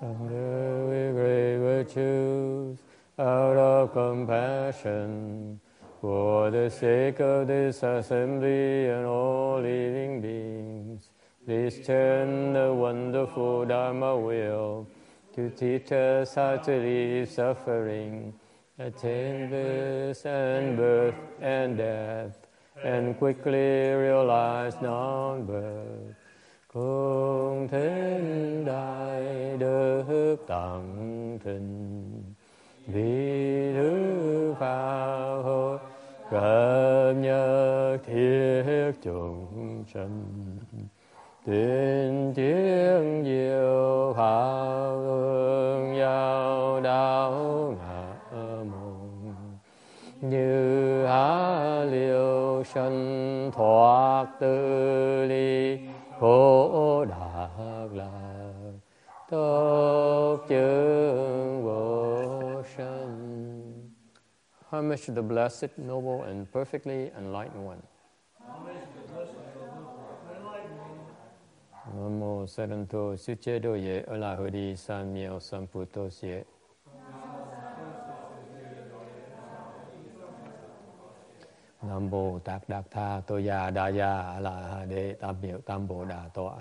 Some do we great virtues out of compassion for the sake of this assembly and all living beings. Please turn the wonderful Dharma wheel to teach us how to leave suffering, attain bliss and birth and death, and quickly realize non-birth. Cùng thính đại đức tận thịnh vì thứ pháp hội cập nhật thiết chúng sanh tuyên tiếng diệu pháp hương giao đạo ngã môn như há liêu sanh thoát tư ly khổ đạt lạc chư vô sanh Homage to the blessed, noble, and perfectly enlightened one. Namo Saranto Suche Doye Alahudi Samyo Samputo Sie. Nam Bồ Tát Đạt Tha Tô Già Đa Gia A La Ha Đế Tam Biểu Tam Bồ Đà Tọa.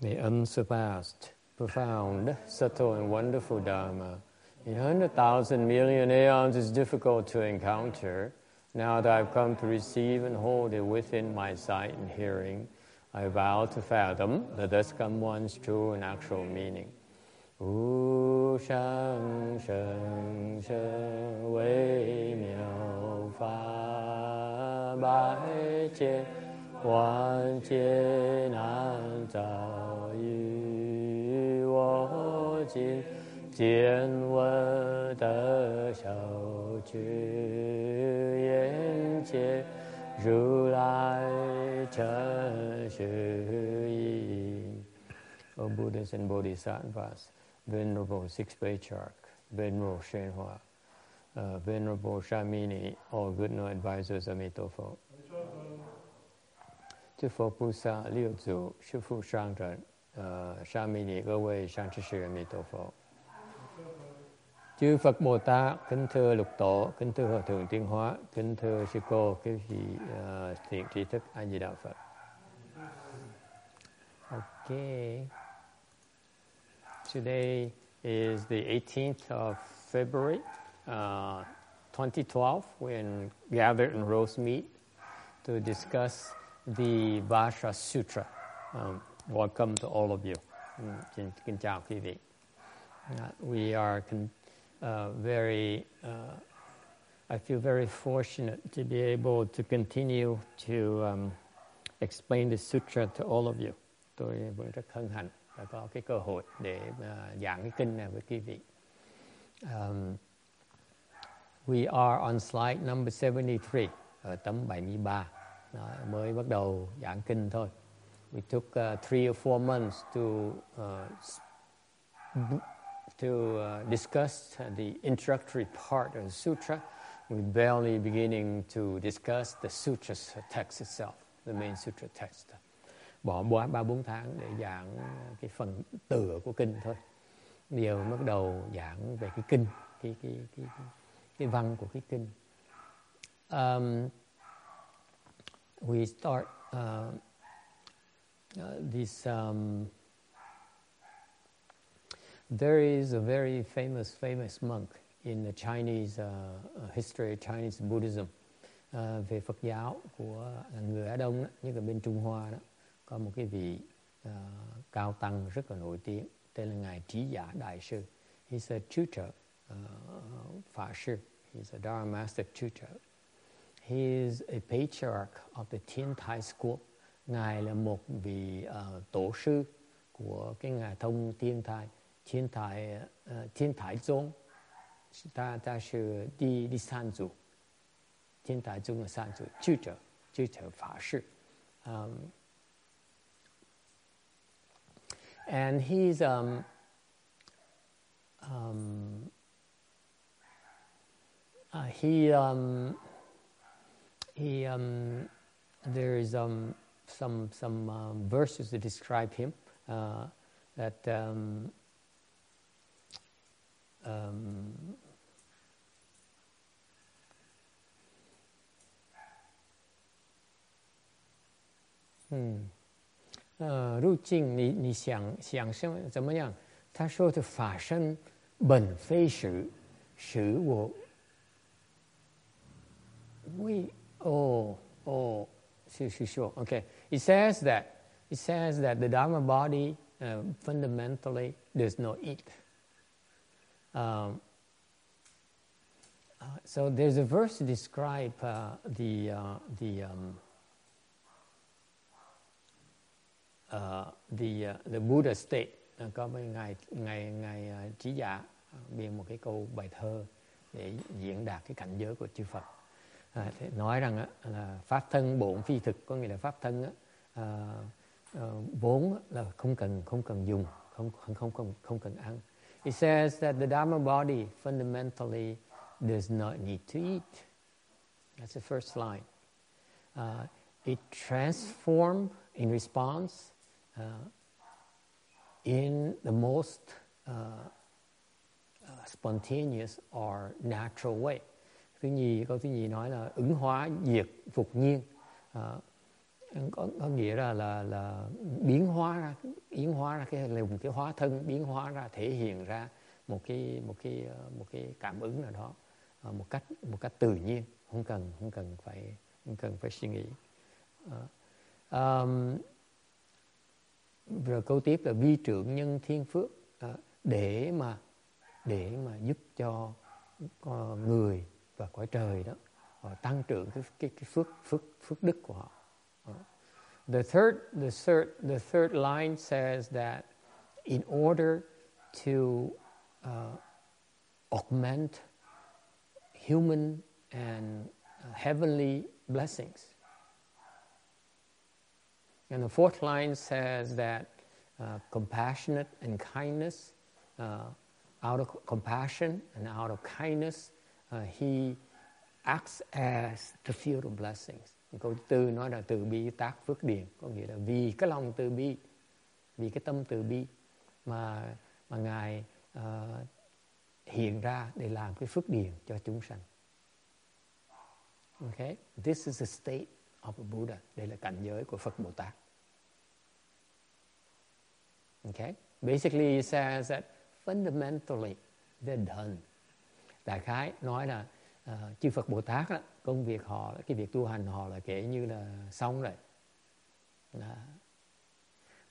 The unsurpassed, profound, subtle, and wonderful Dharma. In 100,000 million aeons is difficult to encounter. Now that I've come to receive and hold it within my sight and hearing, I vow to fathom the come one's true and actual meaning. Wu shang sheng wei miao fa bai 万劫难遭遇，我今见闻得受持，眼前如来真实意。O Buddhas and Bodhisattvas, Venerable Sixpaychark, Venerable Shenhua, uh, Venerable Shamini, all good no advisors of Mitofo. Chư Phật Bồ Sát Liêu Tzu, Sư Phụ Sang Trần, uh, Shamini,各位上智师弥陀佛。Chư Phật Bồ Tát, kính thưa lục tổ, kính thưa Hòa Thượng Tiên Hóa, kính thưa sư cô, quý vị uh, thiện tri thức A Di Đà Phật. Okay. Today is the 18th of February, uh, 2012. We're gathered in Rosemead to discuss the Vasha Sutra. Um, welcome to all of you. Xin, xin chào quý we are con- uh, very, uh, I feel very fortunate to be able to continue to um, explain the sutra to all of you. Tôi vẫn rất hân hạnh đã có cái cơ hội để uh, giảng cái kinh này với quý vị. Um, we are on slide number 73, ở tấm 73. Đó, mới bắt đầu giảng kinh thôi. We took uh, three or four months to uh, to uh, discuss the introductory part of the sutra. We're barely beginning to discuss the sutra text itself, the main sutra text. Bỏ ba ba bốn tháng để giảng cái phần tựa của kinh thôi. Bây giờ bắt đầu giảng về cái kinh, cái cái cái cái, cái văn của cái kinh. Um, we start uh, uh, this. Um, there is a very famous, famous monk in the Chinese uh, history, Chinese Buddhism. Uh, về Phật giáo của người Á Đông, đó, như ở bên Trung Hoa đó, có một cái vị uh, cao tăng rất là nổi tiếng, tên là ngài Trí Giả Đại sư. He's a tutor, uh, Phạ sư. He's a Dharma Master tutor. He is a patriarch of the Thiên Thai School. Ngài là một vị uh, tổ sư của cái ngài thông Thiên Thai. Thiên Thai, uh, Thiên Thai 宗, ta ta là đi đi san chủ. Thiên là san chủ, chư trợ, chư trợ Phạ sư. Um, and he's um, um, uh, he um, he um, there is um, some some um, verses that describe him uh, that um, um, hmm. 呃，入境你你想想生怎么样？他说的法身本非实，实我为 Oh, oh, sure, sure, sure. Okay. It says that it says that the Dharma body uh, fundamentally does not eat. Um, uh, so there's a verse to describe uh, the uh, the um, uh, the uh, the Buddha state. Có mấy ngài ngài ngài trí giả biên một cái câu bài thơ để diễn đạt cái cảnh giới của chư Phật nói rằng là pháp thân bổn phi thực có nghĩa là pháp thân là không cần không cần dùng không không không không không cần ăn. It says that the Dharma body fundamentally does not need to eat. That's the first line. Uh, it transforms in response uh, in the most uh, uh, spontaneous or natural way. Thứ nhì, câu thứ nhì nói là ứng hóa diệt phục nhiên. à, có, có nghĩa là là là biến hóa ra biến hóa ra cái là một cái hóa thân biến hóa ra thể hiện ra một cái một cái ờ, một cái cảm ứng nào đó ờ, một cách một cách tự nhiên. Không cần không cần phải không cần phải suy nghĩ. À, um, rồi câu tiếp là vi trưởng nhân thiên phước. À, để mà để mà giúp cho người và cõi trời đó họ tăng trưởng cái cái, cái phước phước phước đức của họ. The third the third the third line says that in order to uh, augment human and uh, heavenly blessings And the fourth line says that uh, compassionate and kindness, uh, out of compassion and out of kindness, uh, he acts as the field of blessings. Câu tư nói là từ bi tác phước điền, có nghĩa là vì cái lòng từ bi, vì cái tâm từ bi mà mà ngài uh, hiện ra để làm cái phước điền cho chúng sanh. Okay, this is the state of a Buddha. Đây là cảnh giới của Phật Bồ Tát. Okay? Basically he says that fundamentally they're done. Đại khái nói là uh, chư Phật Bồ Tát đó, công việc họ, cái việc tu hành họ là kể như là xong rồi. Đó.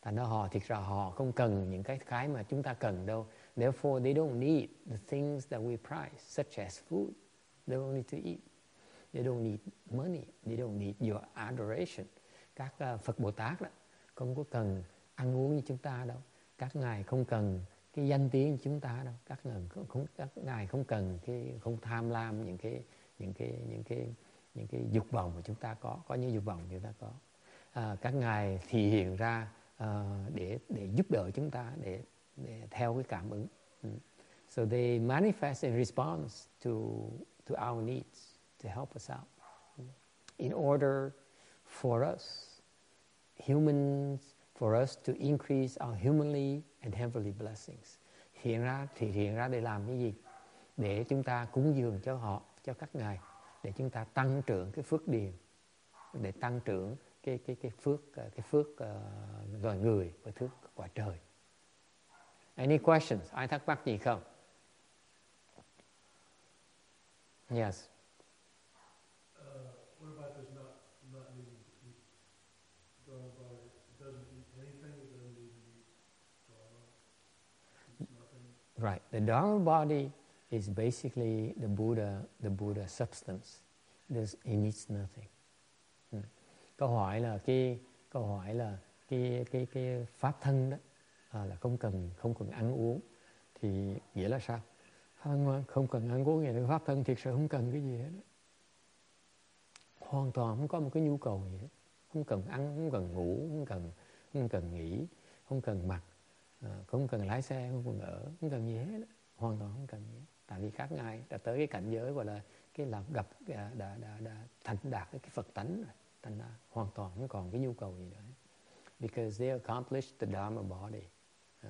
Thành ra họ thiệt ra họ không cần những cái cái mà chúng ta cần đâu. Therefore they don't need the things that we prize, such as food. They don't need to eat. They don't need money. They don't need your adoration. Các uh, Phật Bồ Tát đó không có cần ăn uống như chúng ta đâu các ngài không cần cái danh tiếng chúng ta đâu các ngài không, không các ngài không cần cái không tham lam những cái những cái những cái những cái dục vọng mà chúng ta có có những dục vọng chúng ta có. À, các ngài thì hiện ra uh, để để giúp đỡ chúng ta để để theo cái cảm ứng. Ừ. So they manifest in response to to our needs to help us out. In order for us humans for us to increase our humanly and heavenly blessings. Hiện ra thì hiện ra để làm cái gì? Để chúng ta cúng dường cho họ, cho các ngài, để chúng ta tăng trưởng cái phước điền, để tăng trưởng cái cái cái phước cái phước uh, loài người và phước quả trời. Any questions? Ai thắc mắc gì không? Yes. Right. The Dharma body is basically the Buddha, the Buddha substance. There's, it needs nothing. Hmm. Câu hỏi là cái câu hỏi là cái cái cái pháp thân đó à, là không cần không cần ăn uống thì nghĩa là sao? Không, không cần ăn uống nghĩa là pháp thân thiệt sự không cần cái gì hết. Hoàn toàn không có một cái nhu cầu gì hết. Không cần ăn, không cần ngủ, không cần không cần nghỉ, không cần mặc à, không cần lái xe không cần ở không cần gì hết hoàn toàn không cần gì hết. tại vì các ngài đã tới cái cảnh giới gọi là cái làm gặp đã đã đã, đã thành đạt cái phật tánh rồi. Thành ra hoàn toàn không còn cái nhu cầu gì nữa. Because they accomplished the dharma body. Uh,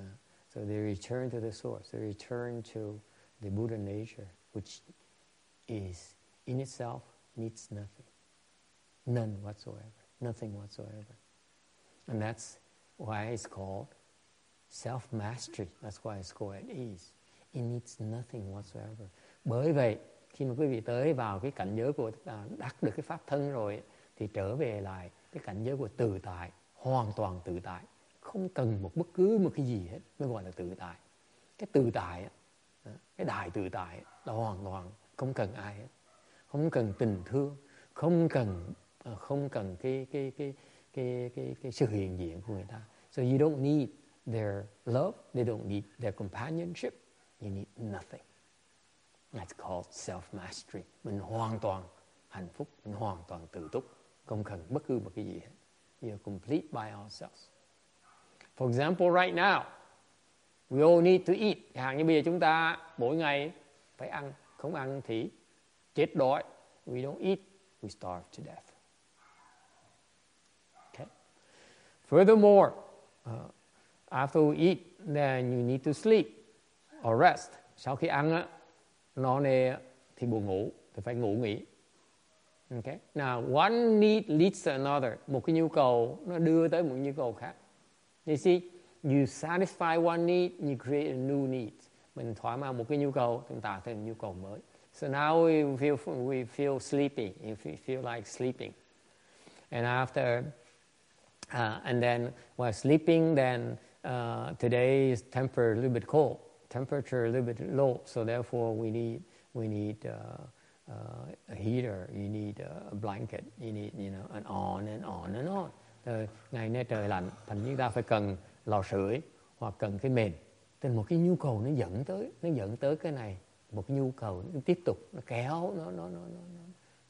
so they return to the source. They return to the buddha nature which is in itself needs nothing. None whatsoever. Nothing whatsoever. And that's why it's called self-mastery. That's why it's called at ease. It needs nothing whatsoever. Bởi vậy, khi mà quý vị tới vào cái cảnh giới của à, đắc được cái pháp thân rồi thì trở về lại cái cảnh giới của tự tại, hoàn toàn tự tại, không cần một bất cứ một cái gì hết mới gọi là tự tại. Cái tự tại, cái đại tự tại là hoàn toàn không cần ai hết, không cần tình thương, không cần à, không cần cái cái cái cái cái, cái sự hiện diện của người ta. So you don't need their love, they don't need their companionship. You need nothing. That's called self-mastery. Mình hoàn toàn hạnh phúc, mình hoàn toàn tự túc, không cần bất cứ một cái gì hết. We are complete by ourselves. For example, right now, we all need to eat. Hàng như bây giờ chúng ta mỗi ngày phải ăn, không ăn thì chết đói. We don't eat, we starve to death. Okay. Furthermore, uh, after we eat, then you need to sleep or rest. Sau khi ăn á, nó nè thì buồn ngủ, thì phải ngủ nghỉ. Okay. Now, one need leads to another. Một cái nhu cầu nó đưa tới một nhu cầu khác. You see, you satisfy one need, you create a new need. Mình thỏa mãn một cái nhu cầu, chúng ta thêm nhu cầu mới. So now we feel we feel sleepy. We feel like sleeping, and after, uh, and then while sleeping, then uh, today is temper a little bit cold, temperature a little bit low, so therefore we need we need uh, uh, a heater, you need a blanket, you need you know and on and on and on. Rồi, ngày nay trời lạnh, thành chúng ta phải cần lò sưởi hoặc cần cái mền. Nên một cái nhu cầu nó dẫn tới, nó dẫn tới cái này, một cái nhu cầu nó tiếp tục nó kéo nó nó nó nó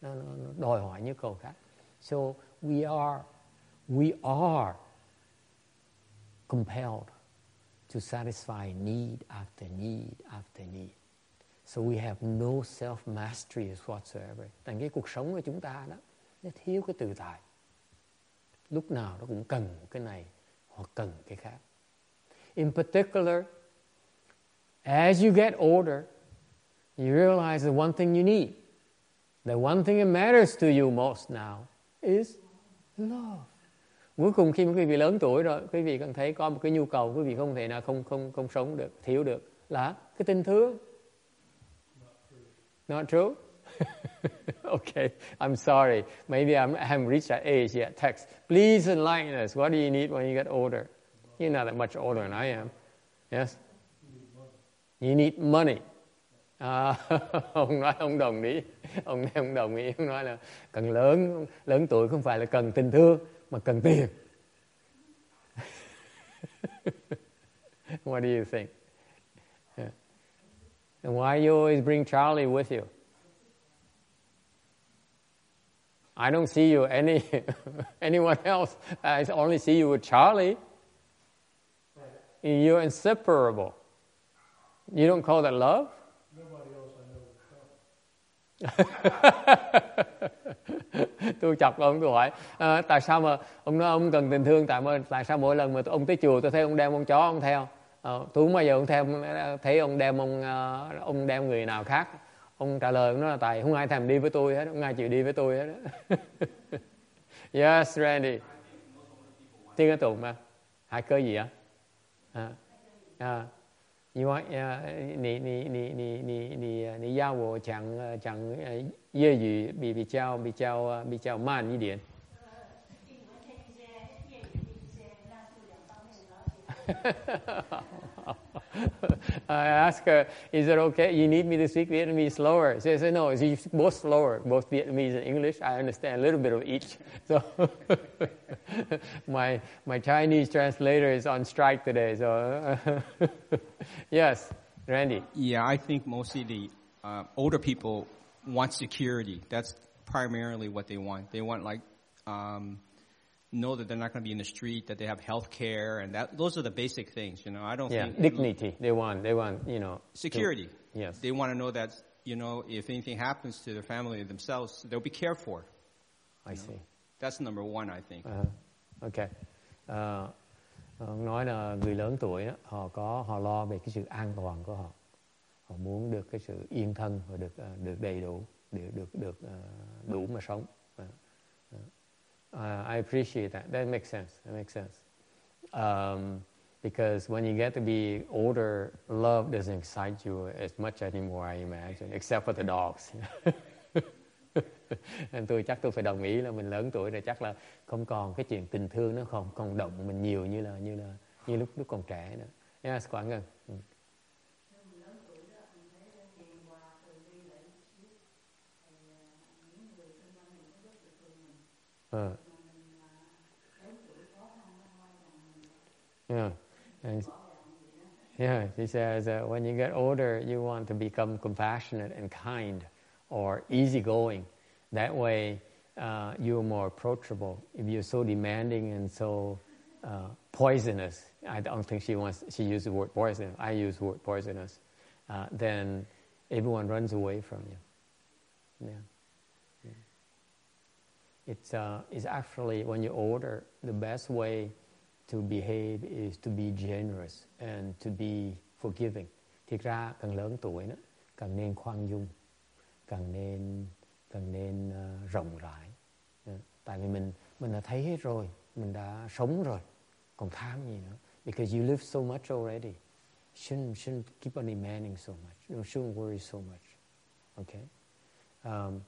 nó, nó, nó đòi hỏi nhu cầu khác. So we are we are compelled to satisfy need after need after need. So we have no self-mastery whatsoever. Thành cái cuộc sống của chúng ta đó, nó thiếu cái tự tại. Lúc nào nó cũng cần cái này hoặc cần cái khác. In particular, as you get older, you realize the one thing you need, the one thing that matters to you most now is love. Cuối cùng khi mà quý vị lớn tuổi rồi quý vị cần thấy có một cái nhu cầu quý vị không thể nào không không không sống được thiếu được là cái tình thương. Not true. Okay I'm sorry. Maybe I'm, I haven't reached that age yet. Text please enlighten us. What do you need when you get older? You're not that much older than I am. Yes? You need money. À, ông nói ông đồng ý. Ông nói ông đồng ý ông nói là cần lớn lớn tuổi không phải là cần tình thương. Mà cần tiền. what do you think? Yeah. And why you always bring Charlie with you? I don't see you any anyone else. I only see you with Charlie. You're inseparable. You don't call that love? tôi chọc ông tôi hỏi à, tại sao mà ông nói ông cần tình thương tại mà tại sao mỗi lần mà ông tới chùa tôi thấy ông đem con chó ông theo? À, tôi không bao giờ ông theo thấy ông đem ông ờ, ông đem người nào khác. Ông trả lời ông nói là tại không ai thèm đi với tôi hết không ai chịu đi với tôi hết yes Randy. Tiên cái tụng mà. Hai cơ gì ạ à, à, 因为呃，你你你你你你你要我讲呃讲呃粤语比比较比较啊比较慢一点。I ask her, is it okay? You need me to speak Vietnamese slower? She said, no, it's both slower, both Vietnamese and English. I understand a little bit of each. So my, my Chinese translator is on strike today. So yes, Randy. Yeah, I think mostly the uh, older people want security. That's primarily what they want. They want like um, know that they're not going to be in the street, that they have health care, and that those are the basic things. You know, I don't yeah, think dignity. They want, they want, you know, security. To, yes, they want to know that you know if anything happens to their family or themselves, they'll be cared for. I see. That's number one, I think. Uh, ok. Ờ, ông nói là người lớn tuổi họ có họ lo về cái sự an toàn của họ. Họ muốn được cái sự yên thân và được được đầy đủ, được được được đủ mà sống. Uh, I appreciate that. That makes sense. That makes sense. Um, because when you get to be older, love doesn't excite you as much anymore, I imagine, except for the dogs. Nên tôi chắc tôi phải đồng ý là mình lớn tuổi rồi chắc là không còn cái chuyện tình thương nó không còn động mình nhiều như là như là như lúc lúc còn trẻ nữa. Yes, Quảng Ngân. Ừ. Uh. Yeah. Yeah, she says that when you get older, you want to become compassionate and kind or easygoing. That way, uh, you're more approachable. If you're so demanding and so uh, poisonous, I don't think she wants. She used the word poisonous, I use the word poisonous. Uh, then everyone runs away from you. Yeah. yeah. It's, uh, it's actually when you're older, the best way to behave is to be generous and to be forgiving. Thiệt ra càng lớn tuổi nữa, càng nên khoan dung, càng nên càng nên uh, rộng rãi. Yeah. Tại vì mình mình đã thấy hết rồi, mình đã sống rồi, còn tham gì nữa? Because you live so much already. Shouldn't shouldn't keep on demanding so much. You shouldn't worry so much. Okay. Um,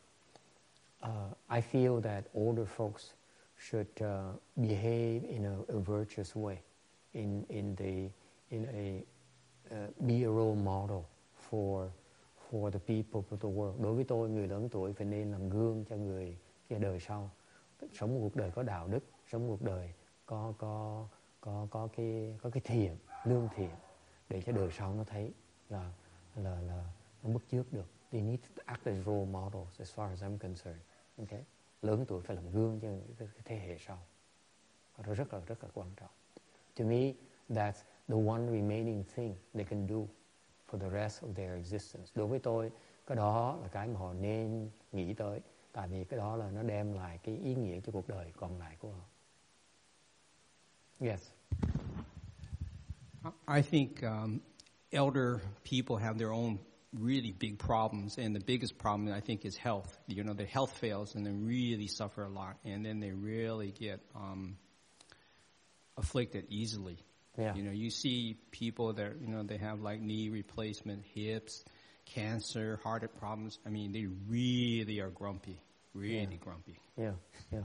uh, I feel that older folks should uh, behave in a, a, virtuous way, in in the in a uh, be a role model for for the people of the world. Đối với tôi, người lớn tuổi phải nên làm gương cho người cái đời sau, sống một cuộc đời có đạo đức, sống một cuộc đời có có có có cái có cái thiện, lương thiện để cho đời sau nó thấy là là là nó bước trước được. They need to act as role models as far as I'm concerned. Okay? Lớn tuổi phải làm gương cho cái thế hệ sau. Đó rất là rất là quan trọng. To me that's the one remaining thing they can do for the rest of their existence. Đối với tôi cái đó là cái mà họ nên nghĩ tới tại vì cái đó là nó đem lại cái ý nghĩa cho cuộc đời còn lại của họ. Yes. I think um, elder people have their own really big problems, and the biggest problem I think is health. You know, their health fails, and they really suffer a lot, and then they really get um, afflicted easily. Yeah. You know, you see people that you know they have like knee replacement, hips, cancer, heart problems. I mean, they really are grumpy, really Yeah. grumpy. Yeah, yeah.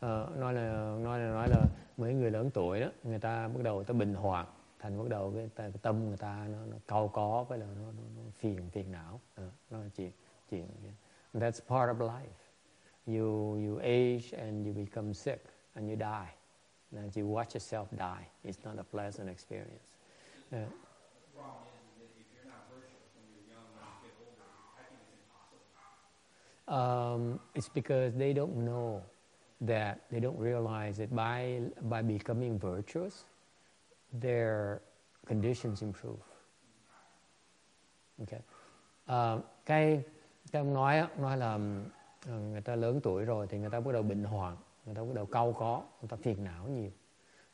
Ờ, nói là nói là nói là mấy người lớn tuổi đó, người ta bắt đầu người ta bình hoạn, thành bắt đầu cái, cái tâm người ta nó, nó cau có nó, nó, nó phiền phiền não, nó chuyện chuyện. That's part of life. You you age and you become sick and you die. And you watch yourself die. It's not a pleasant experience. Yeah. Um, it's because they don't know that they don't realize that by by becoming virtuous, their conditions improve. Okay. Ờ, cái cái ông nói nói là ờ, người ta lớn tuổi rồi thì người ta bắt đầu bệnh hoạn, người ta bắt đầu cau có, người ta phiền não nhiều.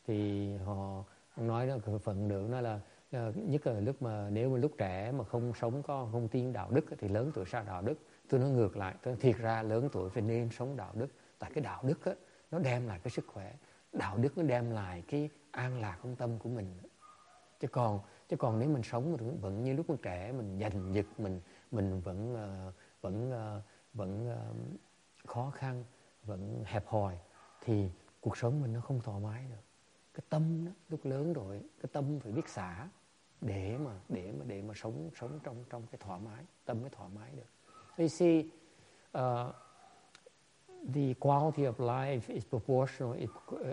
Thì họ ông nói là phần nữa nó là nhất là lúc mà nếu mà lúc trẻ mà không sống có không tin đạo đức thì lớn tuổi sao đạo đức tôi nói ngược lại tôi nói thiệt ra lớn tuổi phải nên sống đạo đức tại cái đạo đức á, nó đem lại cái sức khỏe đạo đức nó đem lại cái an lạc trong tâm của mình. Chứ còn chứ còn nếu mình sống mà vẫn- như lúc còn trẻ mình giành giật mình mình vẫn uh, vẫn uh, vẫn uh, khó khăn vẫn hẹp hòi thì cuộc sống mình nó không thoải mái được. Cái tâm đó, lúc lớn rồi cái tâm phải biết xả để mà để mà để mà sống sống trong trong cái thoải mái tâm mới thoải mái được. You see uh, the quality of life is proportional it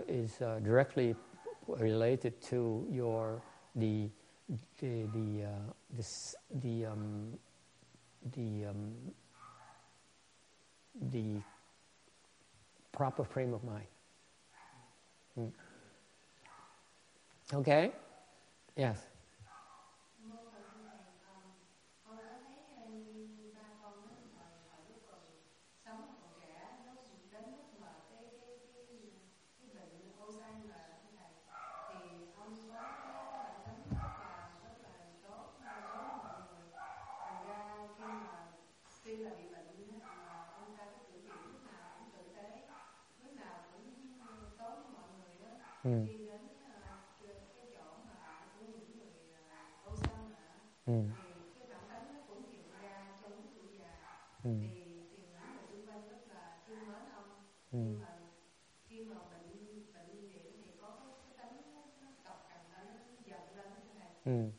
is uh, directly related to your the the the uh, the, the um, the um, the proper frame of mind. Mm. Okay. Yes. Thương mến ông Ừ. nhưng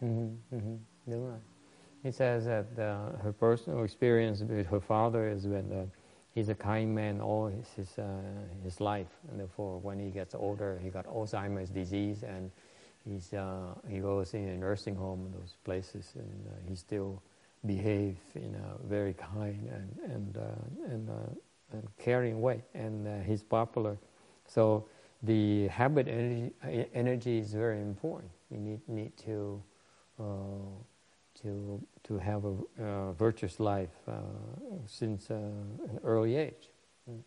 Mhm, mhm. Đúng rồi. He says that uh, her personal experience with her father is when uh, he's a kind man all his his, uh, his life, and therefore when he gets older, he got Alzheimer's disease, and he's uh, he goes in a nursing home in those places, and uh, he still behaves in a very kind and and uh, and, uh, and caring way, and uh, he's popular. So the habit energy, energy is very important. You need need to uh, to to have a uh, virtuous life uh, since uh, an early age. Mm.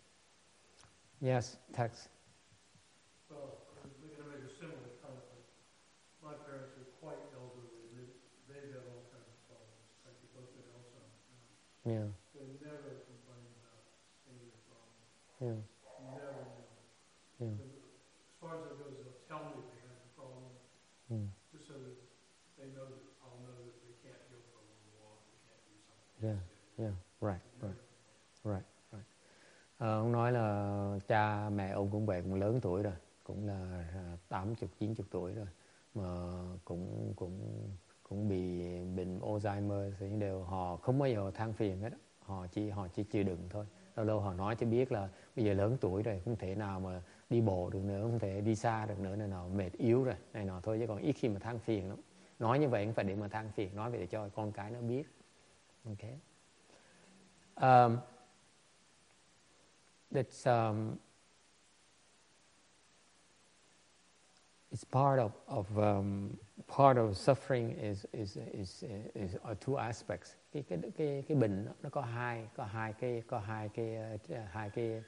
Yes, text. Well, I'm make a similar comment. My parents are quite elderly. They, they've got all kinds of problems. Like they both had Alzheimer's. Yeah, yeah, Never, yeah. As far as it goes, they'll tell me they have a problem, Mm. just so that they know that I'll know that they can't go for a little walk, they can't do something. Yeah, yeah, right, right. Right, right. Ờ, ông nói là cha mẹ ông cũng vậy cũng lớn tuổi rồi, cũng là à, tám chục chín chục tuổi rồi. Mà cũng cũng cũng bị bệnh Alzheimer thì đều họ không bao giờ than phiền hết họ chỉ họ chỉ chịu đựng thôi lâu lâu họ nói cho biết là bây giờ lớn tuổi rồi không thể nào mà đi bộ được nữa không thể đi xa được nữa này nào mệt yếu rồi. Này nọ thôi chứ còn ít khi mà than phiền lắm. Nói như vậy không phải để mà than phiền nói về để cho con cái nó biết. Ok. Um, that's um, it's part of, of um, part of suffering is is is is are two aspects cái cái cái cái bệnh đó, nó có hai có hai cái có hai cái uh, hai cái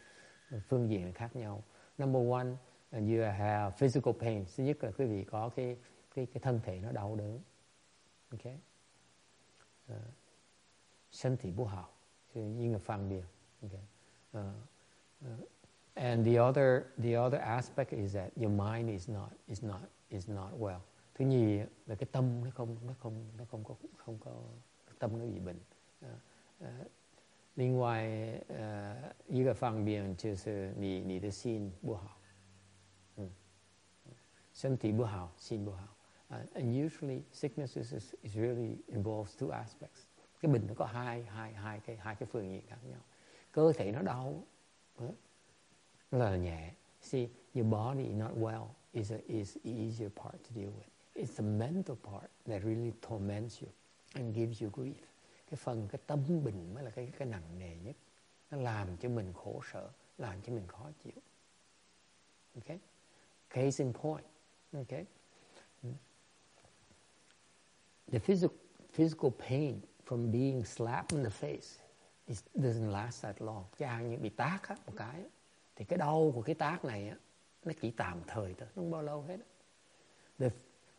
phương diện khác nhau number one uh, you have physical pain thứ nhất là quý vị có cái cái cái thân thể nó đau đớn ok uh, thân thể不好是因为方便 okay uh, uh, and the other the other aspect is that your mind is not is not is not well thứ nhì á, là cái tâm nó không nó không nó không có không có cái tâm nó bị bệnh uh, uh, 另外，呃，一个方面就是你你的心不好，嗯，身体不好，心不好。Uh, and usually sickness is, is, is really involves two aspects. Cái bệnh nó có hai hai hai cái hai cái phương diện khác nhau. Cơ thể nó đau, ờ, nó là nhẹ. See, your body not well is a, is the easier part to deal with. It's the mental part that really torments you and gives you grief. Cái phần cái tâm bình mới là cái cái nặng nề nhất. Nó làm cho mình khổ sở làm cho mình khó chịu. Okay, case in point. Okay, the physical physical pain from being slapped in the face it doesn't last that long. Chẳng như bị tát á, một cái thì cái đau của cái tác này á, nó chỉ tạm thời thôi nó không bao lâu hết the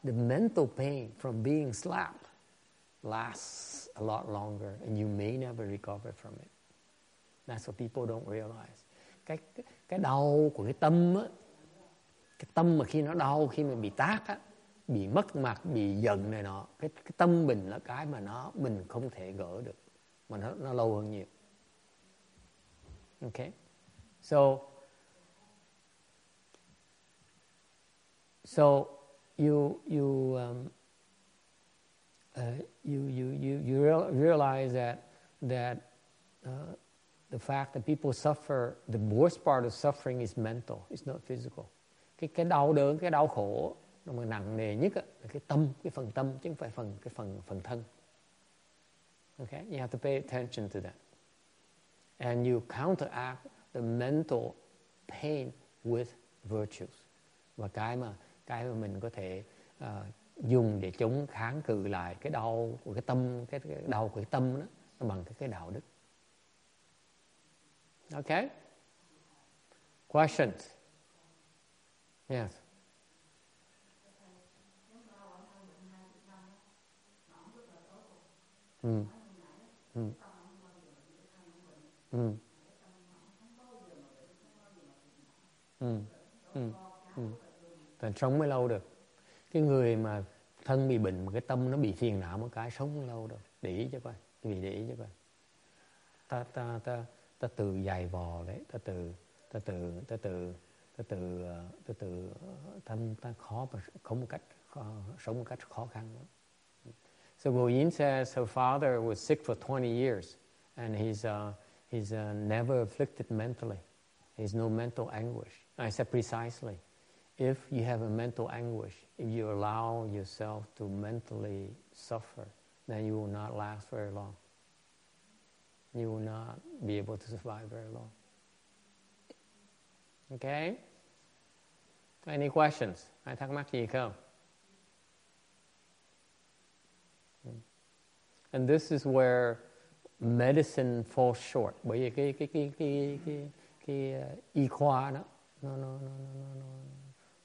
the mental pain from being slapped lasts a lot longer and you may never recover from it. That's what people don't realize. Cái cái, cái đau của cái tâm á, cái tâm mà khi nó đau khi mà bị tác á, bị mất mặt, bị giận này nọ, cái cái tâm mình là cái mà nó mình không thể gỡ được mà nó nó lâu hơn nhiều. Okay? So so you you um, uh, you, you, you, you real, realize that, that uh, the fact that people suffer, the worst part of suffering is mental, it's not physical. Cái, cái đau đớn, cái đau khổ nó mà nặng nề nhất là cái tâm, cái phần tâm chứ không phải phần cái phần phần thân. Okay, you have to pay attention to that, and you counteract the mental pain with virtues. Và cái mà cái mà mình có thể uh, dùng để chống kháng cự lại cái đau của cái tâm cái, cái đau của cái tâm đó nó bằng cái cái đạo đức okay questions yes Mm. Mm. Mm. Ừ. Ừ. Ừ. Thành sống mới lâu được cái người mà thân bị bệnh mà cái tâm nó bị phiền não một cái sống không lâu đâu để ý cho coi vì để ý cho coi ta ta ta ta từ dài vò đấy ta từ ta từ ta từ ta từ ờ, ta từ ờ, thân ta khó mà không một cách khó, sống một cách khó khăn lắm So Goyin says her father was sick for 20 years and he's, uh, he's uh, never afflicted mentally. There's no mental anguish. I said precisely. If you have a mental anguish, if you allow yourself to mentally suffer, then you will not last very long. You will not be able to survive very long. Okay? Any questions? Ai thắc mắc gì? And this is where medicine falls short. Cái, ờ, y khoa đó. Nó nó nó nó nó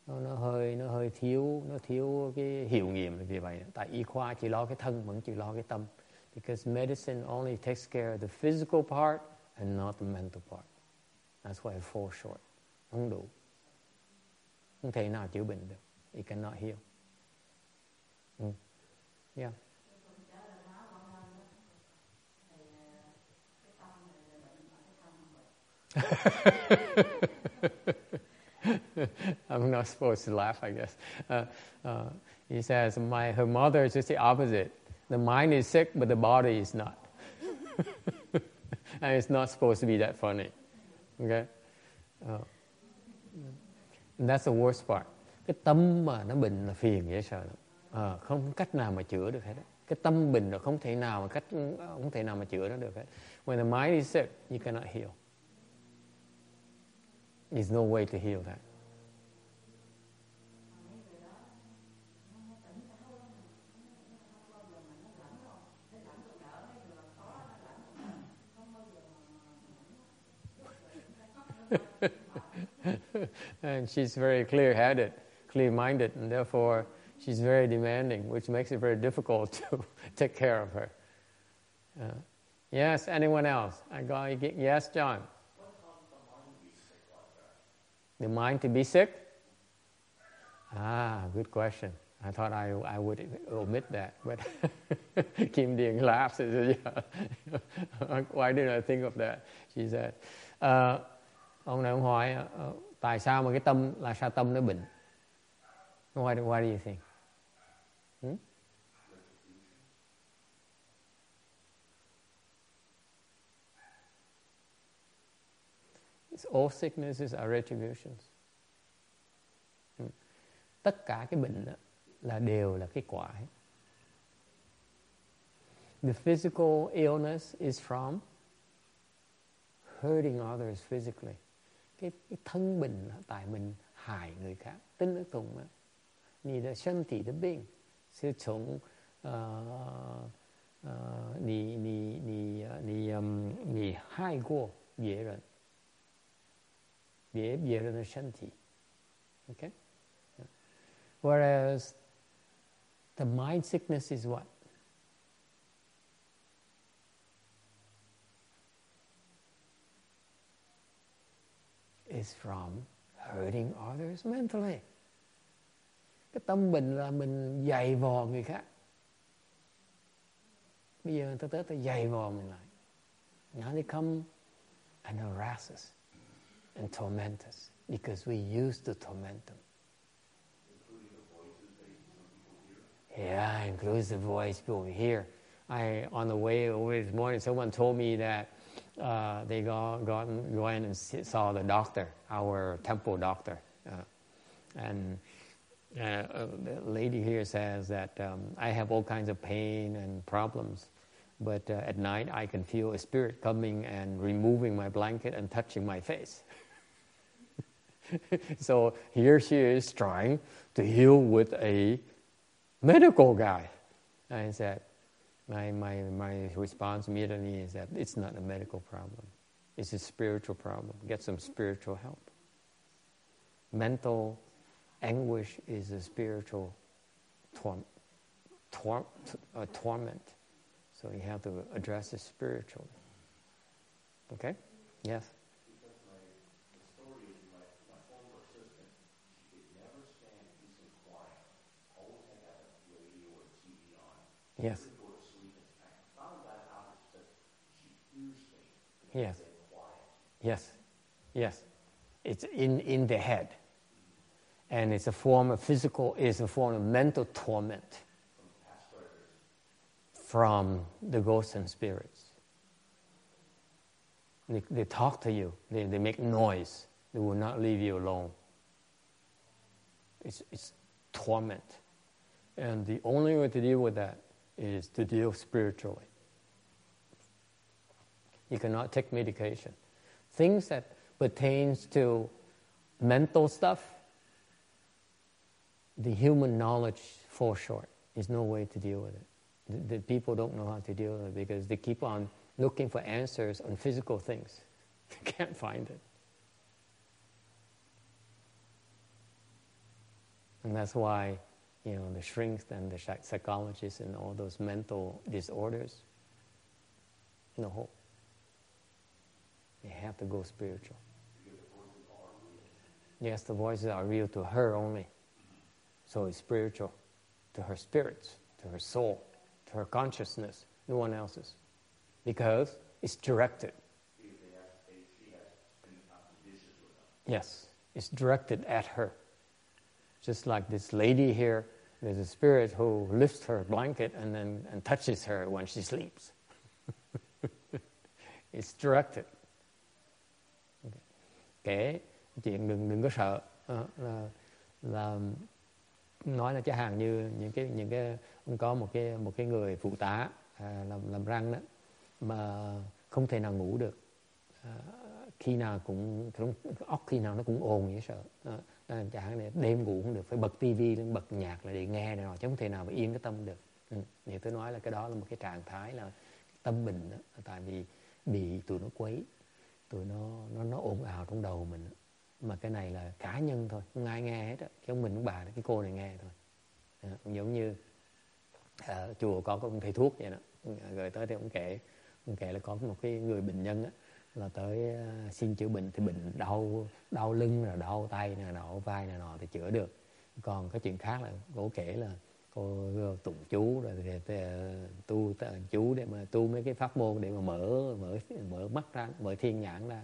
nó, nó hơi nó hơi thiếu nó thiếu cái hiệu nghiệm vì vậy tại y khoa chỉ lo cái thân vẫn chỉ lo cái tâm. Because medicine only takes care of the physical part and not the mental part. That's why it falls short. Không đủ. Không thể nào chữa bệnh được. It cannot heal. Mm. yeah. I'm not supposed to laugh, I guess. Uh, uh, he says, My, her mother is just the opposite. The mind is sick, but the body is not. and it's not supposed to be that funny. Okay? Uh, that's the worst part. Cái tâm mà nó bệnh là phiền dễ sợ lắm. À, không cách nào mà chữa được hết. Cái tâm bệnh là không thể nào mà cách không thể nào mà chữa nó được hết. When the mind is sick, you cannot heal. There's no way to heal that. and she's very clear headed, clear minded, and therefore she's very demanding, which makes it very difficult to take care of her. Uh, yes, anyone else? I got yes, John. The mind to be sick? Ah, good question. I thought I, I would omit that, but Kim Ding laughs and says, yeah. Why didn't I think of that? She said, uh, ông này ông hỏi uh, ờ, tại sao mà cái tâm là sao tâm nó bệnh? Why, why do you think? Hmm? all sicknesses are retributions. Hmm. Tất cả cái bệnh đó là đều là cái quả. The physical illness is from hurting others physically. Cái, cái thân bệnh là tại mình hại người khác. Tính nó tùng á. 你的身体的病是从呃呃你你你你嗯你害过别人。 别别人的身体，okay? Whereas the mind sickness is what? Is from hurting others mentally. Cái tâm bệnh là mình dày vò người khác. Bây giờ người ta tới ta dày vò mình lại. Now they come and harass us And torment us because we used to torment them. Yeah, includes the voice people hear. I on the way over this morning, someone told me that uh, they go go went and saw the doctor, our temple doctor, uh, and uh, the lady here says that um, I have all kinds of pain and problems, but uh, at night I can feel a spirit coming and removing my blanket and touching my face. so here she is trying to heal with a medical guy. I said, my, my, my response immediately is that it's not a medical problem. It's a spiritual problem. Get some spiritual help. Mental anguish is a spiritual tor- tor- torment. So you have to address it spiritually. Okay? Yes? Because my, the story is my, my former assistant, she could never stand peace and quiet. Always had to have a radio or TV on. Yes. Couldn't go to sleep. And I found that out because she hears things. Yes. Yes. Yes. It's in, in the head. And it's a form of physical, it's a form of mental torment from the ghosts and spirits. They, they talk to you, they, they make noise, they will not leave you alone. It's, it's torment. And the only way to deal with that is to deal spiritually. You cannot take medication. Things that pertains to mental stuff, the human knowledge falls short. There's no way to deal with it. The, the people don't know how to deal with it because they keep on looking for answers on physical things. They can't find it. And that's why, you know, the shrinks and the psychologists and all those mental disorders, no hope. They have to go spiritual. Yes, the voices are real to her only. So it's spiritual to her spirits, to her soul, to her consciousness, no one else's. Because it's directed. Yes, it's directed at her. Just like this lady here, there's a spirit who lifts her blanket and then and touches her when she sleeps. it's directed. Okay. Kể chuyện đừng đừng có sợ à, là là nói là chẳng hạn như những cái những cái có một cái một cái người phụ tá à, làm làm răng đó mà không thể nào ngủ được à, khi nào cũng óc khi nào nó cũng ồn vậy sợ à, Ờ, chẳng hạn đêm ngủ không được phải bật tivi lên bật nhạc lại để nghe này nọ chứ không thể nào mà yên cái tâm được ừ. thì tôi nói là cái đó là một cái trạng thái là tâm bình đó. tại vì bị tụi nó quấy tụi nó nó nó ồn ào trong đầu mình mà cái này là cá nhân thôi không ai nghe hết á chứ không mình cũng bà cái cô này nghe thôi à, giống như ở chùa có cái ông thầy thuốc vậy đó rồi tới thì ông kể ông kể là có một cái người bệnh nhân á là tới ờ, xin chữa bệnh thì bệnh đau đau lưng rồi đau tay này nọ vai này nọ thì chữa được. Còn cái chuyện khác là cô kể là cô ờ, tụng chú rồi thì, thì, tu chú để mà tu mấy cái pháp môn để mà mở mở mở mắt ra mở thiên nhãn ra.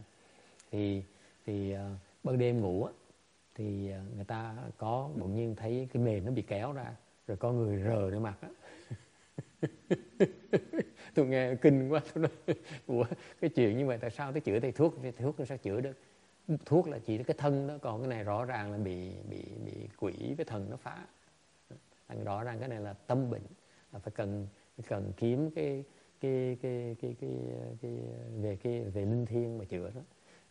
Thì thì ban đêm ngủ á thì người ta có bỗng nhiên thấy cái mền nó bị kéo ra rồi có người rờ lên mặt á. tôi nghe kinh quá tôi nói ủa cái chuyện như vậy tại sao tôi chữa thầy thuốc? Thầy thuốc nó sao chữa được? Thuốc là chỉ cái thân đó còn cái này rõ ràng là bị bị bị quỷ với thần nó phá. Thành rõ ràng cái này là tâm bệnh là phải cần cần kiếm cái cái cái cái cái, cái về cái về linh thiêng mà chữa đó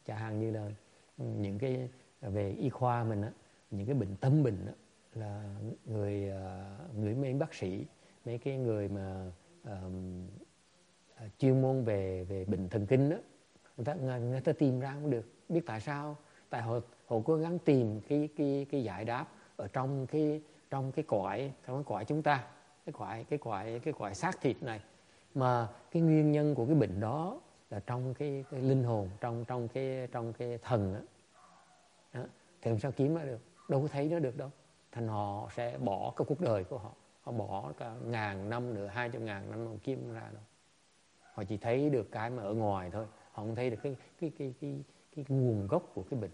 chẳng hạn như là những cái về y khoa mình á những cái bệnh tâm bệnh á là người à, người mấy bác sĩ mấy cái người mà um, chuyên môn về về bệnh thần kinh đó người ta người, ta tìm ra không được. Biết tại sao? Tại họ họ cố gắng tìm cái cái cái giải đáp ở trong cái trong cái cõi trong cái cõi chúng ta cái cõi cái cõi cái cõi xác thịt này. Mà cái nguyên nhân của cái bệnh đó là trong cái, cái linh hồn trong trong cái trong cái thần đó. Đó. thì làm sao kiếm nó được? Đâu có thấy nó được đâu. Thành họ sẽ bỏ cái cuộc đời của họ họ bỏ cả ngàn năm nữa hai trăm ngàn năm họ kiếm ra đâu họ chỉ thấy được cái mà ở ngoài thôi. Họ không thấy được cái cái cái cái cái, nguồn gốc của cái bệnh.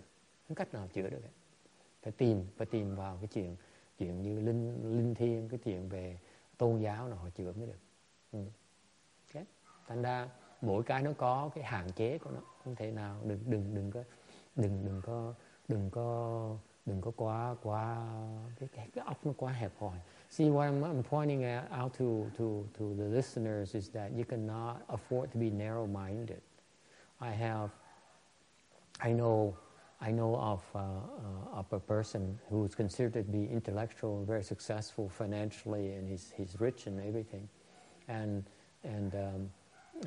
Không cách nào chữa được phải tìm phải tìm vào cái chuyện chuyện như linh linh thiêng cái chuyện về tôn giáo nào họ chữa mới được. Ừ. okay. thành ra mỗi cái nó có cái hạn chế của nó. Không thể nào đừng đừng đừng có đừng đừng có đừng có đừng có quá quá cái cái, cái ốc nó quá hẹp hòi. See, what I'm, I'm pointing out to, to, to the listeners is that you cannot afford to be narrow-minded. I have, I know I know of, uh, uh, of a person who's considered to be intellectual, very successful financially, and he's, he's rich and everything. And, and um,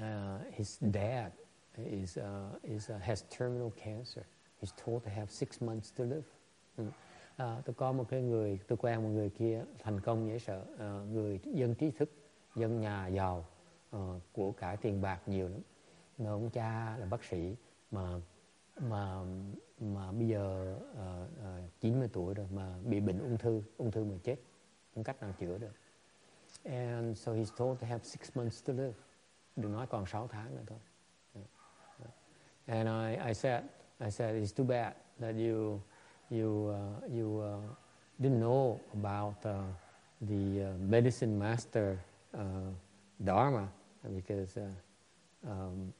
uh, his dad is, uh, is, uh, has terminal cancer. He's told to have six months to live. Ừ. À, tôi có một cái người, tôi quen một người kia thành công dễ sợ, à, người dân trí thức, dân nhà giàu, à, của cải tiền bạc nhiều lắm. người ông cha là bác sĩ mà mà mà bây giờ à, à, 90 tuổi rồi mà bị bệnh ung thư, ung thư mà chết, không cách nào chữa được. And so he's told to have six months to live. Đừng nói còn 6 tháng nữa thôi. Dạ, dạ. And I, I said, I said, it's too bad that you, you, uh, you uh, didn't know about uh, the uh, medicine master uh, dharma because uh, um,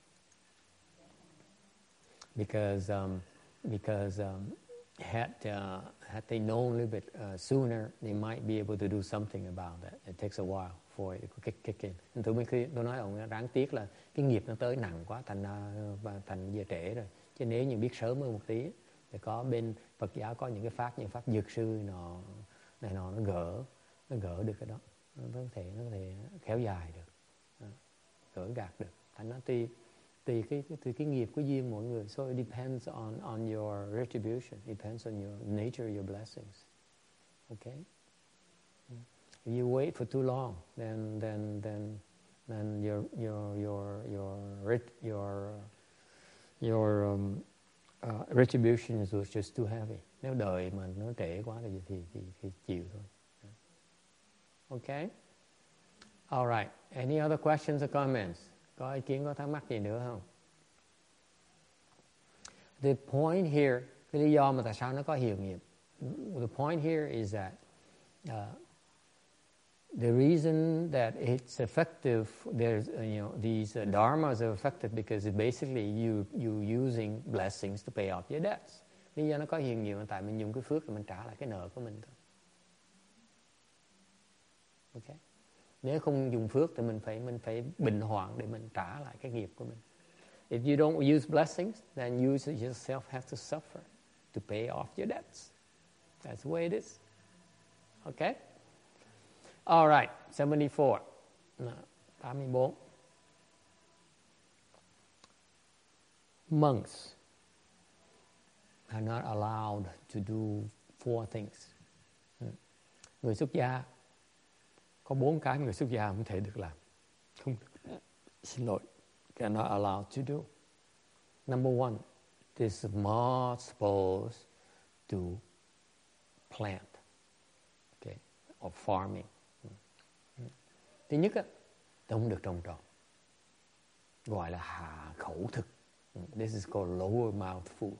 because um, because um, had uh, had they known a little bit uh, sooner, they might be able to do something about that. It takes a while for it to kick, kick in. Tôi mới khi tôi nói ông đáng tiếc là cái nghiệp nó tới nặng quá, thành uh, thành giờ trễ rồi. Chứ nếu như biết sớm hơn một tí, thì có bên Phật giáo có những cái pháp như pháp dược sư nó này nọ nó gỡ nó gỡ được cái đó, nó có thể nó có thể kéo dài được, gỡ gạt được. Thành nó tùy tùy cái tùy cái nghiệp của duyên mỗi người. So it depends on on your retribution. It depends on your nature, your blessings. Okay. If you wait for too long, then then then then your your your your your your um, uh, retribution is just too heavy. Nếu đợi mà nó trễ quá thì thì thì, thì chịu thôi. Okay. All right. Any other questions or comments? Có ý kiến, có thắc mắc gì nữa không? The point here, cái lý do mà tại sao nó có hiệu nghiệm. The point here is that uh, the reason that it's effective, there's uh, you know these uh, dharmas are effective because basically you you using blessings to pay off your debts. Lý do nó có nghiệm là tại mình dùng cái phước để mình trả lại cái nợ của mình thôi. Okay. Nếu không dùng phước thì mình phải mình phải bình hoạn để mình trả lại cái nghiệp của mình. If you don't use blessings, then you yourself have to suffer to pay off your debts. That's the way it is. Okay? All right, 74. 84. Monks are not allowed to do four things. Người xuất gia có bốn cái người xuất gia không thể được làm không được xin lỗi cannot allowed to do number one this is not supposed to plant okay or farming thứ nhất á không được trồng trọt. Gọi là hạ khẩu thực. This is called lower mouth food.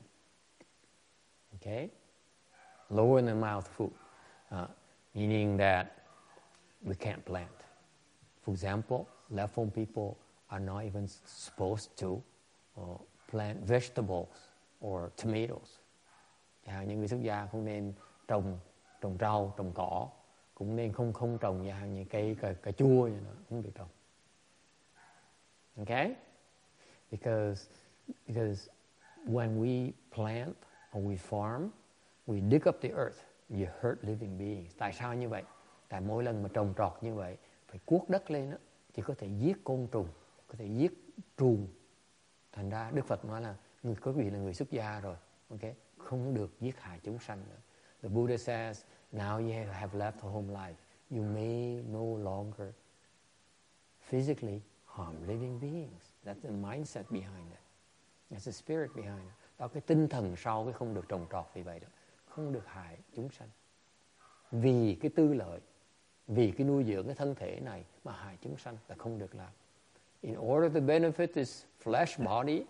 Okay lower than mouth food. Uh, meaning that we can't plant. For example, left home people are not even supposed to uh, plant vegetables or tomatoes. À, những người xuất gia không nên trồng trồng rau, trồng cỏ, cũng nên không không trồng vào như cây cà, cà chua như nó không được trồng. Okay? Because because when we plant or we farm, we dig up the earth, you hurt living beings. Tại sao như vậy? tại mỗi lần mà trồng trọt như vậy phải cuốc đất lên đó, thì có thể giết côn trùng có thể giết trùng thành ra đức phật nói là người có vị là người xuất gia rồi ok không được giết hại chúng sanh nữa the buddha says now you have left home life. You may no longer physically harm living beings. That's the mindset behind it. That's the spirit behind it. Đó cái tinh thần sau cái không được trồng trọt vì vậy đó không được hại chúng sanh. Vì cái tư lợi vì cái nuôi dưỡng cái thân thể này mà hại chúng sanh là không được làm. In order to benefit this flesh body,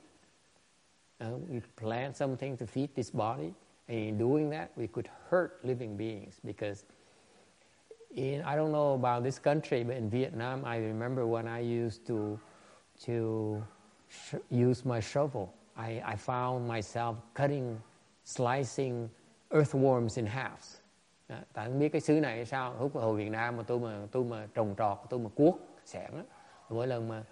uh, we plant something to feed this body, and in doing that, we could hurt living beings because in I don't know about this country, but in Vietnam, I remember when I used to to use my shovel, I, I found myself cutting, slicing earthworms in halves. À, tại không biết cái xứ này sao lúc hồi Việt Nam mà tôi mà tôi mà trồng trọt tôi mà cuốc xẻng đó. mỗi lần mà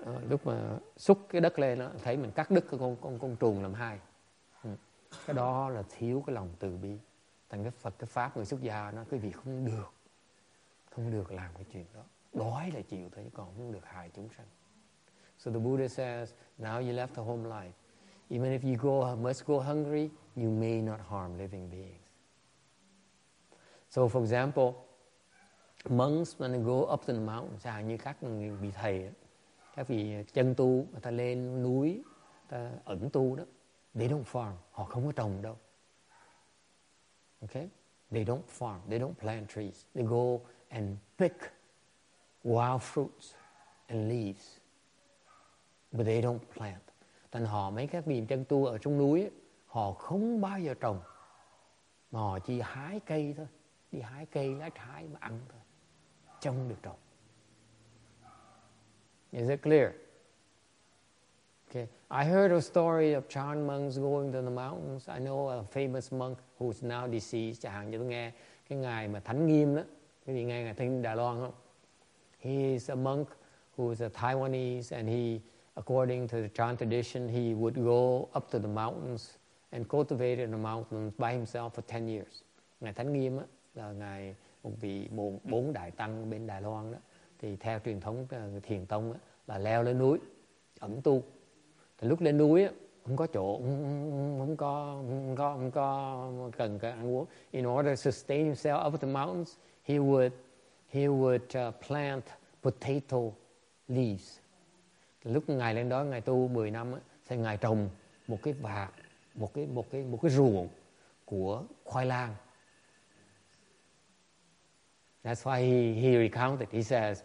uh, lúc mà xúc cái đất lên đó thấy mình cắt đứt cái con con con trùng làm hai cái đó là thiếu cái lòng từ bi. Thành cái phật, cái pháp, người xuất gia nó quý vị không được không được làm cái chuyện đó. Đói là chịu thôi còn không được hại chúng sanh. So the Buddha says, now you left the home life. Even if you go, must go hungry, you may not harm living beings. So, for example, monks when they go up to the mountain chẳng như các vị thầy các vị chân tu người ta lên núi, ta ẩn tu đó they don't farm. Họ không có trồng đâu. Okay they don't farm. They don't plant trees. They go and pick wild fruits and leaves, but they don't plant. Thành họ mấy các vị chân tu ở trong núi họ không bao giờ trồng, mà họ chỉ hái cây thôi. Đi hái cây lá trái mà ăn thôi. Trông được trồng. Is it clear? Okay. I heard a story of Chan monks going to the mountains. I know a famous monk who's now deceased. Chẳng hạn như tôi nghe cái ngài mà Thánh Nghiêm đó. Quý vị nghe ngài Thánh Đài Loan không? He is a monk who is a Taiwanese and he, according to the Chan tradition, he would go up to the mountains and cultivate in the mountains by himself for 10 years. Ngài Thánh Nghiêm á, là ngài một vị bốn, bốn đại tăng bên Đài Loan đó. Thì theo truyền thống ờ, thiền tông đó, là leo lên núi ẩn tu thì lúc lên núi á, không có chỗ không, không có không có không có cần cái ăn uống. In order to sustain himself up the mountains he would he would uh, plant potato leaves. Lúc ngài lên đó ngài tu 10 năm á, thì ngài trồng một cái vạt một cái một cái một cái ruộng của khoai lang. That's why he, he recounted. He says,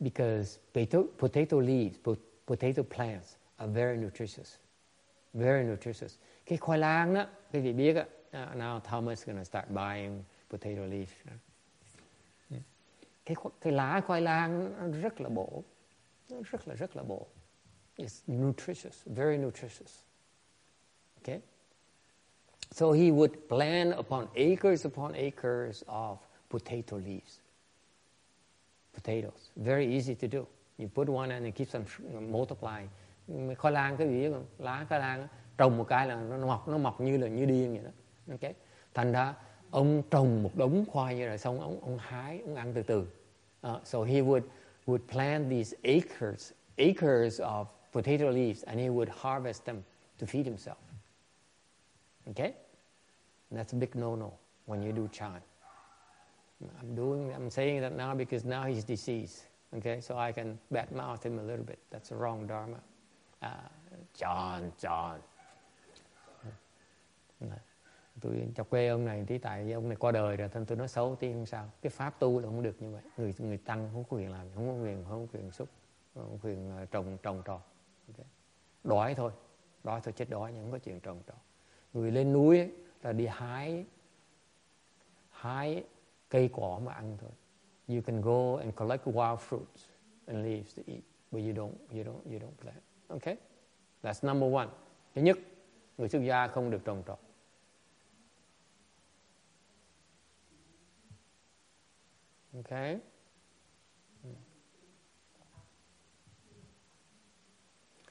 because potato, potato leaves, potato plants are very nutritious. Very nutritious. Cái khoai lang đó, quý vị biết á, now Thomas is going to start buying potato leaves. Cái, cái lá khoai lang nó rất là bổ. Nó rất là rất là bổ. It's nutritious, very nutritious. Okay? So he would plant upon acres upon acres of potato leaves. Potatoes. Very easy to do. You put one and it keeps them multiplying. Khoai lang cái gì không? Lá khoai lang trồng một cái là nó mọc nó mọc như là như điên vậy đó. ok Thành ra ông trồng một đống khoai như rồi xong ông ông hái ông ăn từ từ. Uh, so he would would plant these acres acres of potato leaves and he would harvest them to feed himself. Okay? That's a big no-no when you do chan. I'm doing, I'm saying that now because now he's deceased. Okay, so I can badmouth him a little bit. That's a wrong dharma à, tròn tròn Tôi chọc quê ông này tí tại ông này qua đời rồi, thân tôi nói xấu tí không sao. Cái pháp tu là không được như vậy. Người người tăng không có quyền làm, không có quyền, không có quyền xúc, không có quyền à, trồng trồng trọt. Okay. Đói thôi, đói thôi chết đói nhưng không có chuyện trồng trọt. Người lên núi ấy, là đi hái hái cây cỏ mà ăn thôi. You can go and collect wild fruits and leaves to eat, but you don't you don't you don't plant. Okay? That's number one. Thứ nhất, người xuất gia không được trồng trọt. Okay?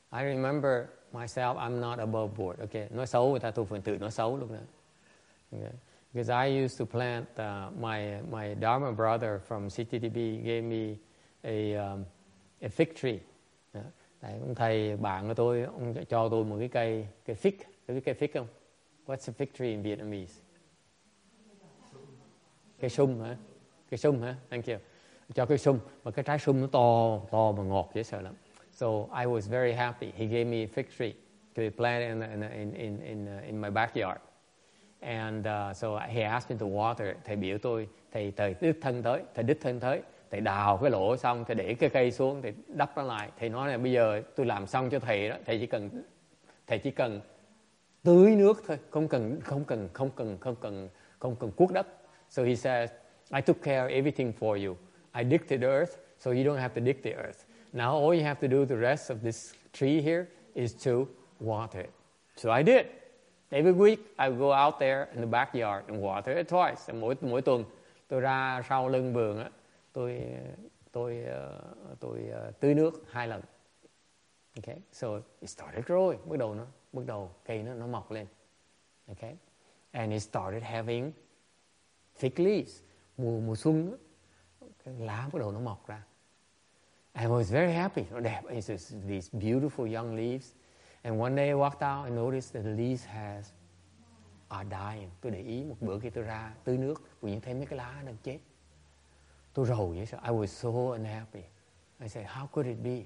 I remember myself, I'm not above board. Okay, nói xấu người ta tôi phần tự nói xấu lúc đó. Okay. Because I used to plant, uh, my, my Dharma brother from CTTB gave me a, um, a fig tree. Đấy, ông thầy bạn của tôi, ông cho tôi một cái cây, cây fig. Có biết cây fig không? What's a fig tree in Vietnamese? Cây sung hả? Cây sung hả? Thank you. Cho cây sung, mà cái trái sung nó to, to mà ngọt dễ sợ lắm. So I was very happy. He gave me a fig tree to plant in, in, in, in, uh, in my backyard. And uh, so he asked me to water Thầy biểu tôi, thầy thầy đích thân tới, thầy đích thân tới. Thầy đào cái lỗ xong, thầy để cái cây xuống, thầy đắp nó lại. Thầy nói là bây giờ tôi làm xong cho thầy đó, thầy chỉ cần thầy chỉ cần tưới nước thôi, không cần không cần không cần không cần không cần cuốc đất. So he says, I took care of everything for you. I dig the earth, so you don't have to dig the earth. Now all you have to do the rest of this tree here is to water it. So I did. Every week I go out there in the backyard and water it twice. Mỗi mỗi tuần tôi ra sau lưng vườn á, tôi tôi uh, tôi uh, tưới nước hai lần. Okay, so it started growing. Bắt đầu nó bắt đầu cây nó nó mọc lên. Okay? And it started having thick leaves. Mùa, mùa xuân, cái lá bắt đầu nó mọc ra. I was very happy. Nó đẹp. It's just these beautiful young leaves. And one day I walked out and noticed that the leaves has are dying. Tôi để ý một bữa khi tôi ra tưới nước, tự nhiên thấy mấy cái lá đang chết. Tôi rầu vậy sao? I was so unhappy. I said, how could it be?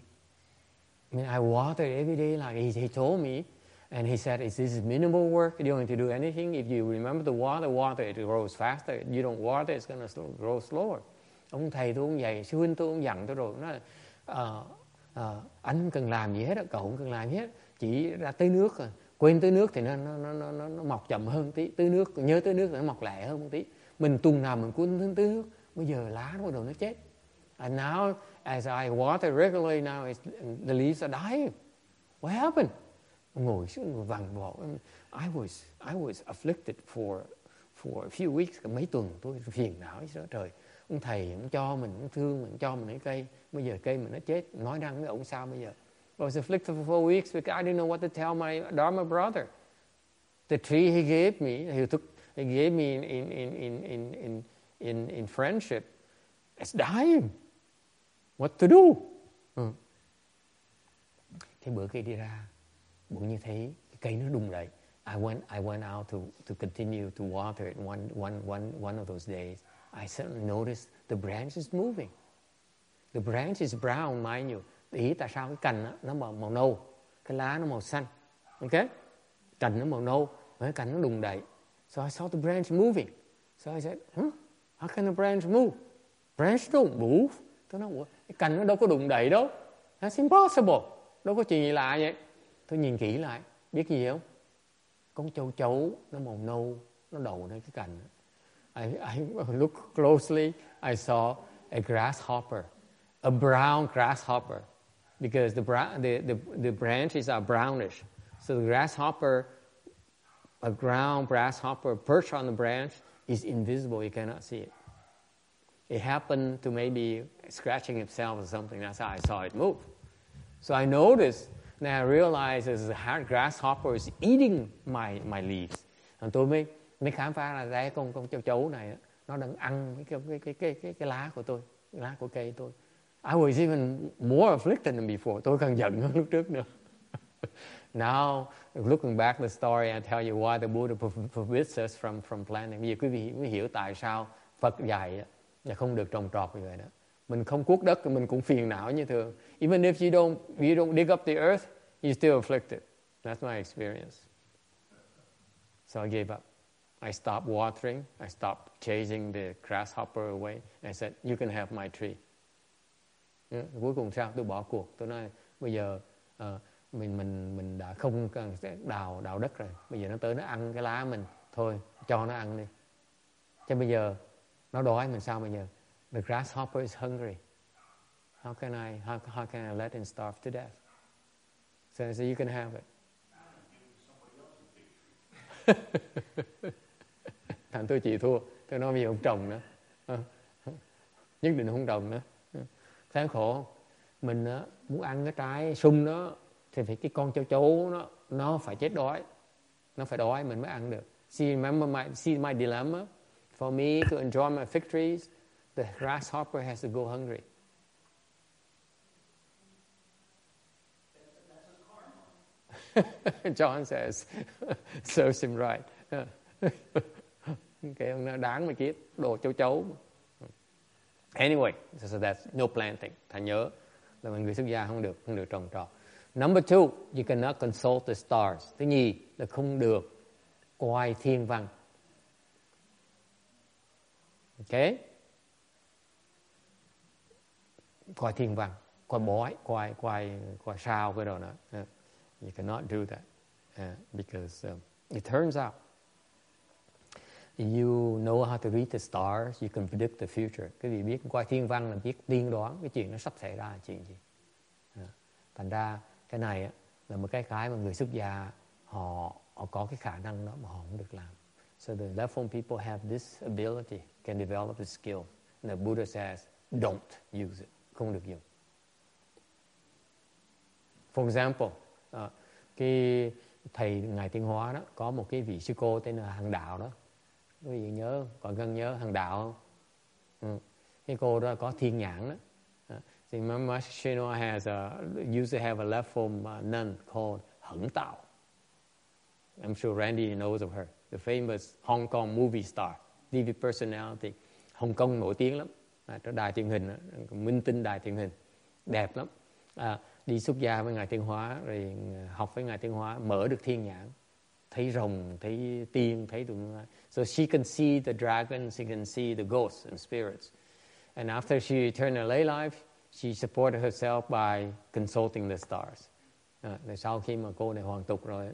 I mean, I watered every day like he, he told me. And he said, is this minimal work? You don't have to do anything. If you remember to water, water, it grows faster. If You don't water, it's going to grow slower. Ông thầy tôi cũng vậy, sư huynh tôi cũng dặn tôi rồi. Nó là, uh, ờ, anh cần làm gì hết, cậu không cần làm gì hết. Chỉ ra tới nước rồi. Quên tới nước thì nó, nó, nó, nó, nó, mọc chậm hơn tí. Tới nước, nhớ tới nước thì nó mọc lẹ hơn một tí. Mình tuần nào mình quên tới nước. Bây giờ lá nó bắt đầu nó chết. And now, as I water regularly now, it's, the leaves are dying. What happened? ngồi xuống vàng bỏ. I was I was afflicted for for a few weeks mấy tuần tôi phiền não đó trời ông thầy ông cho mình ông thương mình cho mình cái cây bây giờ cây mình nó chết nói năng với ông sao bây giờ I was afflicted for four weeks because I didn't know what to tell my Dharma brother the tree he gave me he took he gave me in in in in in in in, in friendship it's dying. What to do? Ừ. thì bữa kia đi ra bỗng như thấy cái cây nó đùng lại. I went I went out to to continue to water it one one one one of those days. I suddenly noticed the branch is moving. The branch is brown mind you. Ý tại sao cái cành đó, nó màu, màu nâu? Cái lá nó màu xanh. Ok? Cành nó màu nâu. Cái cành nó đùng đậy. So I saw the branch moving. So I said huh? How can the branch move? Branch don't move. Tôi nói Ủa, cái cành nó đâu có đụng đậy đâu. That's impossible. Đâu có chuyện gì lạ vậy. Tôi nhìn kỹ lại biết gì không? Con châu chấu nó màu nâu nó đầu lên cái cành. I, I look closely I saw a grasshopper a brown grasshopper because the, brown, the, the, the branches are brownish. So the grasshopper a brown grasshopper perched on the branch is invisible you cannot see it it happened to maybe scratching itself or something that's how I saw it move so I noticed Now I realized there's a hard grasshopper is eating my my leaves. And tôi mới mới khám phá là cái con con châu chấu này nó đang ăn cái cái cái cái cái, cái lá của tôi, lá của cây tôi. I was even more afflicted than before. Tôi càng giận hơn lúc trước nữa. Now, looking back the story, I tell you why the Buddha forbids us from from planting. Bây giờ quý vị mới hiểu tại sao Phật dạy là không được trồng trọt như vậy đó. Mình không cuốc đất mình cũng phiền não như thường. Even if you don't you don't dig up the earth, you're still afflicted. That's my experience. So I gave up. I stopped watering. I stopped chasing the grasshopper away. I said, "You can have my tree." Yeah. Cuối cùng sao? Tôi bỏ cuộc. Tôi nói bây giờ uh, mình mình mình đã không cần đào đào đất rồi. Bây giờ nó tới nó ăn cái lá mình. Thôi, cho nó ăn đi. Chứ bây giờ nó đói mình sao bây giờ? The grasshopper is hungry. How can I how, how can I let him starve to death? So I said, you can have it. Thằng tôi chịu thua. Tôi nói bây giờ không trồng nữa. Ờ. Nhất định không trồng nữa. Ờ. Kháng khổ. Mình muốn ăn cái trái sung đó thì phải cái con châu chấu nó nó phải chết đói. Nó phải đói mình mới ăn được. See, remember my, see my dilemma? For me to enjoy my fig trees, the grasshopper has to go hungry. John says, serves him right. cái ông nó đáng mà kiếp, đồ châu chấu. Anyway, so that's no planting. thà nhớ là mình người xuất gia không được, không được trồng trọt. Number two, you cannot consult the stars. Thứ nhì là không được coi thiên văn. Ok? Coi thiên văn, coi bói, coi coi coi sao cái đồ nữa. You cannot do that uh, because um, it turns out you know how to read the stars, you can predict the future. Cái gì biết quay thiên văn là biết tiên đoán cái chuyện nó sắp xảy ra là chuyện gì. Uh, thành ra cái này là một cái cái mà người xuất gia họ họ có cái khả năng đó mà họ không được làm. So the left home people have this ability, can develop the skill. And the Buddha says, don't use it. Không được dùng. For example, uh, cái thầy ngài Tiên Hóa đó có một cái vị sư cô tên là Hằng Đạo đó quý vị nhớ còn gần nhớ Hằng Đạo không ừ. cái cô đó có thiên nhãn đó uh, so Master Shino has a, used to have a left form uh, nun called Hận Tạo I'm sure Randy knows of her. The famous Hong Kong movie star. TV personality. Hồng Kông nổi tiếng lắm. À, trên đài truyền hình minh tinh đài truyền hình. Đẹp lắm. À, đi xuất gia với ngài Tiên Hóa rồi học với ngài Tiên Hóa mở được thiên nhãn. Thấy rồng thấy tiên thấy tụi so she can see the dragons she can see the ghosts and spirits. And after she returned her lay life she supported herself by consulting the stars. À, rồi sau khi mà cô này hoàn tục rồi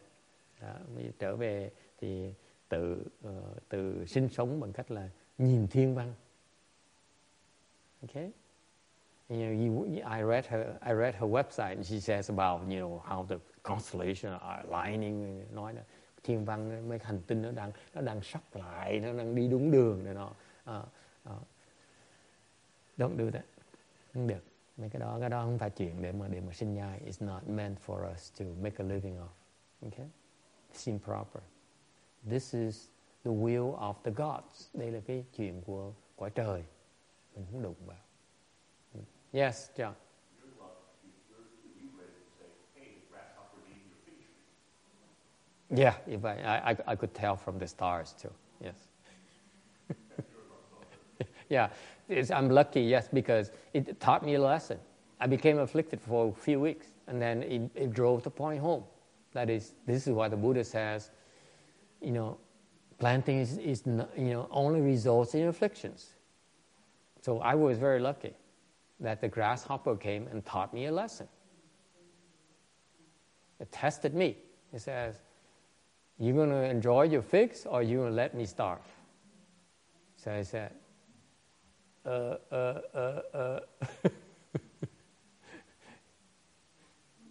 à, trở về thì tự uh, tự sinh sống bằng cách là nhìn thiên văn. Okay? You know, you, I read her, I read her website, and she says about, you know, how the constellation are aligning, nói là thiên văn mấy hành tinh nó đang nó đang sắp lại, nó đang đi đúng đường rồi nó Uh, uh, don't do that, không được. Mấy cái đó, cái đó không phải chuyện để mà để mà sinh nhai. It's not meant for us to make a living off. Okay, it's improper. This is the will of the gods. Đây là cái chuyện của quả trời. Mình không đụng vào. Yes, John. Yeah, if I, I, I could tell from the stars too. Yes. Yeah, it's, I'm lucky, yes, because it taught me a lesson. I became afflicted for a few weeks, and then it, it drove the point home. That is, this is why the Buddha says, you know, planting is, is not, you know, only results in afflictions. So I was very lucky that the grasshopper came and taught me a lesson. It tested me. It says, "You're going to enjoy your figs or you going to let me starve? So I said, Uh, uh, uh.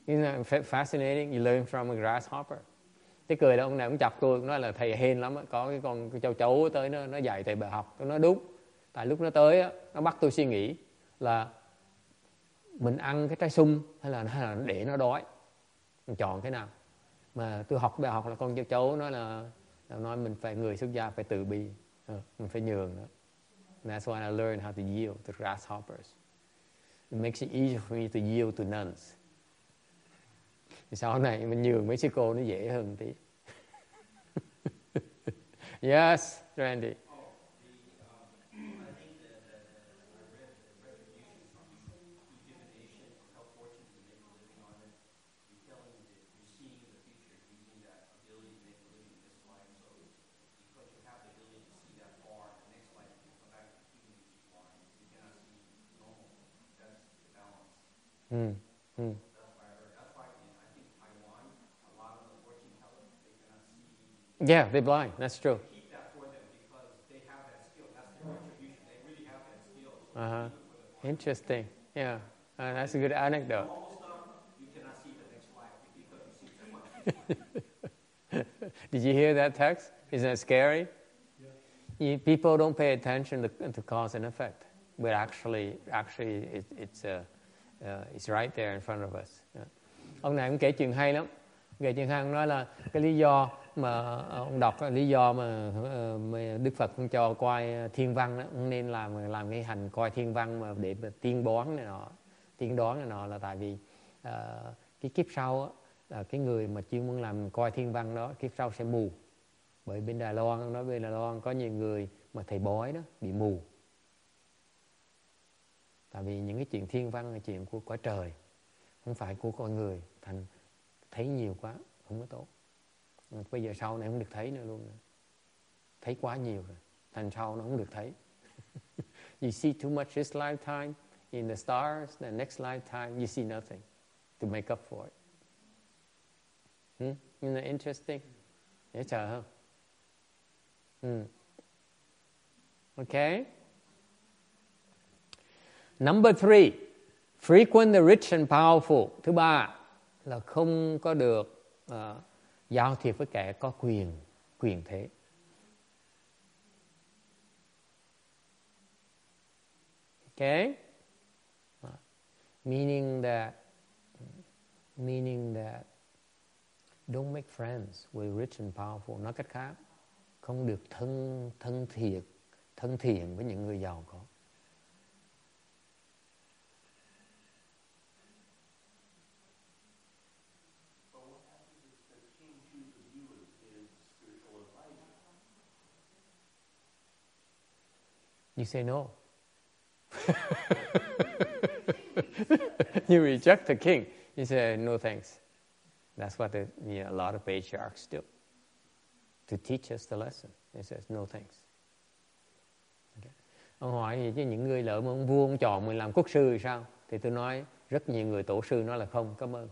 Isn't that fascinating? You learn from a grasshopper. Thế cười đó ông này cũng chọc tôi, nói là thầy hên lắm, có cái con cái châu chấu tới nó nó dạy thầy bài học, nó nói đúng. Tại lúc nó tới nó bắt tôi suy nghĩ là mình ăn cái trái sung hay là hay là để nó đói mình chọn cái nào mà tôi học bài học là con châu chấu nói là, là nói mình phải người xuất gia phải từ bi ờ, mình phải nhường đó And that's why I learned how to yield to grasshoppers. It makes it easier for me to yield to nuns. Thì sau này mình nhường mấy sư cô nó dễ hơn tí. Yes Randy Mm. Yeah, they're blind. That's true. Uh huh. Interesting. Yeah, uh, that's a good anecdote. Did you hear that text? Isn't it scary? You, people don't pay attention to, to cause and effect, but actually, actually, it, it's a Uh, it's right there in front of us. Yeah. Ông này cũng kể chuyện hay lắm. Kể chuyện hay ông nói là cái lý do mà ờ, ông đọc lý do mà, ờ, mà Đức Phật không cho coi thiên văn đó, ông nên làm làm cái hành coi thiên văn mà để mà tiên đoán này nọ, tiên đoán này nọ là tại vì uh, cái kiếp sau á, là cái người mà chuyên muốn làm coi thiên văn đó kiếp sau sẽ mù. Bởi bên Đài Loan nói bên Đài Loan có nhiều người mà thầy bói đó bị mù tại vì những cái chuyện thiên văn là chuyện của quả trời, không phải của con người. Thành thấy nhiều quá, không có tốt. Bây giờ sau này không được thấy nữa luôn nữa. thấy quá nhiều rồi. Thành sau nó không được thấy. You see too much this lifetime in the stars, the next lifetime you see nothing to make up for it. Hmm? Isn't that interesting? Dễ chờ không? Hmm. okay? Number three, frequent the rich and powerful. Thứ ba là không có được uh, giao thiệp với kẻ có quyền, quyền thế. Okay? Ờ, meaning that meaning that don't make friends with rich and powerful. Nói cách khác, không được thân thân thiện thân thiện với những người giàu có. But what happens is the king chooses you as his spiritual advisor. You say no. you reject the king. You say no thanks. That's what the, you know, a lot of patriarchs do. To teach us the lesson. He says no thanks. Okay. Ông hỏi gì chứ những người lỡ mà ông vua ông chọn mình làm quốc sư thì sao? Thì tôi nói rất nhiều người tổ sư nói là không, cảm ơn.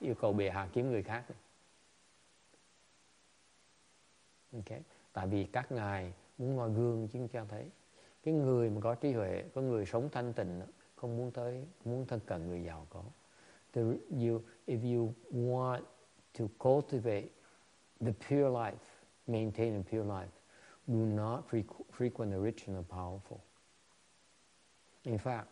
Yêu cầu bề hạ kiếm người khác. Okay. Tại vì các ngài muốn gương chứ cho thấy. Cái người mà có trí huệ có người sống thanh tịnh không muốn tới muốn thân cận người giàu có. The, you, if you want to cultivate the pure life maintain a pure life do not frequent the rich and the powerful. In fact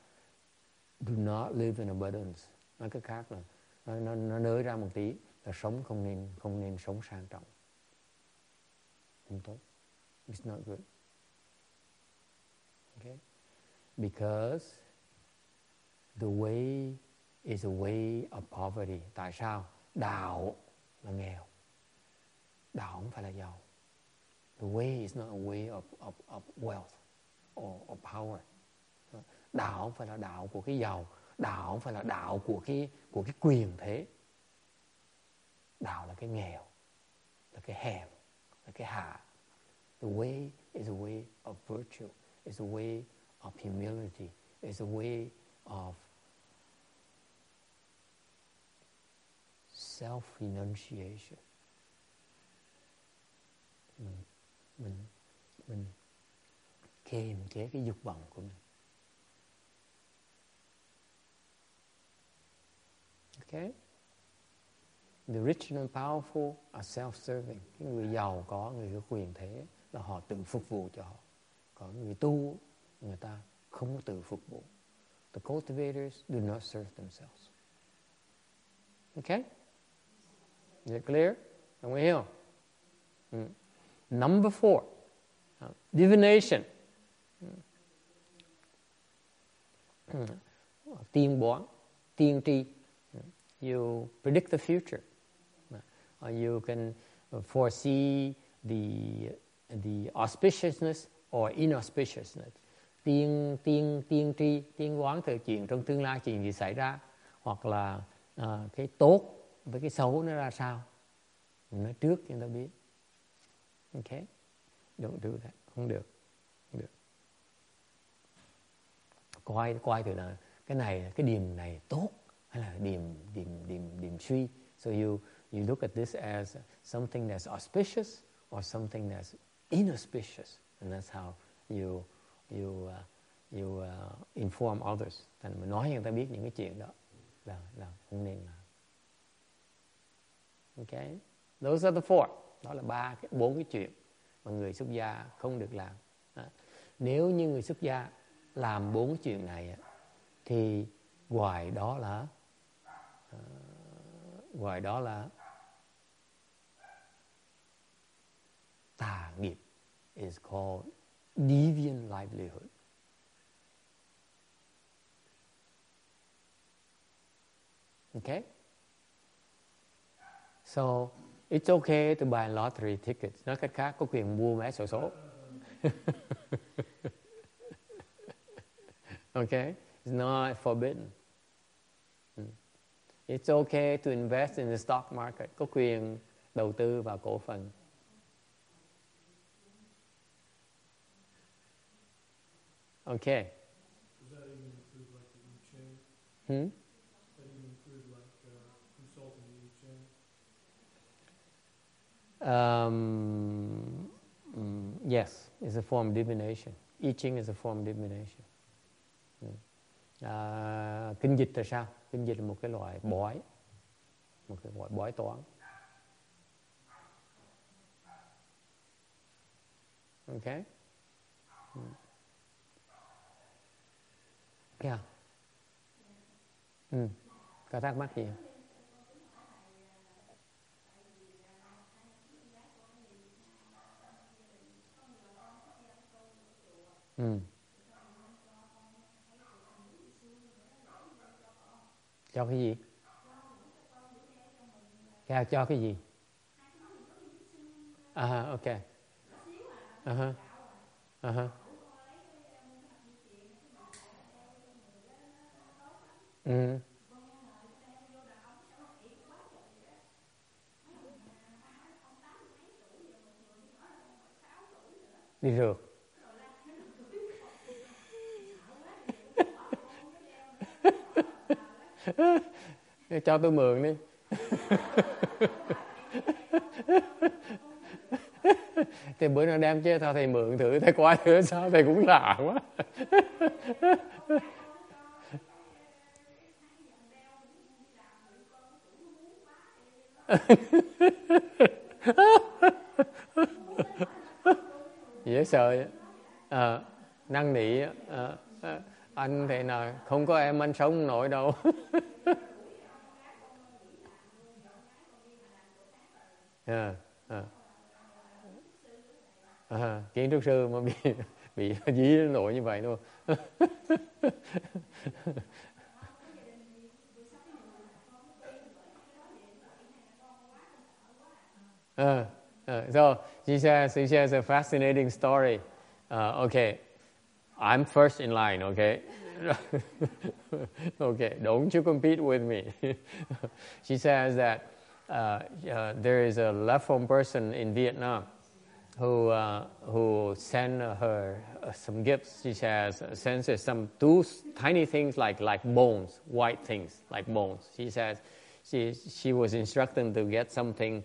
do not live in abundance. Nói cách khác là nó, nó, nó nới ra một tí là sống không nên không nên sống sang trọng. Không tốt it's not good Okay? Because the way is a way of poverty. Tại sao? Đạo là nghèo. Đạo không phải là giàu. The way is not a way of, of, of wealth or, or power. Đạo không phải là đạo của cái giàu. Đạo không phải là đạo của cái của cái quyền thế. Đạo là cái nghèo, là cái hèn, là cái hạ. The way is a way of virtue. It's a way of humility. It's a way of self-renunciation. Mình, mình, mình kiềm chế cái dục vọng của mình. Okay? The rich and powerful are self-serving. Cái người giàu có, người có quyền thế là họ tự phục vụ cho họ. Còn người tu, người ta không tự phục vụ. The cultivators do not serve themselves. Okay? Is it clear? Đồng ý không? Mm. Number four, uh, divination. Mm. Tiên đoán, tiên tri. You predict the future. You can foresee the, the auspiciousness or inauspiciousness. Tiên tiên tiên tri, tiên đoán thời chuyện trong tương lai chuyện gì xảy ra hoặc là uh, cái tốt với cái xấu nó ra sao. Mình nói trước cho người ta biết. ok Don't do that. Không được. Không được. Coi coi thử là cái này cái điểm này tốt hay là điểm điểm điểm điểm suy. So you you look at this as something that's auspicious or something that's inauspicious. And that's how you you uh, you uh, inform others. Thành mình nói cho người ta biết những cái chuyện đó là là không nên làm. Okay, those are the four. Đó là ba cái bốn cái chuyện mà người xuất gia không được làm. Đó. Nếu như người xuất gia làm bốn cái chuyện này thì ngoài đó là uh, ngoài đó là tà nghiệp is called deviant livelihood. Okay? So, it's okay to buy lottery tickets. Nói cách khác, có quyền mua vé sổ số. okay? It's not forbidden. Hmm. It's okay to invest in the stock market. Có quyền đầu tư vào cổ phần. Okay. Does that even include like the I Ching? Hmm? Does that even include like uh, consulting the I Ching? Um, mm, yes, it's a form of divination. I Ching is a form of divination. Mm. À, kinh dịch là sao? Kinh dịch là một cái loại bói, một cái loại bói toán. Okay. Mm. theo ừ. có thắc mắc gì không ừ. cho cái gì cho cho cái gì à ok uh -huh. Uh -huh. Ừ. Đi rượt cho tôi mượn đi. Thì bữa nào đem cho thầy mượn thử, thầy qua thử sao, thầy cũng lạ quá. Dễ sợ à, năn nỉ à, à, anh thì là không có em anh sống nổi đâu. À, à. À, kiến trúc sư mà bị bị dí nổi như vậy luôn uh, uh, so she says she has a fascinating story. Uh, okay, I'm first in line. Okay, okay, don't you compete with me. she says that uh, uh, there is a left home person in Vietnam who uh, who sent her some gifts. She says sends her some two tiny things like like bones, white things like bones. She says she she was instructed to get something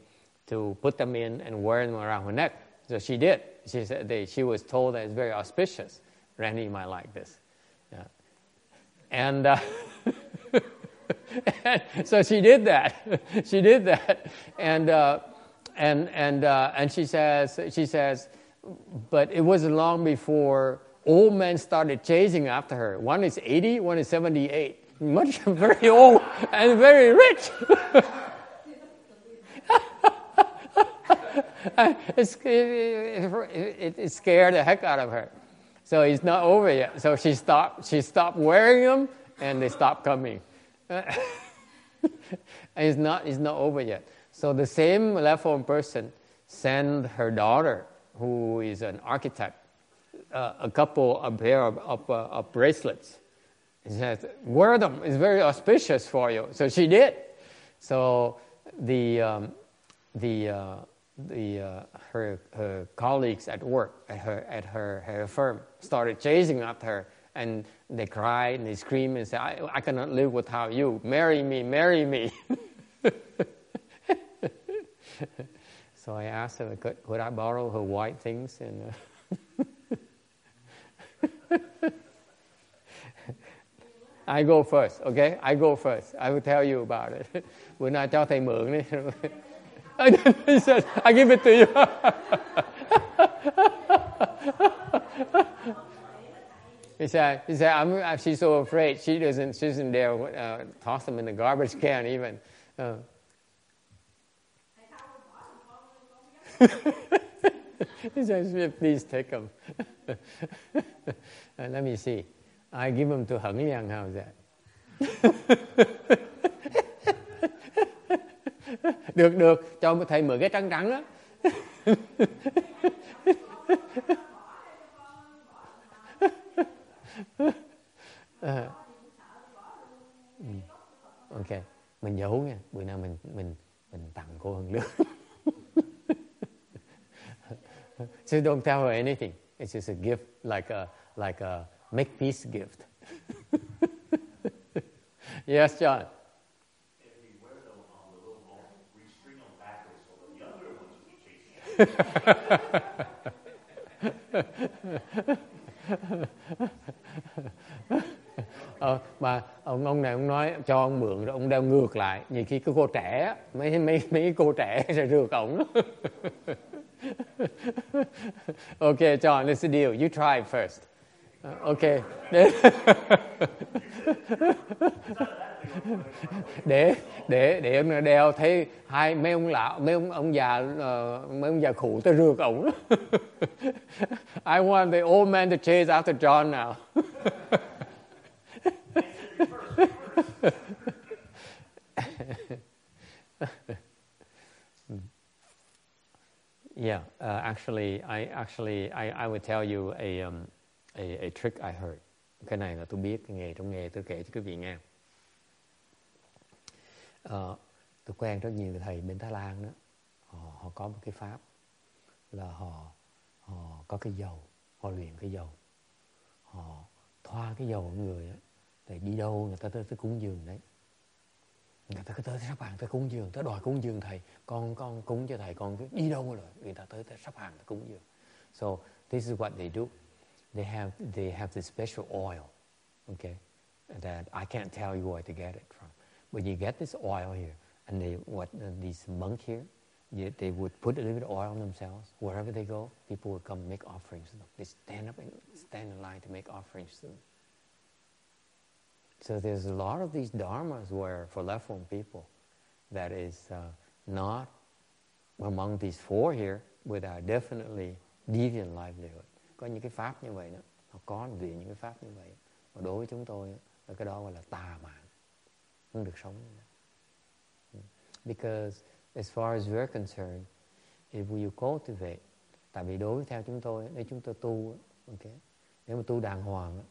to put them in and wear them around her neck. So she did. She said they, she was told that it's very auspicious. Randy might like this. Yeah. And, uh, and so she did that. she did that. And, uh, and, and, uh, and she, says, she says, but it wasn't long before old men started chasing after her. One is 80, one is 78. Much, very old and very rich. it, scared the heck out of her. So it's not over yet. So she stopped. She stopped wearing them, and they stopped coming. and it's not. It's not over yet. So the same left home person sent her daughter, who is an architect, uh, a couple, a pair of, of, uh, of bracelets. He says, "Wear them. It's very auspicious for you." So she did. So the um, the uh, the, uh, her, her colleagues at work, at, her, at her, her firm, started chasing after her. And they cry and they scream and say, I, I cannot live without you. Marry me, marry me. so I asked her, could, could I borrow her white things? And, uh, I go first, okay? I go first. I will tell you about it. Bữa nay cho thầy mượn đi. He said, I give it to you. he said, he said I'm, she's so afraid. She doesn't, she doesn't dare uh, toss them in the garbage can even. Uh. he says, please take them. uh, let me see. I give them to Heng Liang. How's that? được được. Cho thầy mượn cái trắng trắng đó. À. Ừ. ok. Mình giấu nha. Bữa nào mình mình mình tặng cô hơn nữa. so don't tell her anything. It's just a gift, like a like a make peace gift. Yes, John. Ờ, mà ông ông này ông nói cho ông mượn rồi ông đeo ngược lại. Nhiều khi cái cô trẻ mấy mấy mấy cô trẻ sẽ rượt ổng. Okay John let's deal. You try first. Ờ, ok. Để để để để ông đeo thấy hai mấy ông lão mấy ông ông già uh, mấy ông già khủ tới rượt ổng. I want the old man to chase after John now. Yeah, uh, actually, I actually I, I would tell you a, um, a a trick I heard. Cái này là tôi biết nghề trong nghề tôi kể cho quý vị nghe. Uh, tôi quen rất nhiều thầy bên Thái Lan đó. Họ, họ có một cái pháp là họ họ có cái dầu, họ luyện cái dầu, họ thoa cái dầu ở người á, để đi đâu người ta tới, tới cúng dường đấy người ta cứ tới sắp hàng tới cúng dường tới đòi cúng dường thầy con con cúng cho thầy con cứ đi đâu rồi người ta tới tới sắp hàng tới cúng dường so this is what they do they have they have this special oil okay that I can't tell you where to get it from. But you get this oil here and they what uh, these monk here they, they would put a little bit of oil on themselves. Wherever they go people would come make offerings to them. They stand up and stand in line to make offerings to them. So there's a lot of these dharmas where, for left form people, that is uh, not among these four here, are definitely deviant livelihood. Có những cái pháp như vậy đó, nó có vì những cái pháp như vậy. Mà đối với chúng tôi, là cái đó gọi là tà mạng, không được sống như vậy. Ừ. Because as far as we're concerned, if we cultivate, tại vì đối với theo chúng tôi, nếu chúng tôi tu, ok nếu mà tu đàng hoàng,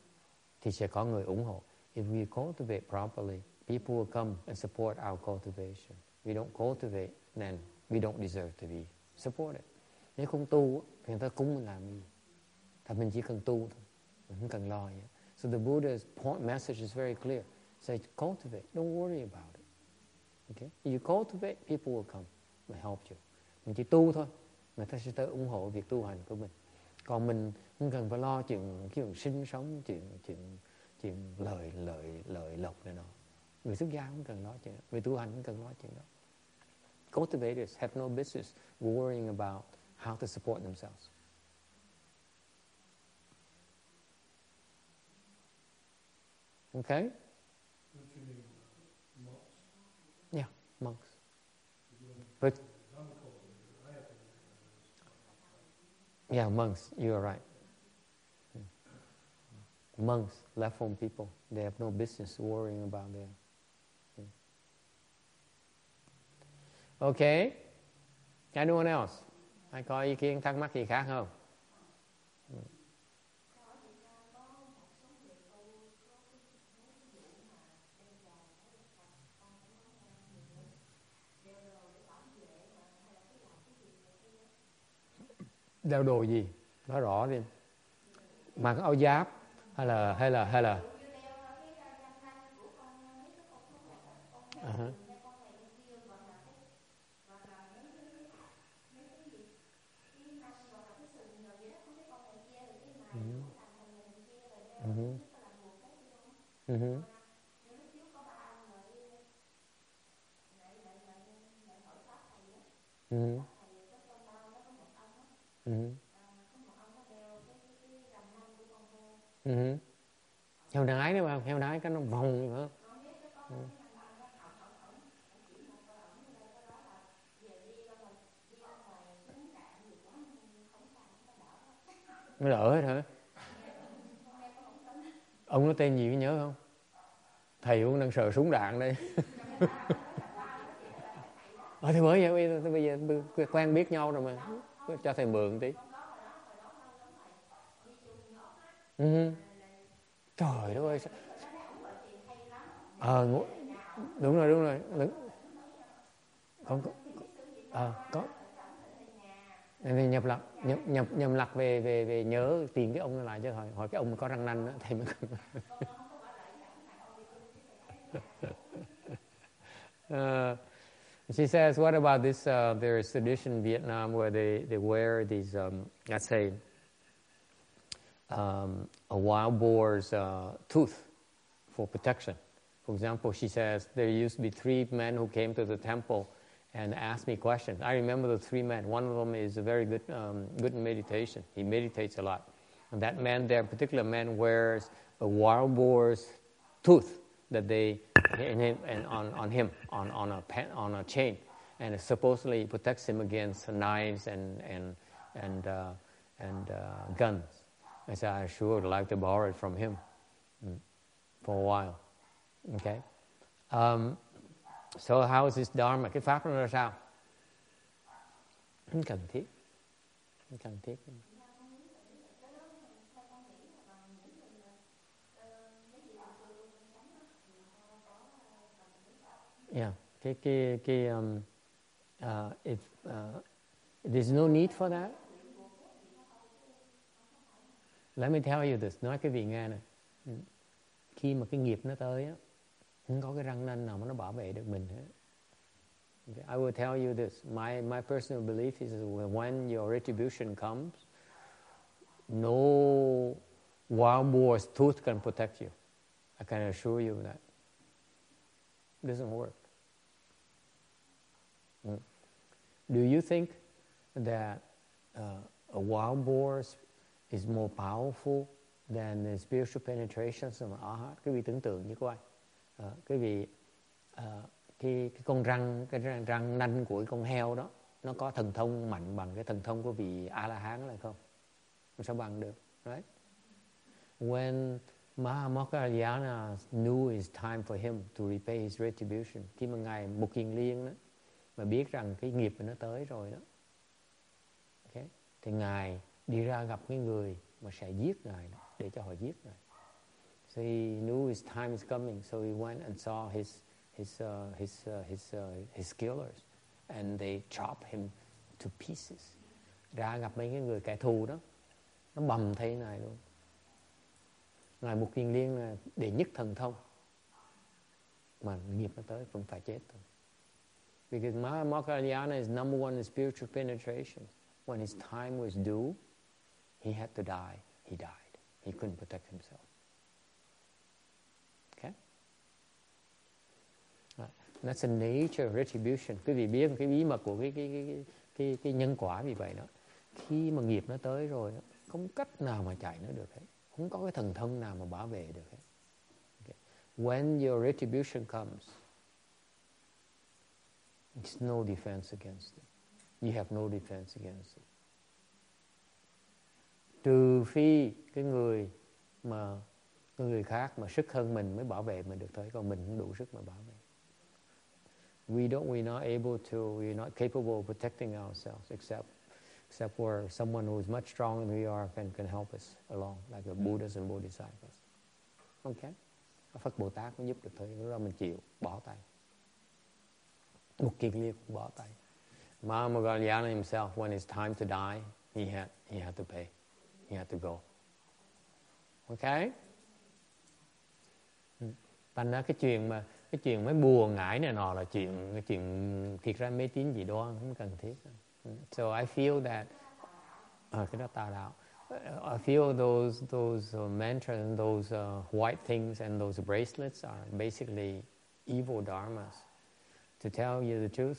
thì sẽ có người ủng hộ. if we cultivate properly, people will come and support our cultivation. We don't cultivate, then we don't deserve to be supported. Nếu không tu, thì người ta cúng làm gì? Thật mình chỉ cần tu thôi, mình không cần lo gì. So the Buddha's point message is very clear. Say, cultivate, don't worry about it. Okay? If you cultivate, people will come and help you. Mình chỉ tu thôi, người ta sẽ tới ủng hộ việc tu hành của mình. Còn mình không cần phải lo chuyện, chuyện sinh sống, chuyện chuyện chuyện lợi lợi lợi lộc này nọ người xuất gia không cần lo chuyện đó người tu hành không cần lo chuyện đó cultivators have no business worrying about how to support themselves okay yeah monks but yeah monks you are right hmm. monks, left form people, they have no business worrying about them. Hmm. Okay. Anyone else? Ai có ý kiến thắc mắc gì khác không? Đeo đồ gì nói rõ đi mặc áo giáp hay là hay là hay là uh-huh. Mm-hmm. Mm-hmm. Mm-hmm. mm-hmm. Ừ. ừ. heo đái đấy không heo đái cái nó vòng nữa ừ. nó đỡ hết hả? Ông nó tên gì có nhớ không? Thầy cũng đang sợ súng đạn đây. Ờ thì mới vậy bây giờ quen biết nhau rồi mà cho thầy mượn tí. Ừ. trời đất ơi ờ à, đúng rồi đúng rồi. Đúng. không có à, có. Nhập lạc nhập nhập nhập lạc về về về nhớ tìm cái ông lại chứ hỏi hỏi cái ông có răng nanh đó thầy mới she says, what about this? Uh, there is tradition in Vietnam where they, they wear these, um, let's say, um, a wild boar's uh, tooth for protection. For example, she says there used to be three men who came to the temple and asked me questions. I remember the three men. One of them is a very good, um, good in meditation. He meditates a lot. And that man there, particular man, wears a wild boar's tooth that they in him and on, on him on, on a pen, on a chain, and it supposedly protects him against knives and and and uh, and uh, guns. I said I sure would like to borrow it from him mm, for a while. Okay. Um, so how is this dharma? Cái pháp nó ra sao? Không cần thiết. Không cần thiết. Yeah, cái cái cái um, uh, if uh, there's no need for that. Let me tell you this, nói cái vị nghe này. Khi mà cái nghiệp nó tới á, không có cái răng nanh nào mà nó bảo vệ được mình hết. I will tell you this. My my personal belief is when your retribution comes, no wild boar's tooth can protect you. I can assure you that. It doesn't work. Do you think that uh, a wild boar is more powerful than the spiritual penetration of an arhat? Quý vị tưởng tượng như coi. Uh, quý vị, uh, cái, cái con răng, cái răng, răng nanh của con heo đó, nó có thần thông mạnh bằng cái thần thông của vị A-la-hán là không? Nó sao bằng được? Right? When Mahamokkalayana knew it's time for him to repay his retribution. Khi mà Ngài Mục Kiền Liên đó, mà biết rằng cái nghiệp nó tới rồi đó. Okay. Thì Ngài đi ra gặp cái người mà sẽ giết Ngài đó, để cho họ giết Ngài. So he knew his time is coming, so he went and saw his his uh, his uh, his uh, his killers, and they chop him to pieces. Ra gặp mấy cái người kẻ thù đó, nó bầm thay này luôn. Ngài Mục Kiền Liên là để nhất thần thông mà nghiệp nó tới vẫn phải chết thôi. Because Mahamokkhalana is number one in spiritual penetration. When his time was due, he had to die. He died. He couldn't protect himself. Okay? Right. That's the nature of retribution. Quý vị biết cái bí mật của cái cái cái cái, cái nhân quả vì vậy đó. Khi mà nghiệp nó tới rồi, không cách nào mà chạy nó được hết. Không có cái thần thông nào mà bảo vệ được hết. Okay. When your retribution comes, it's no defense against it. You have no defense against it. Trừ phi cái người mà người khác mà sức hơn mình mới bảo vệ mình được thôi, còn mình không đủ sức mà bảo vệ. We don't, we're not able to, we're not capable of protecting ourselves except except where someone who is much stronger than we are can, can help us along, like the Buddhas and Bodhisattvas. Okay? Phật Bồ Tát mới giúp được thôi, lúc đó mình chịu, bỏ tay. Liệt cũng bỏ himself, when it's time to die, he had, he had to pay. He had to go. Okay? Thành ra cái chuyện mà cái chuyện mấy bùa ngải này nọ là chuyện cái chuyện thiệt ra mê tín gì đó không cần thiết. So I feel that uh, cái đó tà đạo. I feel those those uh, mantras those uh, white things and those bracelets are basically evil dharmas. To tell you the truth,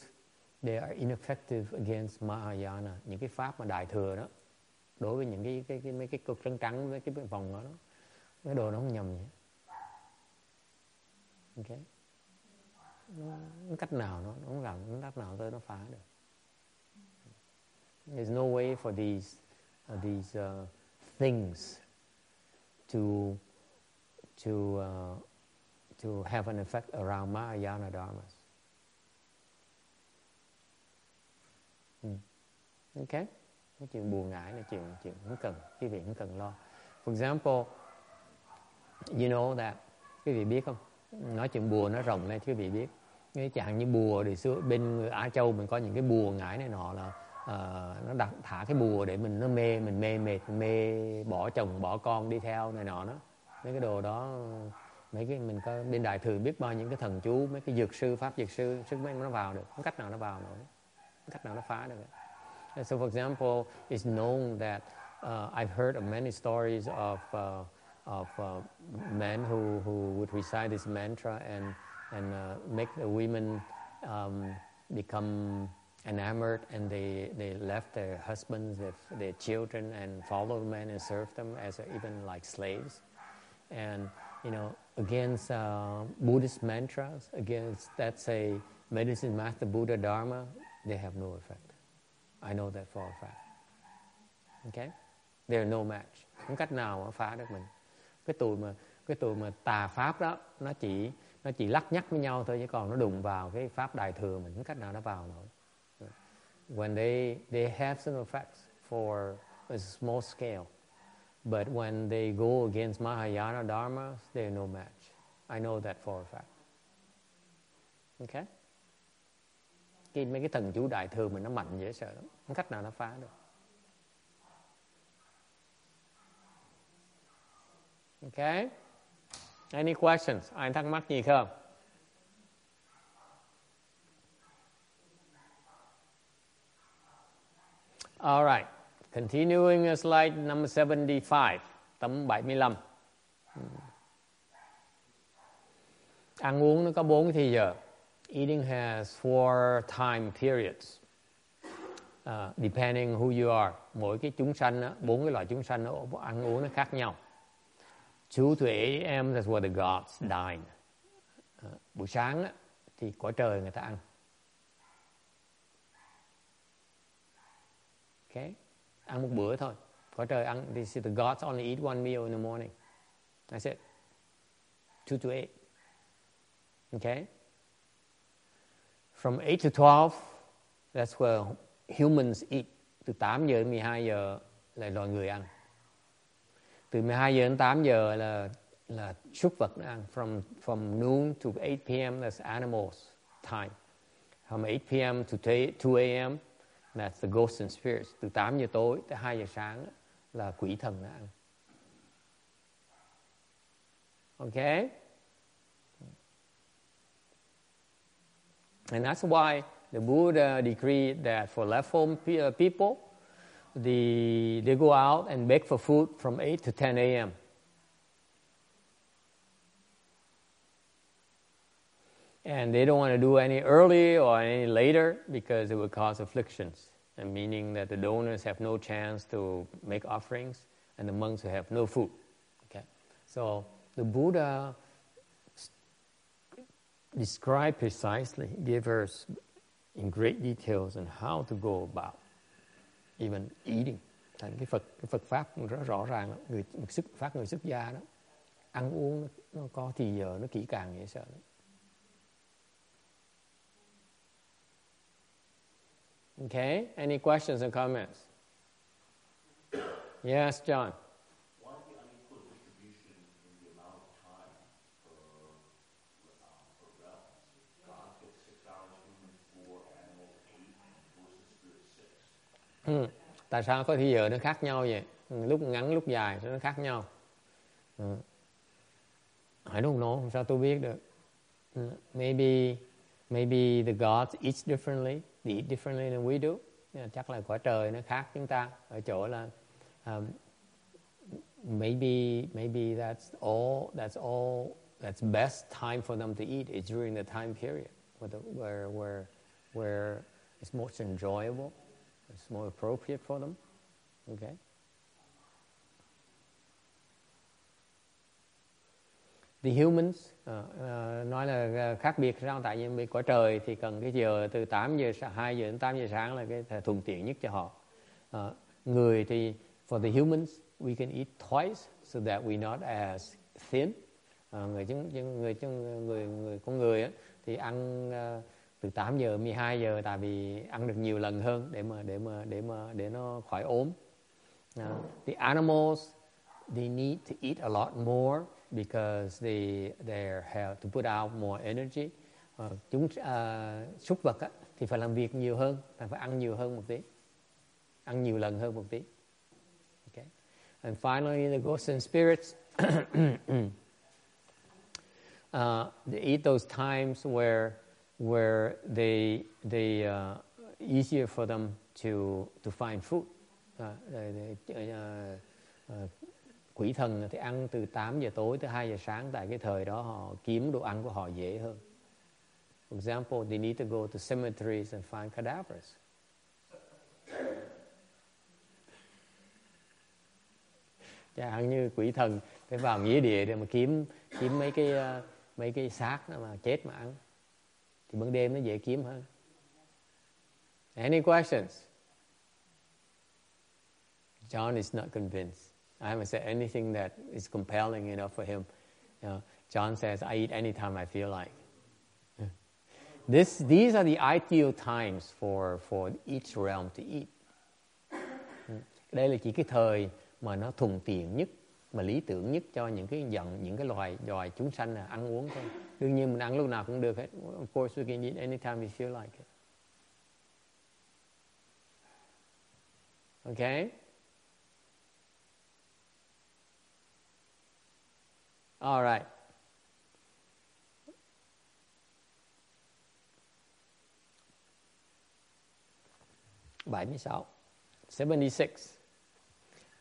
they are ineffective against Mahayana. Những cái pháp mà đại thừa đó, đối với những cái cái, cái mấy cái cục trắng trắng với cái vòng đó, đó cái đồ nó không nhầm nhỉ? Okay. Nó, cách nào nó, nó không làm, nó cách nào tới nó phá được. There's no way for these uh, these uh, things to to uh, to have an effect around Mahayana dharmas. Hmm khác Cái chuyện buồn ngại là chuyện chuyện không cần, quý vị không cần lo. For example, you know that, quý vị biết không? Nói chuyện bùa nó rộng lên, quý vị biết. Cái chẳng như bùa thì xưa bên Á Châu mình có những cái bùa ngải này nọ là uh, nó đặt thả cái bùa để mình nó mê mình mê mệt mê bỏ chồng bỏ con đi theo này nọ đó mấy cái đồ đó mấy cái mình có bên đại thừa biết bao những cái thần chú mấy cái dược sư pháp dược sư sức mấy nó vào được không cách nào nó vào nổi không cách nào nó phá được so for example it's known that uh, I've heard of many stories of uh, of uh, men who who would recite this mantra and and uh, make the women um, become enamored and they, they left their husbands, their, their children, and followed men and served them as even like slaves. And, you know, against uh, Buddhist mantras, against, let's say, medicine master Buddha Dharma, they have no effect. I know that for a fact. Okay? They're no match. Không cách nào mà phá được mình. Cái tụi mà cái tụi mà tà pháp đó nó chỉ nó chỉ lắc nhắc với nhau thôi chứ còn nó đụng vào cái pháp đại thừa mình không cách nào nó vào nổi. When they they have some effects for a small scale, but when they go against Mahayana Dharma, they're no match. I know that for a fact. Okay? Cái mấy cái thần chủ đại thừa mình nó mạnh dễ sợ lắm, không cách nào nó phá được. Okay? Any questions? Ai thắc mắc gì không? All right. Continuing slide number 75, tấm 75. Ăn uống nó có bốn thì giờ. Eating has four time periods. Uh, depending who you are. Mỗi cái chúng sanh, đó, bốn cái loại chúng sanh nó ăn uống nó khác nhau. 2 to 8 a.m. that's where the gods dine. Uh, buổi sáng đó, thì quả trời người ta ăn. Okay? Ăn một bữa thôi. Quả trời ăn. They say the gods only eat one meal in the morning. That's it. 2 to 8. Okay? From 8 to 12, that's where humans eat. Từ 8 giờ đến 12 giờ là loài người ăn từ 12 giờ đến 8 giờ là là súc vật nó ăn from from noon to 8 p.m. that's animals time from 8 p.m. to 2 a.m. that's the ghosts and spirits từ 8 giờ tối tới 2 giờ sáng là quỷ thần nó ăn okay and that's why the Buddha decreed that for left home uh, people the, they go out and beg for food from 8 to 10 a.m. And they don't want to do any early or any later because it would cause afflictions, and meaning that the donors have no chance to make offerings and the monks will have no food. Okay? So the Buddha described precisely, gave us in great details on how to go about even eating thành cái Phật cái Phật pháp cũng rất rõ ràng người sức phát người xuất gia đó ăn uống nó, nó có thì giờ nó kỹ càng dễ sợ lắm. Okay, any questions or comments? Yes, John. Why the unequal distribution in the amount of time per, um, per realms? God gets six hours, humans four, animals eight, versus spirit six. Ừ. Tại sao có thì giờ nó khác nhau vậy? Ừ, lúc ngắn lúc dài nó khác nhau. Ừ. I don't know, sao tôi biết được? Ừ. Maybe maybe the gods eat differently, they eat differently than we do. Chắc là quả trời nó khác chúng ta ở chỗ là um, maybe maybe that's all that's all that's best time for them to eat is during the time period where the, where where where it's most enjoyable. It's more appropriate for them. Okay? The humans, uh, uh, nói là à, khác biệt sao? Tại vì quả trời thì cần cái giờ từ 8 giờ 2 giờ đến 8 giờ sáng là cái thuận tiện nhất cho họ. Uh, người thì for the humans we can eat twice so that we not as thin. Uh, người chúng người chúng người người con người á, thì ăn uh, từ 8 giờ 12 giờ tại vì ăn được nhiều lần hơn để mà để mà để mà để nó khỏi ốm. Uh, the animals they need to eat a lot more because they they have to put out more energy. Uh, chúng uh, súc vật á, thì phải làm việc nhiều hơn, phải ăn nhiều hơn một tí, ăn nhiều lần hơn một tí. Okay. And finally, the ghosts and spirits. uh, they eat those times where where they they uh, easier for them to to find food. Uh, they, they, uh, uh, quỷ thần thì ăn từ 8 giờ tối tới 2 giờ sáng tại cái thời đó họ kiếm đồ ăn của họ dễ hơn. For example, they need to go to cemeteries and find cadavers. Chẳng như quỷ thần phải vào nghĩa địa để mà kiếm kiếm mấy cái uh, mấy cái xác mà chết mà ăn thì ban đêm nó dễ kiếm hơn. Any questions? John is not convinced. I haven't said anything that is compelling enough for him. You know, John says, I eat anytime I feel like. This, these are the ideal times for, for each realm to eat. Đây là chỉ cái thời mà nó thuận tiện nhất, mà lý tưởng nhất cho những cái giận, những cái loài loài chúng sanh là ăn uống thôi. Đương nhiên mình ăn lúc nào cũng được hết. Of course we can eat anytime we feel like it. Okay? All right. Bảy mươi sáu. 76.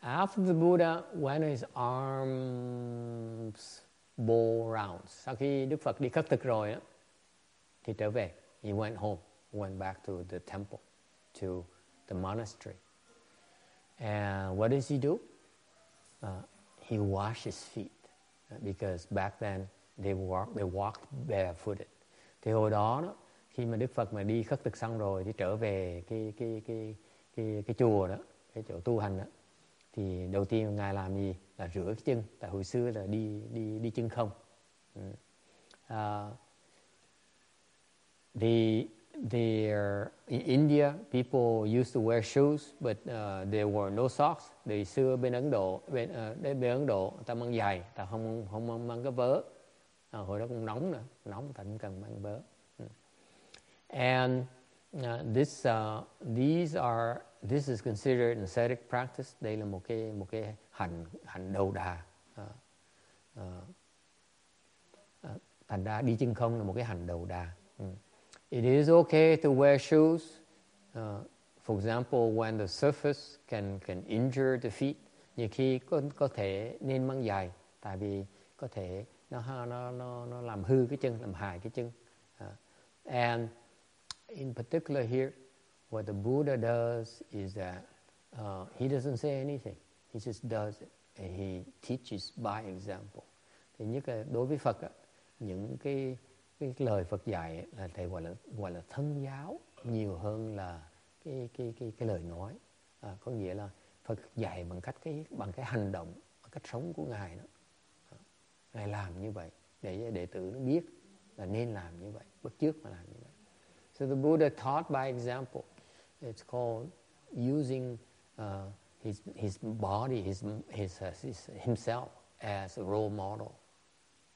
After the Buddha went his arms bore rounds, Sau khi Đức Phật đi khất thực rồi đó, thì trở về. He went home, went back to the temple, to the monastery. And what does he do? Uh, he washed his feet because back then they walk they walked barefooted. Thì hồi đó, đó khi mà Đức Phật mà đi khất thực xong rồi thì trở về cái cái cái cái cái chùa đó, cái chỗ tu hành đó thì đầu tiên ngài làm gì là rửa cái chân tại hồi xưa là đi đi đi chân không. Ừ. À, uh, the the in India people used to wear shoes but uh, there were no socks. thì xưa bên Ấn Độ bên uh, bên Ấn Độ ta mang giày, ta không không mang, mang cái vớ. À, hồi đó cũng nóng nữa, nóng ta cũng cần mang vớ. Ừ. And uh, this uh, these are this is considered an ascetic practice. Đây là một cái một cái hành hành đầu đà. Uh, uh, thành ra đi chân không là một cái hành đầu đà. Mm. It is okay to wear shoes. Uh, for example, when the surface can can injure the feet. Nhiều khi có có thể nên mang giày, tại vì có thể nó nó nó nó làm hư cái chân, làm hại cái chân. Uh, and in particular here, what the Buddha does is that uh, he doesn't say anything. He just does it. And he teaches by example. Thì nhất là đối với Phật, những cái cái lời Phật dạy là thầy gọi là gọi là thân giáo nhiều hơn là cái cái cái cái lời nói. À, có nghĩa là Phật dạy bằng cách cái bằng cái hành động, bằng cách sống của ngài đó. À, ngài làm như vậy để đệ tử nó biết là nên làm như vậy, bất trước mà làm như vậy. So the Buddha taught by example. It's called using uh, his his body, his his, uh, his himself as a role model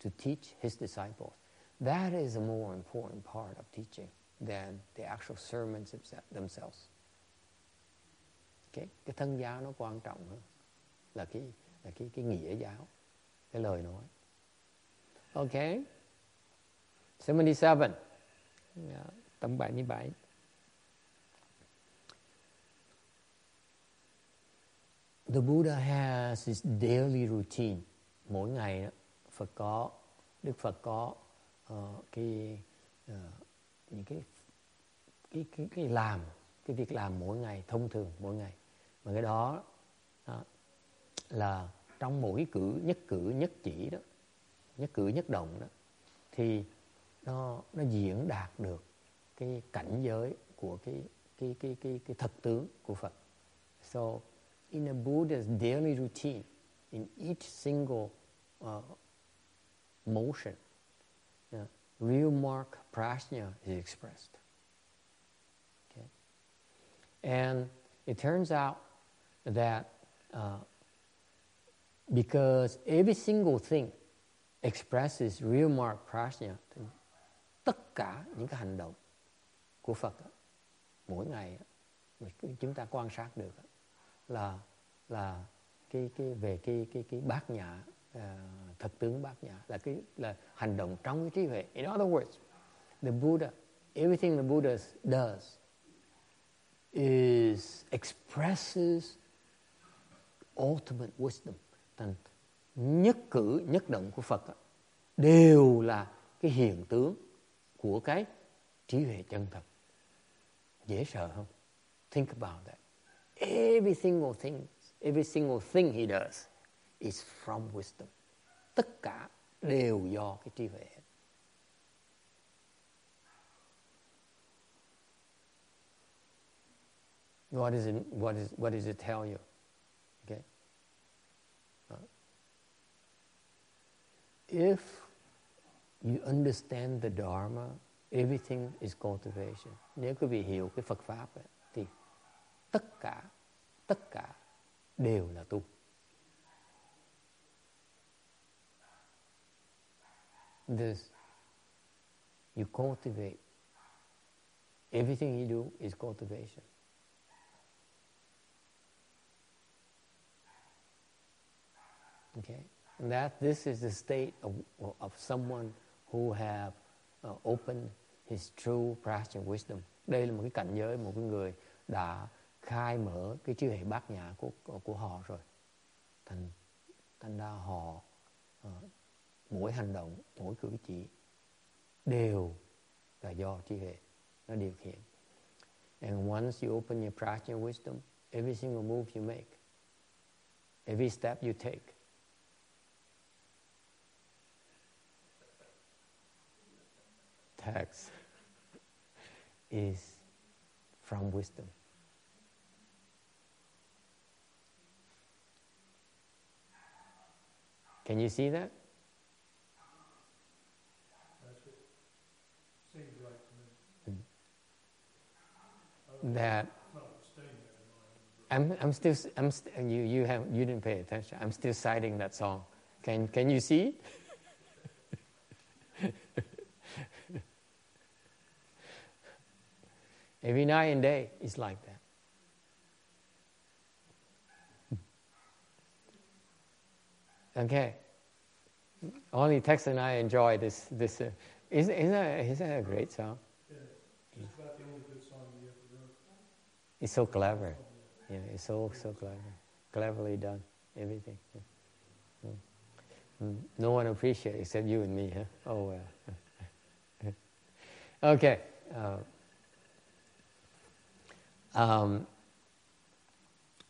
to teach his disciples. That is a more important part of teaching than the actual sermons themselves. Okay? Cái thân giáo nó quan trọng hơn là cái là cái cái nghĩa giáo, cái lời nói. Okay? 77. Yeah, tấm 77. The Buddha has his daily routine. Mỗi ngày Phật có Đức Phật có uh, cái uh, những cái cái cái cái làm cái việc làm mỗi ngày thông thường mỗi ngày mà cái đó, đó là trong mỗi cử nhất cử nhất chỉ đó nhất cử nhất động đó thì nó nó diễn đạt được cái cảnh giới của cái cái cái cái cái thật tướng của Phật. So in a Buddha's daily routine, in each single uh, motion, yeah, real mark prajna is expressed. Okay? And it turns out that uh, because every single thing expresses real mark prajna, tất cả những cái hành động của Phật mỗi ngày chúng ta quan sát được là là cái cái về cái cái cái bát nhã à, uh, thực tướng bát nhã là cái là hành động trong cái trí huệ. In other words, the Buddha, everything the Buddha does is expresses ultimate wisdom. Thành nhất cử nhất động của Phật đều là cái hiện tướng của cái trí huệ chân thật dễ sợ không think about that every single thing every single thing he does is from wisdom tất cả đều do cái trí huệ What does it, what, is, what does it tell you? Okay? If you understand the Dharma, everything is cultivation. Nếu quý vị hiểu cái Phật Pháp ấy, thì tất cả, tất cả đều là tu. This, you cultivate. Everything you do is cultivation. Okay, and that this is the state of, of someone who have uh, opened his true practice wisdom. Đây là một cái cảnh giới một cái người đã khai mở cái trí hệ bát nhã của của họ rồi. Thành thành ra họ uh, mỗi hành động, mỗi cử chỉ đều là do trí hệ nó điều khiển. And once you open your practice wisdom, every single move you make, every step you take text is from wisdom. Can you see that? That. I'm, I'm still, I'm st- you, you have, you didn't pay attention. I'm still citing that song. Can, can you see? Every night and day it's like that. Okay. Only Tex and I enjoy this. This uh, is isn't that, isn't that a great song? Yeah, it's about the only good song you ever wrote. It's so clever. Yeah, it's so so clever, cleverly done. Everything. Yeah. Mm. Mm. No one appreciates except you and me. Huh? Oh well. okay. Uh, um,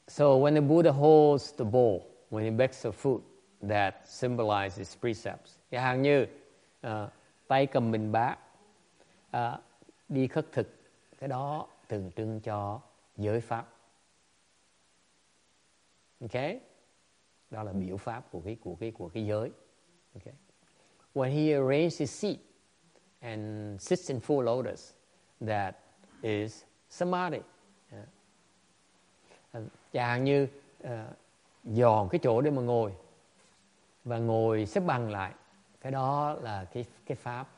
so when the Buddha holds the bowl, when he begs for food, that symbolizes precepts. Chẳng hạn như uh, tay cầm bình bát, uh, đi khất thực, cái đó tượng trưng cho giới pháp. Ok, Đó là biểu pháp của cái của cái của cái giới. Okay? When he arranges his seat and sits in full lotus, that is samadhi. Yeah. Chẳng hạn như ờ, uh, dòn cái chỗ để mà ngồi và ngồi xếp bằng lại, cái đó là cái cái pháp,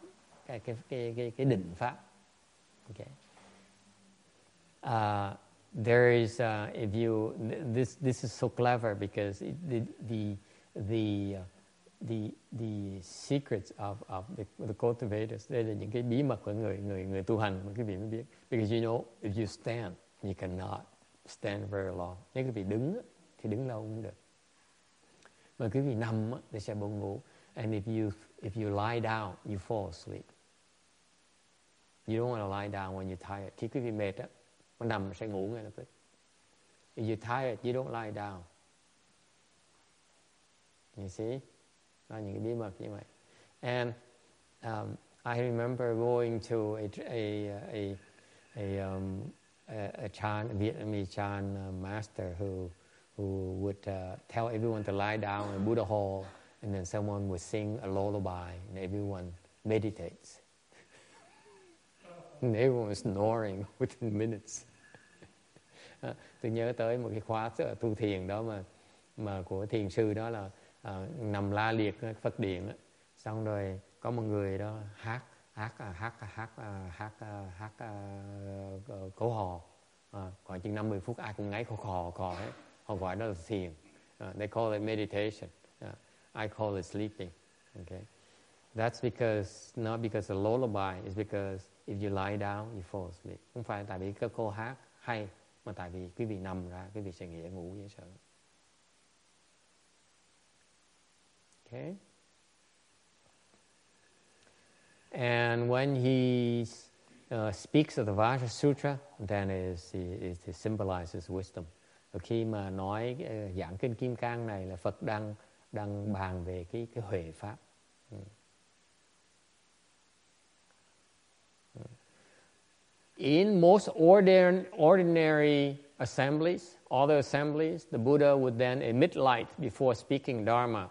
cái cái cái cái, cái định pháp. Okay. Uh, there is uh, if you this this is so clever because it, the the the uh, the the secrets of of the, the cultivators đây là những cái bí mật của người người người tu hành mà quý vị mới biết because you know if you stand you cannot stand very long nếu quý vị đứng thì đứng lâu cũng được mà quý vị nằm thì sẽ buồn ngủ. And if you if you lie down you fall asleep. You don't want to lie down when you're tired. Khi quý vị mệt á mà nằm sẽ ngủ ngay lập tức. If you're tired you don't lie down. You see? Đó những cái bí mật như vậy. And um, I remember going to a a a a, um, a, a Chan a Vietnamese Chan uh, master who who would uh, tell everyone to lie down in Buddha hall, and then someone would sing a lullaby, and everyone meditates. and everyone was snoring within minutes. À, tôi nhớ tới một cái khóa tu thiền đó mà mà của thiền sư đó là à, nằm la liệt Phật điện đó. xong rồi có một người đó hát hát ờ, hát hát hát hát, hát uh, cổ hò à, khoảng chừng 50 phút ai cũng ngáy khò khò khò hết đó là thiền uh, they call it meditation. Uh, I call it sleeping okay? That's because not because a lullaby is because if you lie down you fall asleep. Không phải tại vì cái cô hát hay mà tại vì quý vị nằm ra quý vị sẽ nghĩ ngủ dễ sợ okay? And when he uh, speaks of the Vajra Sutra, then is, is, it symbolizes wisdom. Và khi mà nói ờ, giảng kinh Kim Cang này là Phật đang đang bàn về cái cái huệ pháp. Ừ. Ừ. In most ordinary, ordinary assemblies, other assemblies, the Buddha would then emit light before speaking Dharma.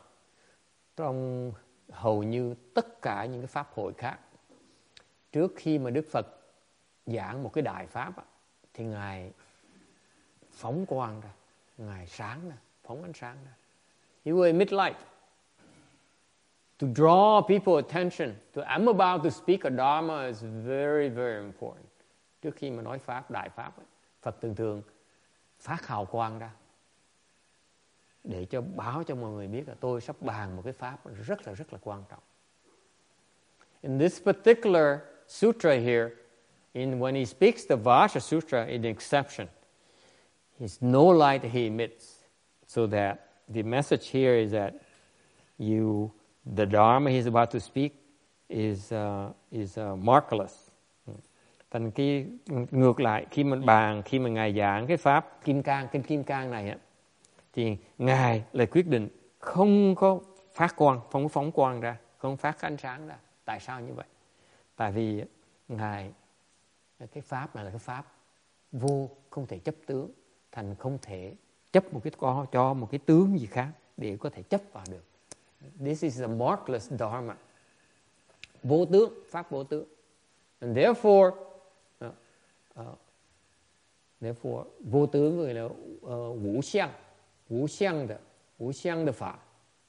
Trong hầu như tất cả những cái pháp hội khác, trước khi mà Đức Phật giảng một cái đại pháp thì ngài phóng quang ra, ngài sáng ra, phóng ánh sáng ra. He will emit light to draw people attention to I'm about to speak a dharma is very very important. Trước khi mà nói pháp đại pháp, Phật thường thường phát hào quang ra để cho báo cho mọi người biết là tôi sắp bàn một cái pháp rất là rất là quan trọng. In this particular sutra here, in when he speaks the Vasha Sutra, in exception, is no light he emits, so that the message here is that you, the Dharma he's about to speak is uh, is uh, markless. Thành cái ngược lại khi mình bàn khi mà ngài giảng cái pháp kim cang kinh kim cang này á thì ngài lại quyết định không có phát quang không có phóng quang ra không phát ánh sáng ra. Tại sao như vậy? Tại vì ngài cái pháp này là cái pháp vô không thể chấp tướng thành không thể chấp một cái co cho một cái tướng gì khác để có thể chấp vào được this is a markless dharma vô tướng pháp vô tướng and therefore uh, uh, therefore vô tướng người là uh, ngũ xiang 无相的无相的法，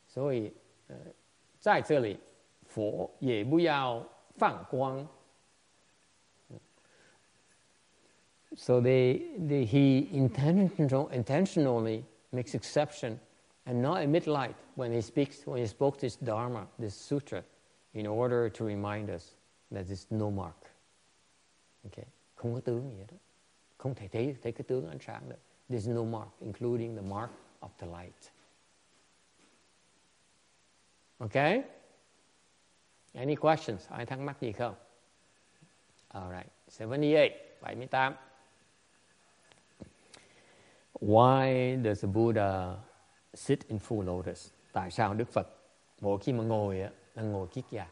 所以呃，在这里佛也不要放光。 So they, they, he intentional, intentionally makes exception and not emit light when he speaks when he spoke this dharma, this sutra, in order to remind us that there's no mark. Okay, không có gì không thể thấy thấy cái tướng ánh sáng được. There's no mark, including the mark of the light. Okay? Any questions? Ai thắc mắc gì không? Alright, 78, 78. Why does the Buddha sit in full lotus? Tại sao Đức Phật mỗi khi mà ngồi á, là ngồi kiết già?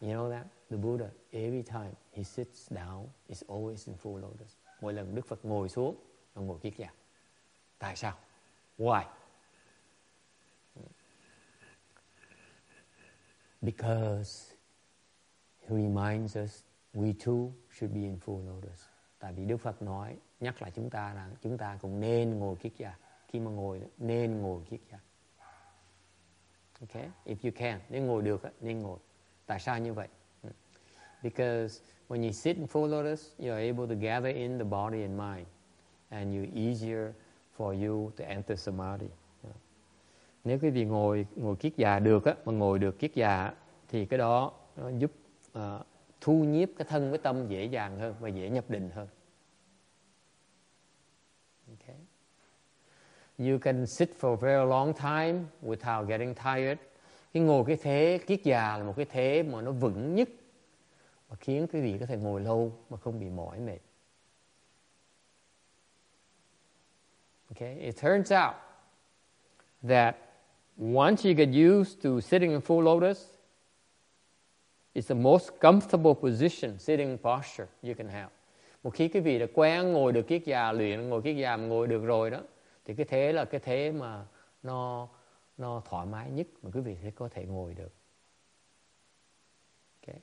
You know that? The Buddha, every time he sits down, is always in full lotus. Mỗi lần Đức Phật ngồi xuống, là ngồi kiết già. Tại sao? Why? Because he reminds us we too should be in full lotus. Tại vì Đức Phật nói nhắc lại chúng ta là chúng ta cũng nên ngồi kiết già. Khi mà ngồi nên ngồi kiết già. Okay? If you can, nếu ngồi được nên ngồi. Tại sao như vậy? Because when you sit in full lotus, you are able to gather in the body and mind, and you easier for you to enter samadhi. Nếu quý vị ngồi ngồi kiết già được á, mà ngồi được kiết già thì cái đó nó giúp uh, thu nhiếp cái thân với tâm dễ dàng hơn và dễ nhập định hơn. Okay. You can sit for a very long time without getting tired. Cái ngồi cái thế kiết già là một cái thế mà nó vững nhất và khiến quý vị có thể ngồi lâu mà không bị mỏi mệt. Okay, it turns out that once you get used to sitting in full lotus, it's the most comfortable position, sitting posture you can have. Một khi quý vị đã quen ngồi được kiết già, luyện ngồi kiết già mà ngồi được rồi đó, thì cái thế là cái thế mà nó nó thoải mái nhất mà quý vị sẽ có thể ngồi được. Okay.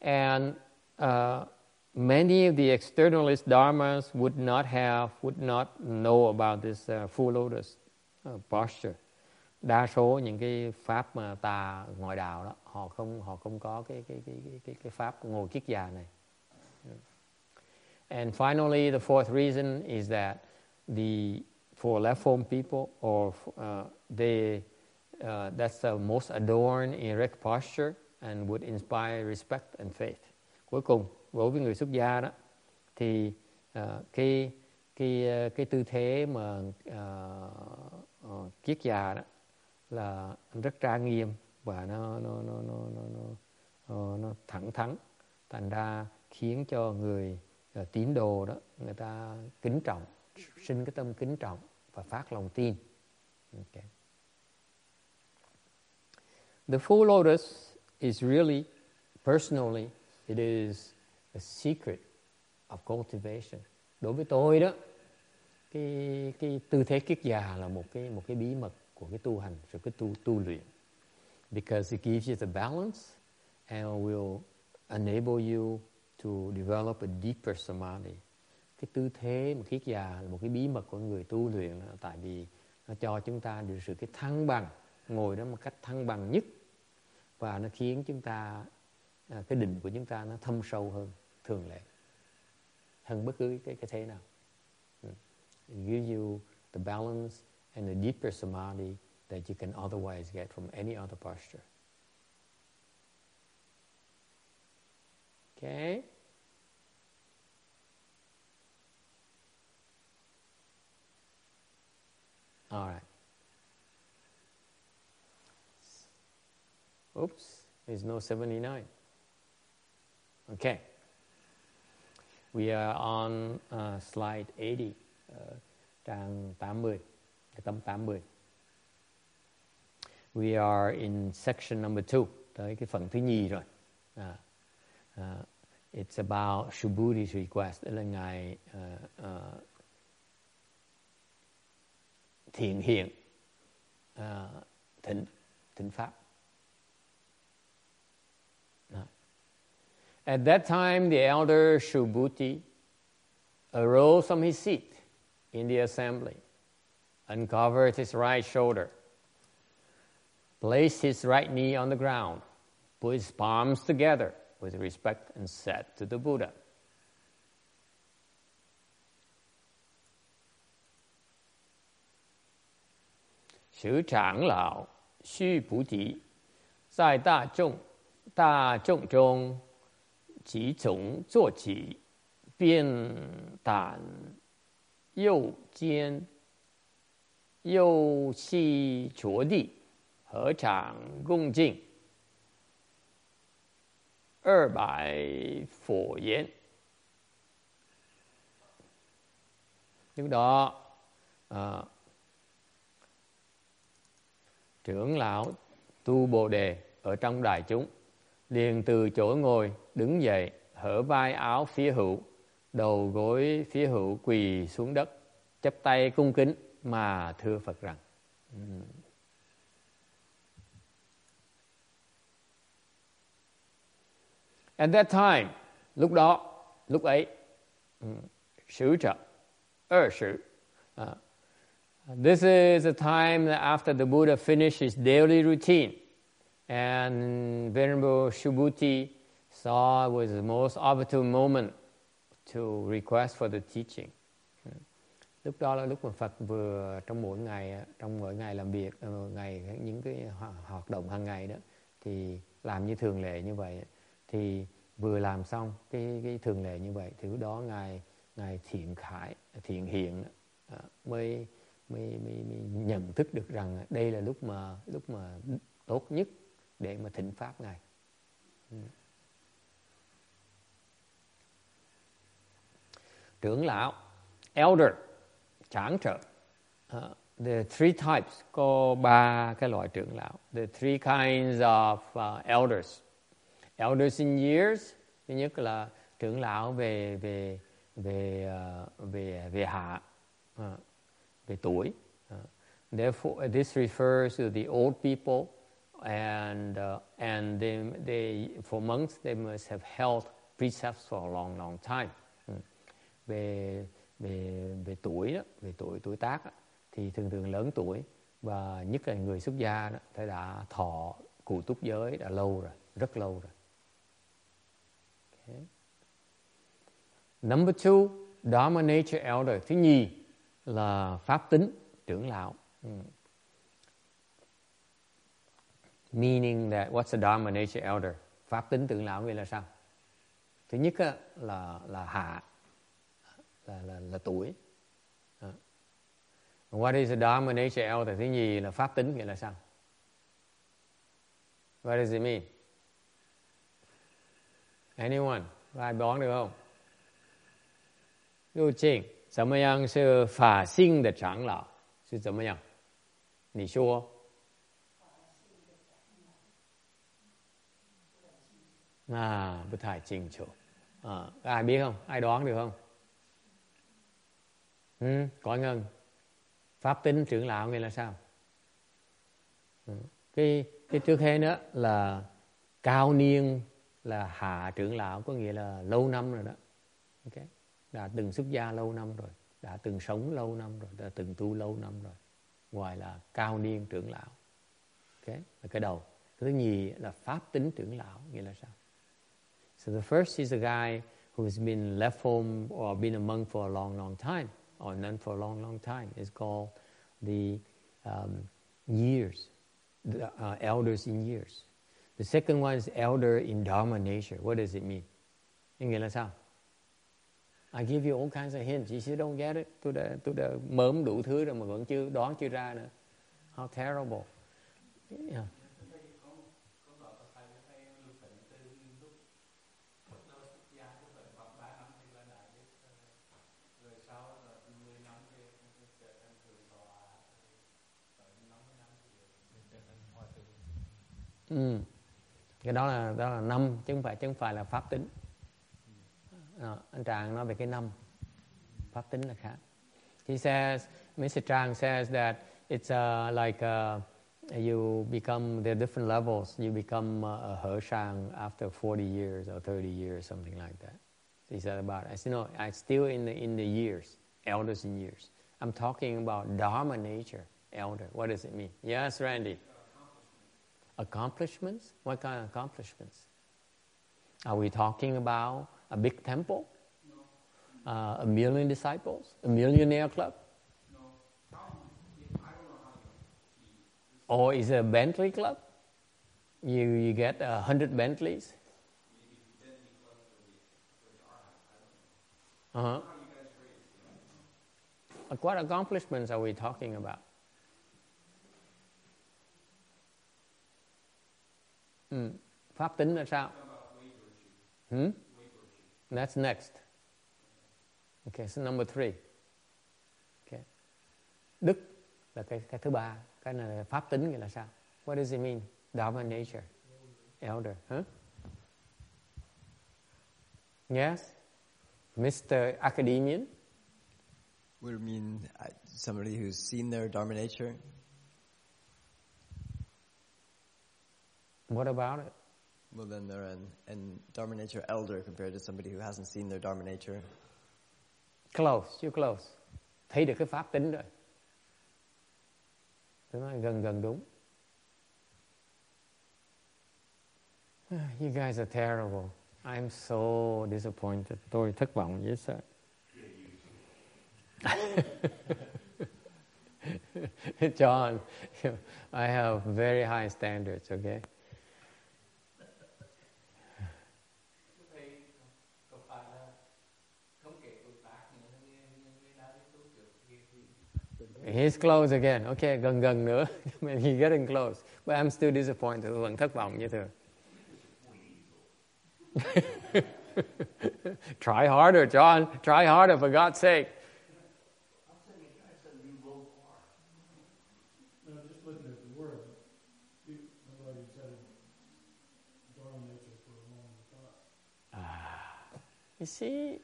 And uh, many of the externalist dharmas would not have, would not know about this uh, full lotus uh, posture. Đa số những cái pháp mà tà ngoại đạo đó, họ không họ không có cái cái cái cái cái, cái pháp ngồi kiết già này. And finally, the fourth reason is that the for left form people, or uh, they uh, that's the most adorned erect posture and would inspire respect and faith. Cuối cùng, đối với người xuất gia đó thì uh, cái cái ờ, cái tư thế mà uh, uh, kiết già đó là rất trang nghiêm và nó nó nó nó nó, nó nó thẳng thắn thành ra khiến cho người rồi tín đồ đó, người ta kính trọng, sinh cái tâm kính trọng và phát lòng tin. Okay. the full lotus is really, personally, it is a secret of cultivation. Đối với tôi đó, cái cái tư thế kiết già là một cái một cái bí mật của cái tu hành rồi cái tu tu luyện. Because it gives you the balance and will enable you to develop a deeper samadhi. Cái tư thế mà khiết già là một cái bí mật của người tu luyện tại vì nó cho chúng ta được sự cái thăng bằng, ngồi đó một cách thăng bằng nhất, và nó khiến chúng ta à, cái định của chúng ta nó thâm sâu hơn thường lệ. Hơn bất cứ cái cái thế nào. Ừ. It gives you the balance and the deeper samadhi that you can otherwise get from any other posture. Okay? All right. Oops, there's no 79. Okay. We are on uh, slide 80, uh, trang 80, tấm 80. We are in section number two, tới cái phần thứ nhì rồi. Uh, it's about Subhudi's request, uh, thiện hiện thịnh pháp. At that time, the elder Subhuti arose from his seat in the assembly, uncovered his right shoulder, placed his right knee on the ground, put his palms together with respect, and said to the Buddha, 舍长老，须菩提在大众大众中即从做起，便胆右肩右膝着地，合掌恭敬，二百佛言。lúc đó à, trưởng lão tu bồ đề ở trong đại chúng liền từ chỗ ngồi đứng dậy hở vai áo phía hữu đầu gối phía hữu quỳ xuống đất chắp tay cung kính mà thưa phật rằng At that time, lúc đó, lúc ấy, sử trợ, er. Uh, this is a time after the Buddha finished his daily routine, and Venerable Subhuti saw was the most opportune moment to request for the teaching. Lúc đó là lúc mà Phật vừa trong mỗi ngày, trong mỗi ngày làm việc, ngày những cái hoạt động hàng ngày đó, thì làm như thường lệ như vậy, thì vừa làm xong cái cái thường lệ như vậy, thì lúc đó ngài ngài thiện khải, thiện hiện mới mới, mới, mới nhận thức được rằng đây là lúc mà lúc mà tốt nhất để mà thịnh pháp ngài. Ừ. Trưởng lão, elder, tráng trợ. Uh, the three types có ba cái loại trưởng lão. The three kinds of uh, elders. Elders in years, thứ nhất là trưởng lão về về về ờ, về về hạ, ờ, về tuổi. Ờ. Therefore, this refers to the old people and uh, and they, they for monks they must have held precepts for a long long time. Ừ. Về về về tuổi đó, về tuổi tuổi tác đó, thì thường thường lớn tuổi và nhất là người xuất gia đó phải đã thọ cụ túc giới đã lâu rồi rất lâu rồi number two dharma nature elder. Thứ nhì là pháp tính trưởng lão. Mm. meaning that what's a dharma nature elder? Pháp tính trưởng lão nghĩa là sao? Thứ nhất á, là là hạ là là, là tuổi. À. what is a dharma nature elder? Thứ nhì là pháp tính nghĩa là sao? What does it mean? Anyone? Có ai đoán được không? 入境怎么样是法性的长老？是怎么样？你说。À, bất thải trình chủ. À, ai biết không? Ai đoán được không? Ừ, có ngân. Pháp tính trưởng lão nghĩa là sao? Ừ. Cái, cái trước hết nữa là cao niên là hạ trưởng lão có nghĩa là lâu năm rồi đó. Okay. Đã từng xuất gia lâu năm rồi, đã từng sống lâu năm rồi, đã từng tu lâu năm rồi. Ngoài là cao niên trưởng lão. Okay. Là cái đầu. Cái thứ nhì là pháp tính trưởng lão nghĩa là sao? So the first is a guy who's been left home or been a monk for a long, long time, or nun for a long, long time. It's called the um, years, the uh, elders in years. The second one is elder in Dharma nature. What does it mean? Nghĩa là sao? I give you all kinds of hints. You still don't get it. Tôi đã, tôi đã mớm đủ thứ rồi mà vẫn chưa đoán chưa ra nữa. How terrible. Yeah. Mm cái đó là đó là năm chứ không phải chứ không phải là pháp tính. À, anh Trang nói về cái năm. Pháp tính là khác. He says Mr. Trang says that it's uh, like uh, you become there are different levels. You become uh, a Hershang after 40 years or 30 years something like that. He said about I said no I still in the in the years elders in years. I'm talking about Dharma nature elder. What does it mean? Yes Randy. Accomplishments? What kind of accomplishments? Are we talking about a big temple? No. Uh, a million disciples? A millionaire club? No. Or is it a Bentley club? You, you get a hundred Bentleys? Uh-huh. What accomplishments are we talking about? Ừ. Pháp tính là sao? Hmm? That's next. Okay, so number three. Okay. Đức là cái cái thứ ba. Cái này là pháp tính nghĩa là sao? What does it mean? Dharma nature. Elder. Huh? Yes? Mr. Academian? Would mean uh, somebody who's seen their Dharma nature? What about it? Well, then they're an, an Dharma nature elder compared to somebody who hasn't seen their Dharma nature. Close, you're close. Thấy được cái pháp tính rồi. Tôi nói gần gần đúng. You guys are terrible. I'm so disappointed. Tôi thất vọng dễ sợ. John, I have very high standards, okay? He's close again. Okay, gần gần nữa. He's getting close. But I'm still disappointed. Vẫn thất vọng như thường. Try harder, John. Try harder, for God's sake. Ah. You see,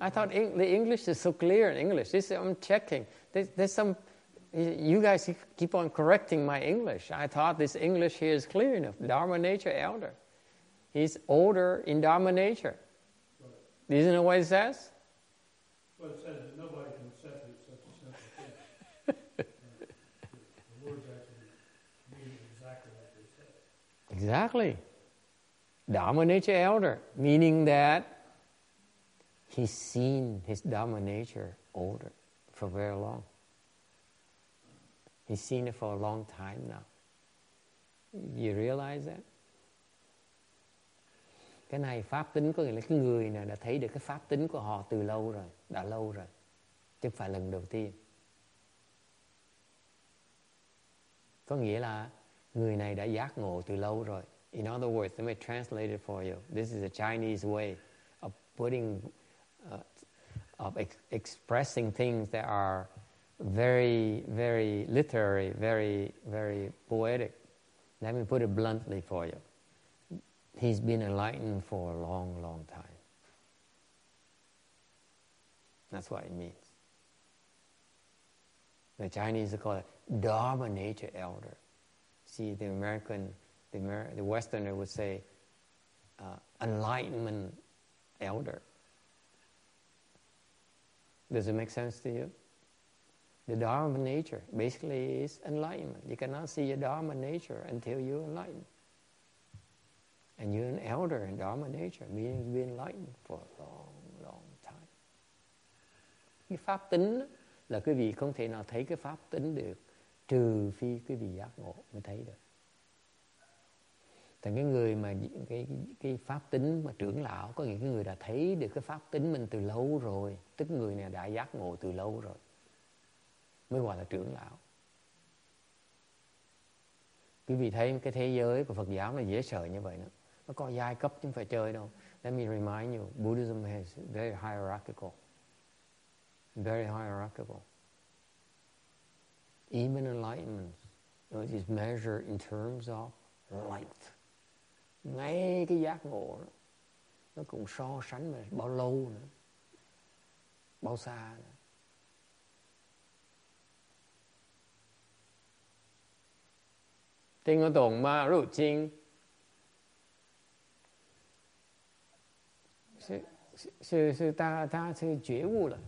I thought the English is so clear in English. This I'm checking. There's, there's some. You guys keep on correcting my English. I thought this English here is clear enough. Dharma nature elder. He's older in Dharma nature. Right. Isn't it what it says? Well, it says that nobody can it such a simple thing. the words actually mean exactly what they say. Exactly. Dharma nature elder, meaning that he's seen his Dharma nature older for very long. He's seen it for a long time now. You realize that? Cái này pháp tính có nghĩa là cái người này đã thấy được cái pháp tính của họ từ lâu rồi, đã lâu rồi. Chứ không phải lần đầu tiên. Có nghĩa là người này đã giác ngộ từ lâu rồi. In other words, let me translate it for you. This is a Chinese way of putting, uh, of ex- expressing things that are very, very literary, very, very poetic. Let me put it bluntly for you. He's been enlightened for a long, long time. That's what it means. The Chinese call it Dharma nature elder. See, the American, the, Amer- the Westerner would say uh, enlightenment elder. Does it make sense to you? The Dharma nature basically is enlightenment. You cannot see your Dharma nature until you enlighten. And you're an elder in Dharma nature, meaning you've been enlightened for a long, long time. Cái pháp tính là quý vị không thể nào thấy cái pháp tính được trừ phi quý vị giác ngộ mới thấy được. Thành cái người mà cái, cái pháp tính mà trưởng lão có nghĩa cái người đã thấy được cái pháp tính mình từ lâu rồi, tức người này đã giác ngộ từ lâu rồi mới gọi là trưởng lão. Quý vị thấy cái thế giới của Phật giáo là dễ sợ như vậy nữa. Nó có giai cấp chứ không phải chơi đâu. Let me remind you, Buddhism is very hierarchical. Very hierarchical. Even enlightenment is measured in terms of light. Ngay cái giác ngộ đó, nó cũng so sánh mà bao lâu nữa. Bao xa nữa. Nghe 聽得懂嗎？入經是是是是，他他是覺悟了，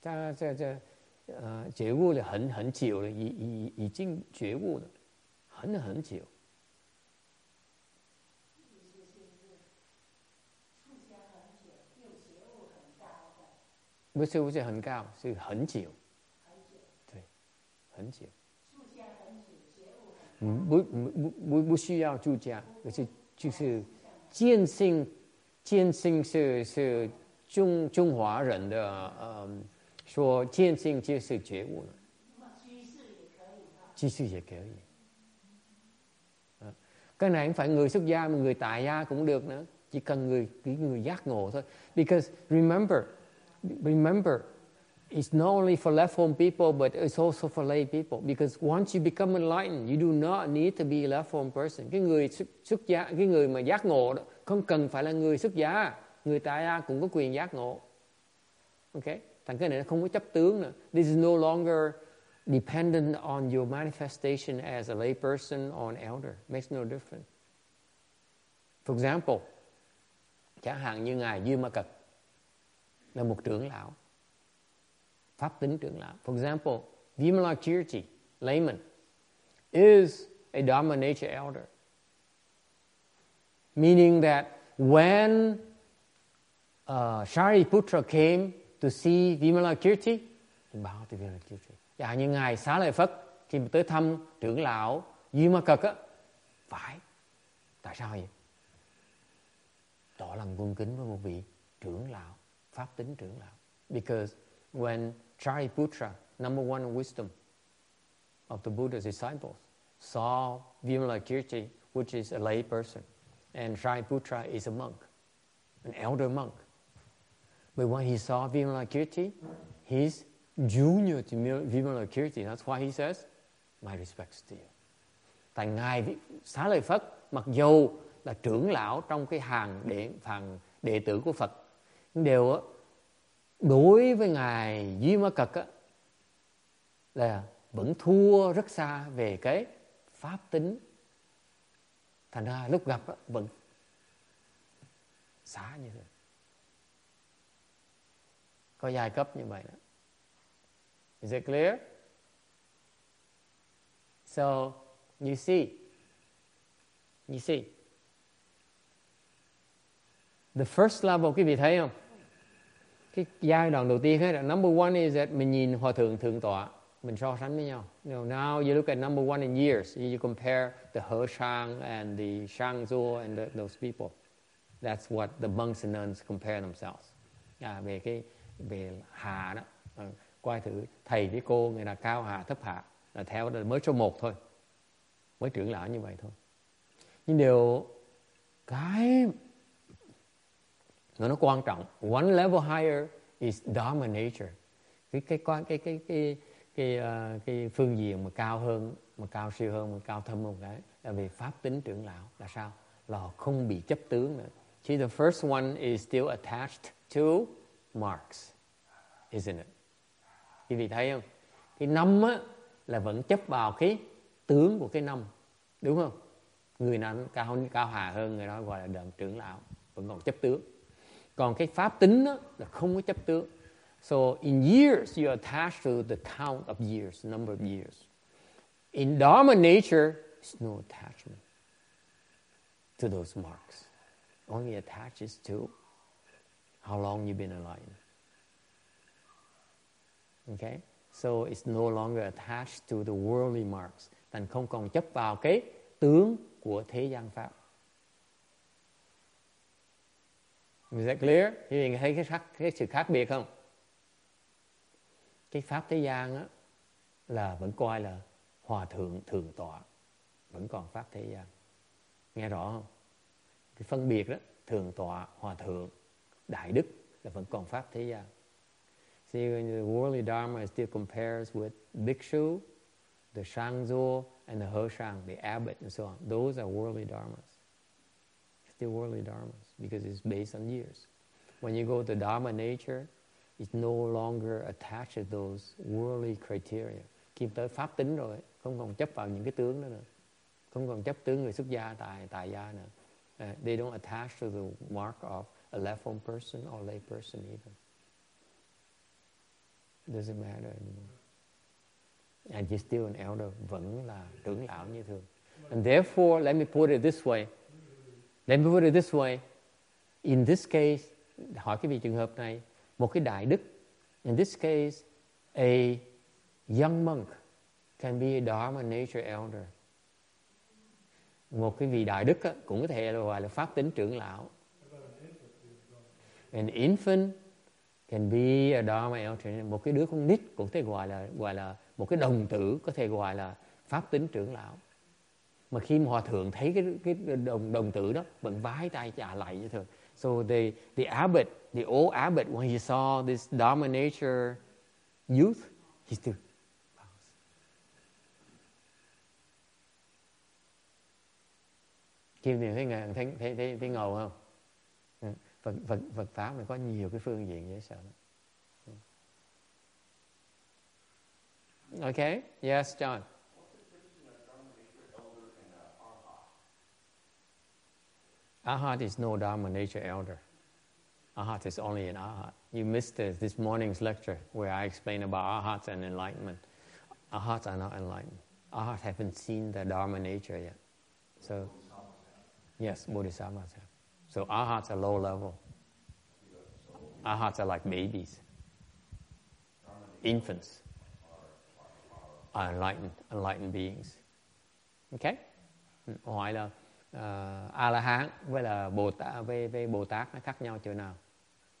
他這這呃覺悟了很很久了，已已已經覺悟了，很很久。不是不是很高，是很久，对，很久。不不不不需要住家，而是就是见性，见性是是中中华人的嗯，说见性就是觉悟了。居士也可以。À, cái này không phải người xuất gia mà người tại gia cũng được nữa, chỉ cần người người giác ngộ thôi. Because remember, remember it's not only for left home people, but it's also for lay people. Because once you become enlightened, you do not need to be a left home person. Cái người xuất, xuất gia, cái người mà giác ngộ đó, không cần phải là người xuất gia. Người tại gia cũng có quyền giác ngộ. Ok? Thành cái này nó không có chấp tướng nữa. This is no longer dependent on your manifestation as a lay person or an elder. Makes no difference. For example, chẳng hạn như Ngài Duy Ma Cật là một trưởng lão pháp tính trưởng lão. For example, Vimalakirti, layman, is a Dharma nature elder. Meaning that when uh, Shariputra came to see Vimalakirti, thì báo to Vimalakirti. Dạ như Ngài Xá Lợi Phất khi mà tới thăm trưởng lão Duy á, phải. Tại sao vậy? Tỏ lòng cung kính với một vị trưởng lão, pháp tính trưởng lão. Because when Shariputra, number one in wisdom of the Buddha's disciples, saw Vimalakirti, which is a lay person, and Shariputra is a monk, an elder monk. But when he saw Vimalakirti, he's junior to Vimalakirti. That's why he says, My respects to you. Tại Ngài Xá Lợi Phất, mặc dù là trưởng lão trong cái hàng đệ, hàng đệ tử của Phật, đều đối với ngài Duy Ma Cật á, là vẫn thua rất xa về cái pháp tính. Thành ra lúc gặp á, vẫn xá như thế. Có giai cấp như vậy đó. Is it clear? So you see you see the first level quý vị thấy không? Cái giai đoạn đầu tiên là number one is that mình nhìn hòa thượng thượng tọa mình so sánh với nhau. You know, now you look at number one in years you compare the He Shang and the Shangzhou and the, those people. That's what the monks and nuns compare themselves. À, về cái về hạ đó. Ừ, à, coi thử thầy với cô người là cao hạ thấp hạ là theo là mới số một thôi. Mới trưởng lão như vậy thôi. Nhưng điều cái nó nó quan trọng one level higher is Dharma nature cái cái cái cái cái cái cái, uh, cái phương diện mà cao hơn mà cao siêu hơn mà cao thâm hơn cái là về pháp tính trưởng lão là sao là không bị chấp tướng nữa See, the first one is still attached to marks, isn't it? Quý vị thấy không? Cái năm á, là vẫn chấp vào cái tướng của cái năm, đúng không? Người nào cao cao hà hơn người đó gọi là đợt trưởng lão, vẫn còn chấp tướng. Còn cái pháp tính đó, là không có chấp tướng. So in years you attach to the count of years, number of years. In Dharma nature, there's no attachment to those marks. Only attaches to how long you've been alive Okay? So it's no longer attached to the worldly marks. Thành không còn chấp vào cái tướng của thế gian pháp. Is that clear? Quý vị thấy cái, khác, cái sự khác biệt không? Cái pháp thế gian á, là vẫn coi là hòa thượng thường tọa. Vẫn còn pháp thế gian. Nghe rõ không? Cái phân biệt đó, thường tọa, hòa thượng, đại đức là vẫn còn pháp thế gian. See, the worldly dharma still compares with bhikshu, the shangzu and the hoshang, the abbot, and so on. Those are worldly dharmas. Still worldly dharmas because it's based on years. When you go to dharma nature, it's no longer attached to those worldly criteria. Kim tới pháp tính rồi, không còn chấp vào những cái tướng đó nữa. Không còn chấp tướng người xuất gia, tài, tài gia nữa. Uh, they don't attach to the mark of a left-home person or lay person even. It doesn't matter anymore. And you're still an elder, vẫn là trưởng lão như thường. And therefore, let me put it this way. Let me put it this way. In this case, hỏi cái vị trường hợp này, một cái đại đức, in this case, a young monk can be a Dharma nature elder. Một cái vị đại đức á, cũng có thể là gọi là pháp tính trưởng lão. An infant can be a Dharma elder. Một cái đứa con nít cũng có thể gọi là gọi là một cái đồng tử có thể gọi là pháp tính trưởng lão. Mà khi mà hòa thượng thấy cái cái đồng đồng tử đó vẫn vái tay trả lại như thường. So the the abbot, the old abbot, when he saw this dominator youth, he still bows. Kim thì thấy thấy thấy thấy, thấy ngầu không? Ừ. Phật Phật Phật pháp này có nhiều cái phương diện dễ sợ. Ừ. Okay. Yes, John. Ahat is no Dharma nature elder. Ahat is only an Ahat. You missed this, this morning's lecture where I explained about Ahats and enlightenment. Ahats are not enlightened. Ahats haven't seen the Dharma nature yet. So, yes, Bodhisattvas have. So Ahats are low level. Ahats are like babies, infants, are enlightened, enlightened beings. Okay? Hmm. Oh, Hỏi là Ờ, uh, a la hán với là bồ tát với, với bồ tát nó khác nhau chỗ nào?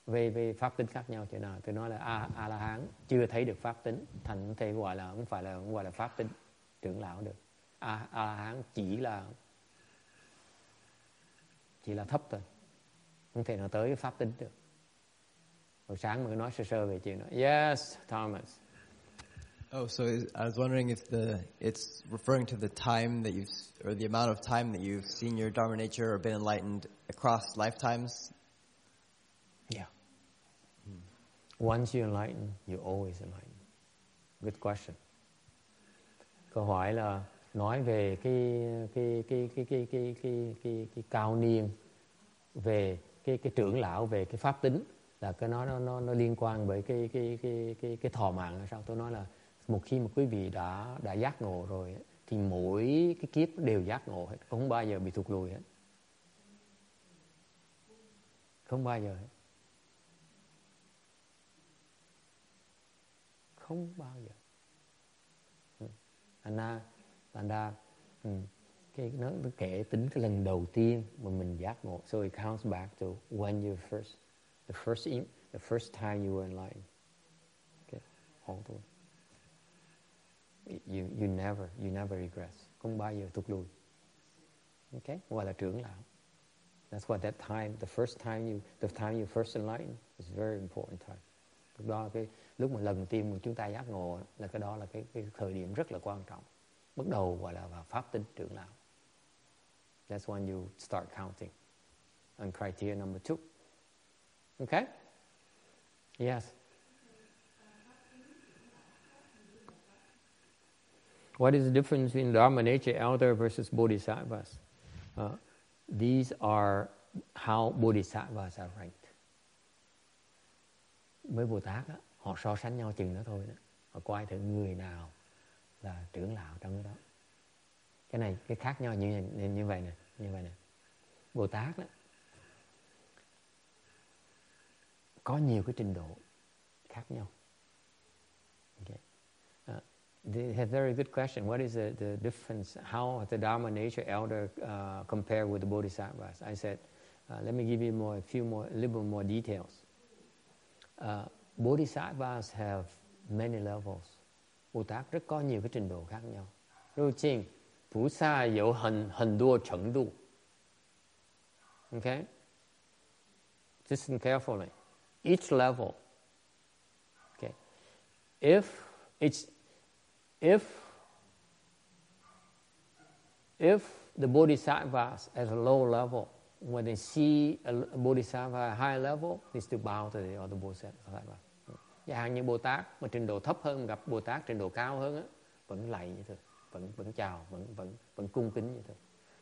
Về về pháp tính khác nhau chỗ nào? Tôi nói là a a la hán chưa thấy được pháp tính thành thể gọi là không phải là không gọi là pháp tính trưởng lão được. A a la hán chỉ là chỉ là thấp thôi. Không thể nào tới pháp tính được. Hồi sáng mới nói sơ sơ về chuyện đó. Yes Thomas. Oh, so is- I was wondering if the it's referring to the time that you've or the amount of time that you've seen your Dharma nature or been enlightened across lifetimes. Yeah. Once you enlighten, you always enlighten. Good question. Câu hỏi là nói về cái cái cái cái cái cái cái cái, cái cao niên về cái cái trưởng lão về cái pháp tính là cái nó nó nó, nó liên quan bởi cái cái cái cái cái thọ mạng sao tôi nói là một khi mà quý vị đã đã giác ngộ rồi thì mỗi cái kiếp đều giác ngộ hết. Không bao giờ bị thụt lùi hết. Không bao giờ hết. Không bao giờ. Ừ. Thành ra thành ra ừ. cái nó, nó kể tính cái lần đầu tiên mà mình giác ngộ. So it counts back to when you first the first the first time you were enlightened. Okay all the way you you never you never regress. Không bao giờ thụt lùi. Okay gọi là trưởng lão. That's what that time the first time you the time you first enlighten is very important time. Lúc đó cái lúc mà lần tiên mà chúng ta giác ngộ là cái đó là cái, cái thời điểm rất là quan trọng. Bắt đầu gọi là vào pháp tính trưởng lão. That's when you start counting. On criteria number two. Okay yes. What is the difference between Dharma nature elder versus bodhisattvas? Uh, these are how bodhisattvas are ranked. Với Bồ Tát á, họ so sánh nhau chừng đó thôi đó. Họ coi thử người nào là trưởng lão trong cái đó. Cái này cái khác nhau như như, như vậy nè, như vậy nè. Bồ Tát đó có nhiều cái trình độ khác nhau. They have very good question. What is the, the difference? How the Dharma nature elder uh, compare with the Bodhisattvas? I said, uh, let me give you more, a few more, a little more details. Uh, Bodhisattvas have many levels. Bồ Tát rất có nhiều cái trình độ khác nhau. Lưu trình, Bồ Sa có hình hình đua 程 độ. Okay? Listen carefully. Each level. Okay. If it's if if the bodhisattvas at a low level, when they see a bodhisattva at a high level, they still bow to the other bodhisattva. Và hàng như Bồ Tát mà trình độ thấp hơn gặp Bồ Tát trình độ cao hơn á, vẫn lạy như thế, vẫn vẫn chào, vẫn vẫn vẫn cung kính như thế.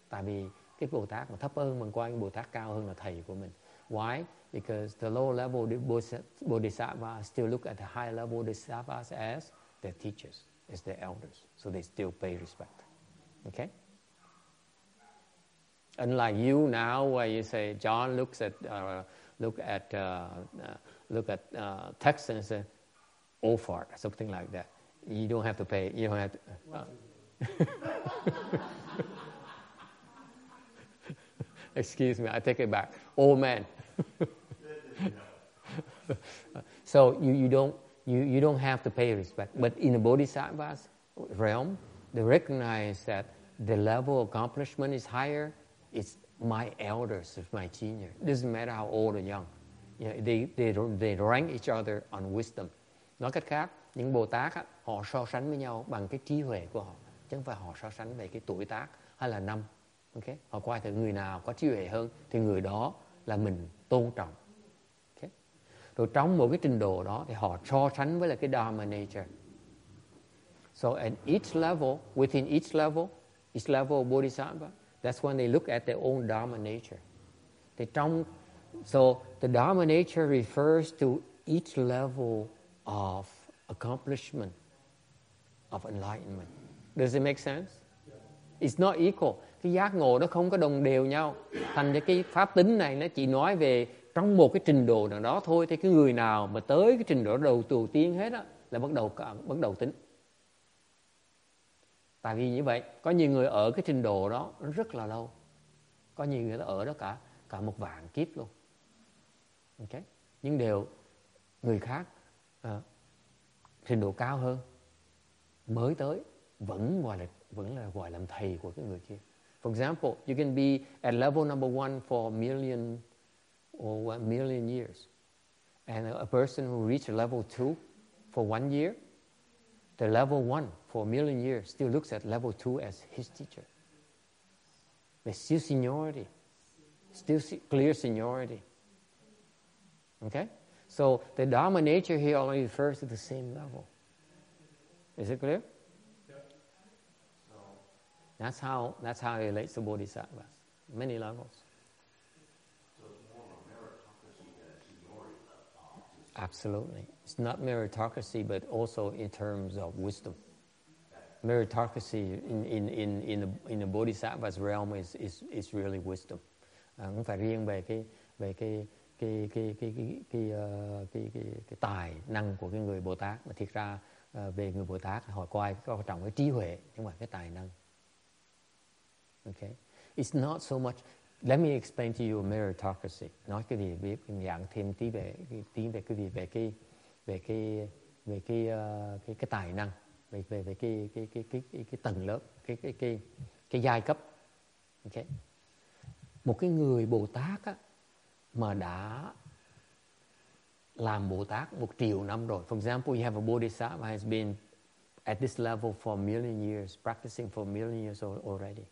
Tại vì cái Bồ Tát mà thấp hơn mình coi Bồ Tát cao hơn là thầy của mình. Why? Because the low level bodhisattva still look at the high level bodhisattvas as their teachers as their elders, so they still pay respect. Okay? Unlike you now, where you say John looks at uh, look at uh, uh, look at uh, text and say, "Oh fart," something like that. You don't have to pay. You don't have to. Uh, excuse me, I take it back. Old man. so you, you don't you, you don't have to pay respect. But in the bodhisattva's realm, they recognize that the level of accomplishment is higher. It's my elders, it's my senior. It doesn't matter how old or young. You know, they, they, they rank each other on wisdom. Nói cách khác, những Bồ Tát á, họ so sánh với nhau bằng cái trí huệ của họ, chứ không phải họ so sánh về cái tuổi tác hay là năm. Okay? Họ coi thử người nào có trí huệ hơn thì người đó là mình tôn trọng. Rồi trong một cái trình độ đó thì họ so sánh với là cái Dharma nature. So at each level, within each level, each level of Bodhisattva, that's when they look at their own Dharma nature. Thì trong, so the Dharma nature refers to each level of accomplishment, of enlightenment. Does it make sense? It's not equal. Cái giác ngộ nó không có đồng đều nhau. Thành ra cái pháp tính này nó chỉ nói về trong một cái trình độ nào đó thôi thì cái người nào mà tới cái trình độ đầu đầu tiên hết á là bắt đầu bắt đầu tính. Tại vì như vậy có nhiều người ở cái trình độ đó rất là lâu. Có nhiều người ở đó cả cả một vạn kiếp luôn. Ok? Nhưng đều người khác à, trình độ cao hơn mới tới vẫn gọi là vẫn là gọi làm thầy của cái người kia. For example you can be at level number one for a million or one million years. And a person who reached level two for one year, the level one for a million years still looks at level two as his teacher. There's still seniority, still clear seniority. Okay? So the Dharma nature here only refers to the same level. Is it clear? That's how that's how it relates to bodhisattvas. Many levels. Absolutely. It's not meritocracy, but also in terms of wisdom. Meritocracy in, in, in, in, the, in the Bodhisattva's realm is, is, is really wisdom. À, không phải riêng về cái về cái cái cái cái cái cái, uh, cái, cái, tài năng của cái người Bồ Tát mà thiệt ra uh, về người Bồ Tát họ coi có trọng cái trí huệ không phải cái tài năng. Okay, it's not so much Let me explain to you meritocracy. Nói cái gì biết dạng thêm tí về tí về cái gì về cái về cái về cái uh, cái, cái tài năng về về về cái cái cái cái cái, cái tầng lớp cái cái cái cái giai cấp Okay? Một cái người Bồ Tát á, mà đã làm Bồ Tát một triệu năm rồi. For example, you have a Bodhisattva has been at this level for a million years, practicing for a million years already.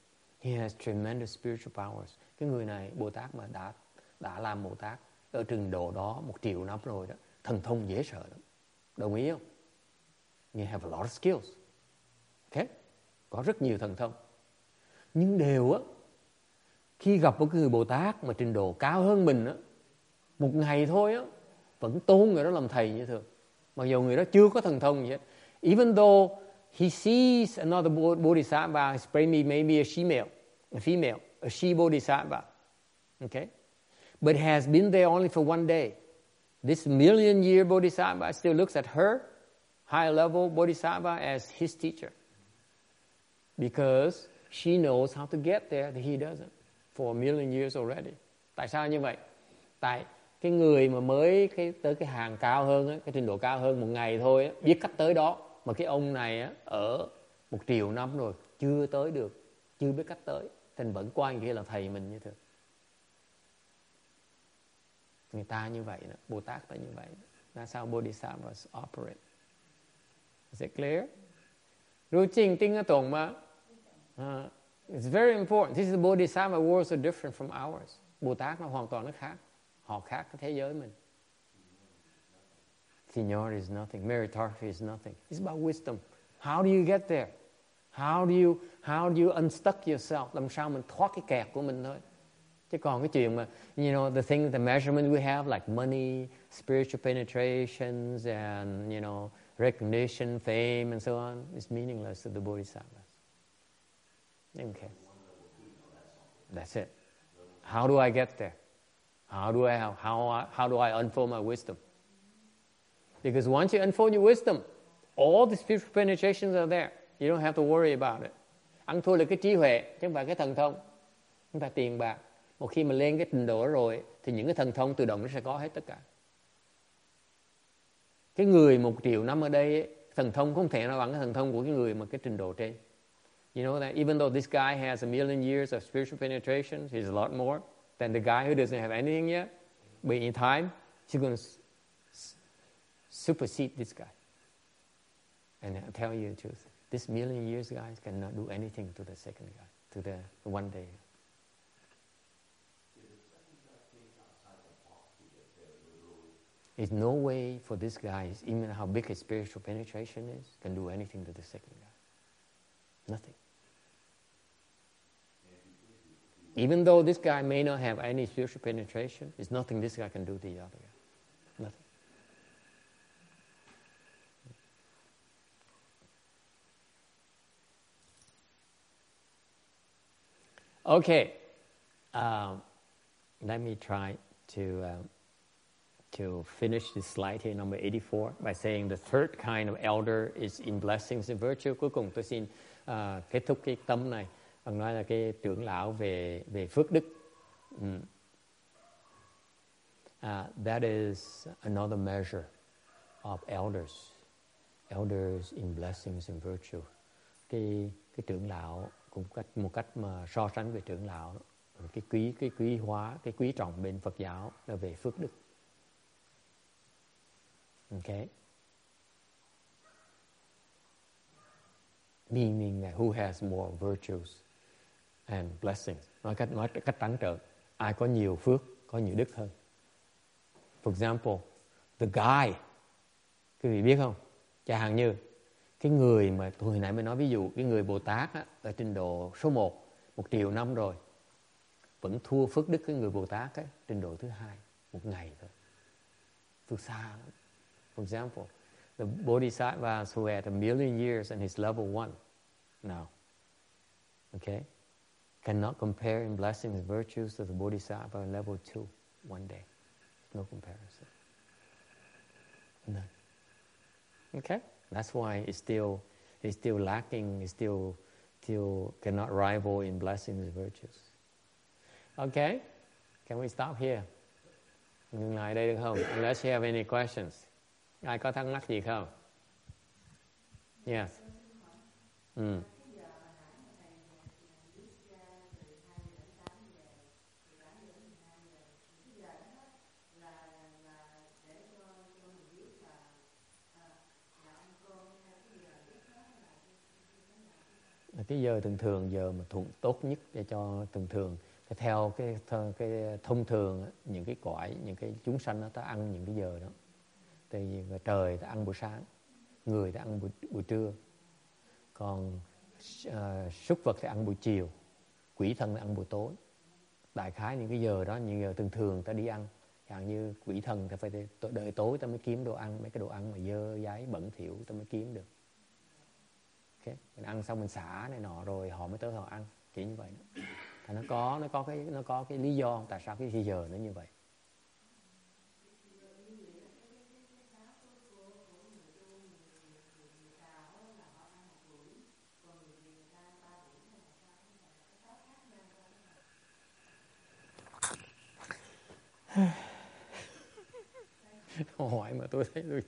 He has tremendous spiritual powers. Cái người này, Bồ Tát mà đã đã làm Bồ Tát ở trình độ đó một triệu năm rồi đó, thần thông dễ sợ lắm. Đồng ý không? You have a lot of skills. Okay? Có rất nhiều thần thông. Nhưng đều á, khi gặp một người Bồ Tát mà trình độ cao hơn mình á, một ngày thôi á, vẫn tôn người đó làm thầy như thường. Mặc dù người đó chưa có thần thông gì hết. Even though he sees another bodhisattva, it's maybe, maybe a female, a female, a she bodhisattva. Okay? But has been there only for one day. This million year bodhisattva still looks at her, high level bodhisattva, as his teacher. Because she knows how to get there that he doesn't for a million years already. Tại sao như vậy? Tại cái người mà mới cái tới cái hàng cao hơn cái trình độ cao hơn một ngày thôi biết cách tới đó mà cái ông này á, ở một triệu năm rồi chưa tới được chưa biết cách tới. Thành vẫn quan kia là thầy mình như thế. Người ta như vậy đó, Bồ Tát là như vậy là sao Bodhisattvas operate? Is it clear? Rồi trình tinh ở tổng mà. Uh, it's very important. This is the Bodhisattva world so different from ours. Bồ Tát nó hoàn toàn nó khác. Họ khác cái thế giới mình. Seniority is nothing. Meritocracy is nothing. It's about wisdom. How do you get there? How do you how do you unstuck yourself? Làm sao mình thoát cái kẹt của mình thôi? Chứ còn cái chuyện mà you know the thing the measurement we have like money spiritual penetrations and you know recognition fame and so on is meaningless to the bodhisattvas. Okay. That's it. How do I get there? How do I how how do I unfold my wisdom because once you unfold your wisdom, all the spiritual penetrations are there. You don't have to worry about it. Ăn thua là cái trí huệ, chứ không phải cái thần thông. Chúng ta tiền bạc. Một khi mà lên cái trình độ rồi, thì những cái thần thông tự động nó sẽ có hết tất cả. Cái người một triệu năm ở đây thần thông không thể nào bằng cái thần thông của cái người mà cái trình độ trên. You know that? Even though this guy has a million years of spiritual penetration he's a lot more than the guy who doesn't have anything yet, but in time, he's going to supersede this guy and I'll tell you the truth this million years guys cannot do anything to the second guy to the one day There's no way for this guy, even how big his spiritual penetration is, can do anything to the second guy. Nothing. Even though this guy may not have any spiritual penetration, there's nothing this guy can do to the other guy. Nothing. Okay, um, let me try to. Um, to finish this slide here, number 84, by saying the third kind of elder is in blessings and virtue. Cuối cùng tôi xin uh, kết thúc cái tâm này bằng nói là cái trưởng lão về về phước đức. Mm. Uh, that is another measure of elders. Elders in blessings and virtue. Cái cái trưởng lão cũng cách một cách mà so sánh về trưởng lão cái quý cái quý hóa cái quý trọng bên Phật giáo là về phước đức Okay? Meaning that who has more virtues and blessings. Nói cách nói cách trắng trợn, ai có nhiều phước, có nhiều đức hơn. For example, the guy, quý vị biết không? cha hàng như cái người mà tôi hồi nãy mới nói ví dụ cái người Bồ Tát á, ở trình độ số 1 một triệu năm rồi vẫn thua phước đức cái người Bồ Tát á, trình độ thứ hai một ngày thôi. Từ xa lắm. For example, the bodhisattva who had a million years and his level one now, okay, cannot compare in blessings and virtues to the bodhisattva level two one day. No comparison. None. Okay? That's why it's still, it's still lacking, it's still, still cannot rival in blessings and virtues. Okay? Can we stop here? Ngừng lại đây được không? Unless you have any questions. ai có thắc mắc gì không yes ừ. Cái giờ thường thường giờ mà thuận tốt nhất để cho thường thường. Cái theo cái th- cái thông thường những cái cõi những cái chúng sanh nó ta ăn những cái giờ đó. Tại vì trời ta ăn buổi sáng người ta ăn buổi, buổi trưa. Còn uh, súc vật thì ăn buổi chiều quỷ thần thì ăn buổi tối. Đại khái những cái giờ đó những giờ thường thường ta đi ăn. Chẳng như quỷ thần thì phải đợi tối ta mới kiếm đồ ăn mấy cái đồ ăn mà dơ giấy bẩn thỉu ta mới kiếm được okay. mình ăn xong mình xả này nọ rồi họ mới tới họ ăn, kiểu như vậy đó. Thì nó có nó có cái, nó có cái lý do tại sao cái giờ nó như vậy hỏi mà tôi thấy tôi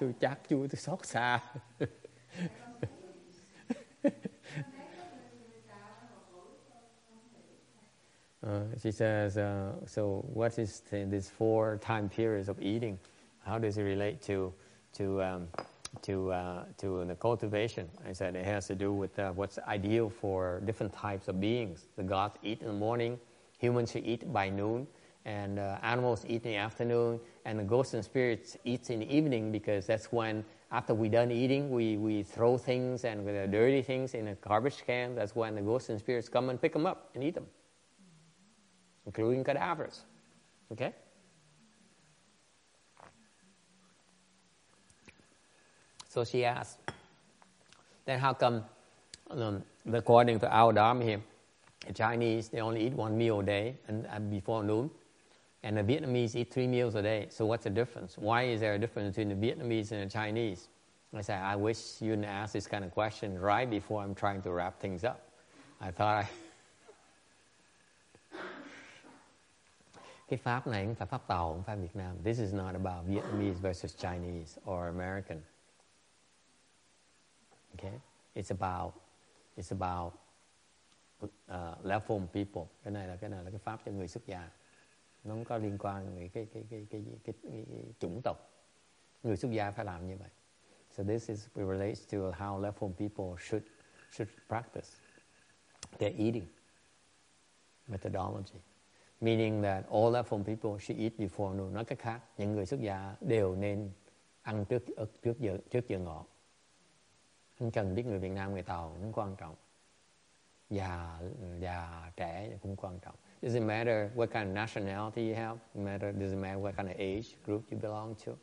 tôi chát chui tôi xót xa Uh, she says, uh, so what is these four time periods of eating? How does it relate to, to, um, to, uh, to the cultivation? I said it has to do with uh, what's ideal for different types of beings. The gods eat in the morning, humans should eat by noon, and uh, animals eat in the afternoon, and the ghosts and spirits eat in the evening because that's when, after we're done eating, we, we throw things and the dirty things in a garbage can. That's when the ghosts and spirits come and pick them up and eat them including cadavers. Okay? So she asked, then how come, um, according to our Dharma here, the Chinese, they only eat one meal a day and, and before noon, and the Vietnamese eat three meals a day. So what's the difference? Why is there a difference between the Vietnamese and the Chinese? I said, I wish you didn't ask this kind of question right before I'm trying to wrap things up. I thought I cái pháp này không phải pháp tàu không phải Việt Nam this is not about Vietnamese versus Chinese or American okay it's about it's about uh, level people cái này là cái này là cái pháp cho người xuất gia nó không có liên quan đến cái cái cái cái, cái, cái, cái chủng tộc người xuất gia phải làm như vậy so this is relates to how level people should should practice their eating methodology meaning that all level people should eat before noon. Nói cách khác, những người xuất gia đều nên ăn trước trước giờ trước giờ ngọ. Không cần biết người Việt Nam người Tàu cũng quan trọng. Già già trẻ cũng quan trọng. Doesn't matter what kind of nationality you have. Matter doesn't matter what kind of age group you belong to.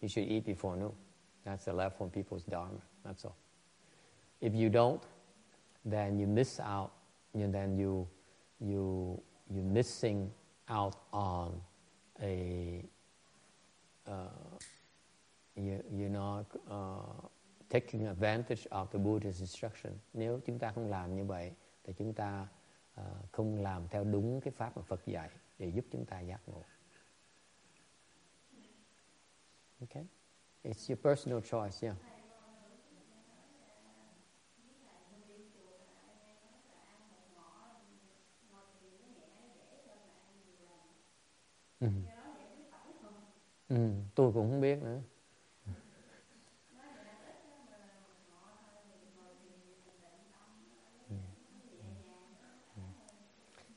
You should eat before noon. That's the level people's dharma. That's all. If you don't, then you miss out. And then you you you're missing out on a uh, you, you're not uh, taking advantage of the Buddha's instruction. Nếu chúng ta không làm như vậy, thì chúng ta Ờ, không làm theo đúng cái pháp mà Phật dạy để giúp chúng ta giác ngộ. Okay, it's your personal choice, yeah. Ừ. Ừ, tôi cũng không biết nữa.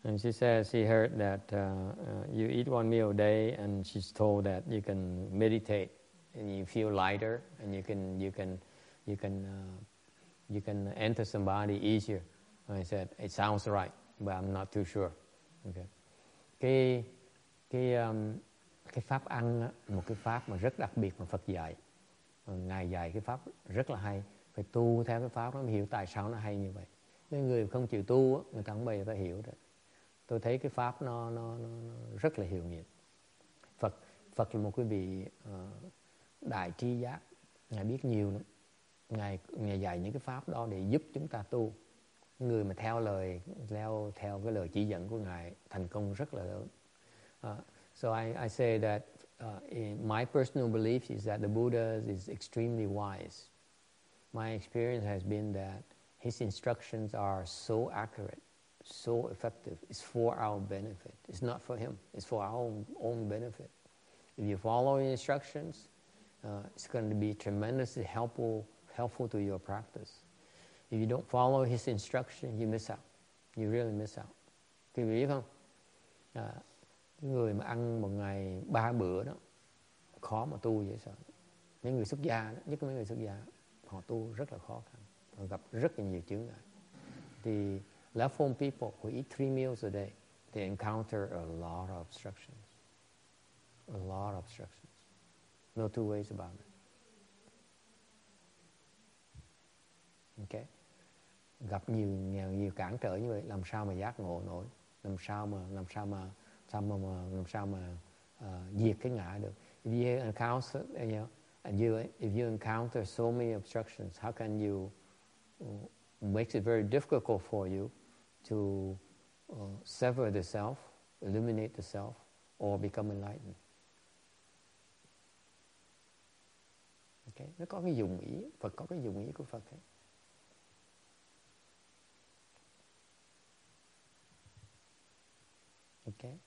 And she says she heard that uh, uh, you eat one meal a day, and she's told that you can meditate and you feel lighter, and you can you can you can uh, you can enter somebody easier. And I said it sounds right, but I'm not too sure. Okay. Cái cái um, cái pháp ăn một cái pháp mà rất đặc biệt mà Phật dạy ờ, ngài dạy cái pháp rất là hay phải tu theo cái pháp đó mới hiểu tại sao nó hay như vậy những người không chịu tu người ta không bao giờ ta hiểu được tôi thấy cái pháp nó nó, nó, nó rất là hiệu nghiệm. Phật Phật là một cái vị uh, đại tri giác. Ngài biết nhiều lắm. Ngài ngài dạy những cái pháp đó để giúp chúng ta tu. Người mà theo lời theo theo cái lời chỉ dẫn của ngài thành công rất là lớn. Uh, so I, I, say that uh, my personal belief is that the Buddha is extremely wise. My experience has been that his instructions are so accurate, so effective. It's for our benefit. It's not for him. It's for our own, own benefit. If you follow the instructions, uh, it's going to be tremendously helpful, helpful to your practice. If you don't follow his instruction, you miss out. You really miss out. Quý vị biết không? À, người mà ăn một ngày ba bữa đó khó mà tu dễ sợ. Những người xuất gia đó, nhất là mấy người xuất gia, họ tu rất là khó khăn, họ gặp rất là nhiều chướng ngại. Thì left home people who eat three meals a day, they encounter a lot of obstructions. A lot of obstructions. No two ways about it. Okay? Gặp nhiều nhiều, nhiều cản trở như vậy làm sao mà giác ngộ nổi, làm sao mà làm sao mà sao mà, làm sao mà uh, diệt cái ngã được. If you encounter, you know, and you if you encounter so many obstructions, how can you uh, makes it very difficult for you to uh, sever the self, eliminate the self, or become enlightened. Okay. Nó có cái dùng ý, Phật có cái dùng ý của Phật ấy. Okay.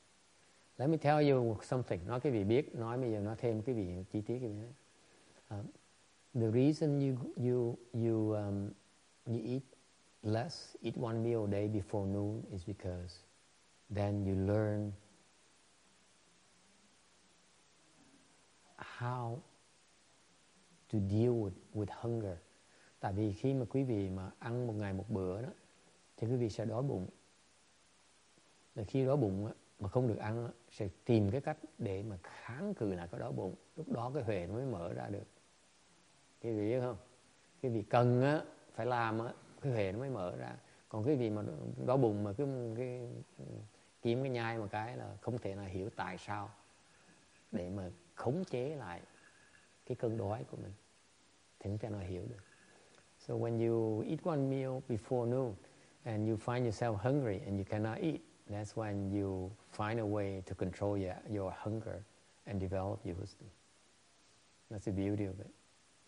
Let me tell you something. Nói cái vị biết, nói bây giờ nói thêm cái vị chi tiết cái vị. Um, the reason you you you um, you eat less, eat one meal a day before noon is because then you learn how to deal with, with hunger. Tại vì khi mà quý vị mà ăn một ngày một bữa đó thì quý vị sẽ đói bụng. Và khi đói bụng mà không được ăn sẽ tìm cái cách để mà kháng cự lại cái đói bụng. Lúc đó cái huệ nó mới mở ra được. Quý vị biết không? Quý vị cần á, phải làm á, cái huệ nó mới mở ra. Còn cái gì mà đau bụng mà cứ cái, kiếm cái nhai một cái là không thể nào hiểu tại sao để mà khống chế lại cái cơn đói của mình thì không thể nào hiểu được. So when you eat one meal before noon and you find yourself hungry and you cannot eat, that's when you find a way to control your, your hunger and develop your wisdom. That's the beauty of it.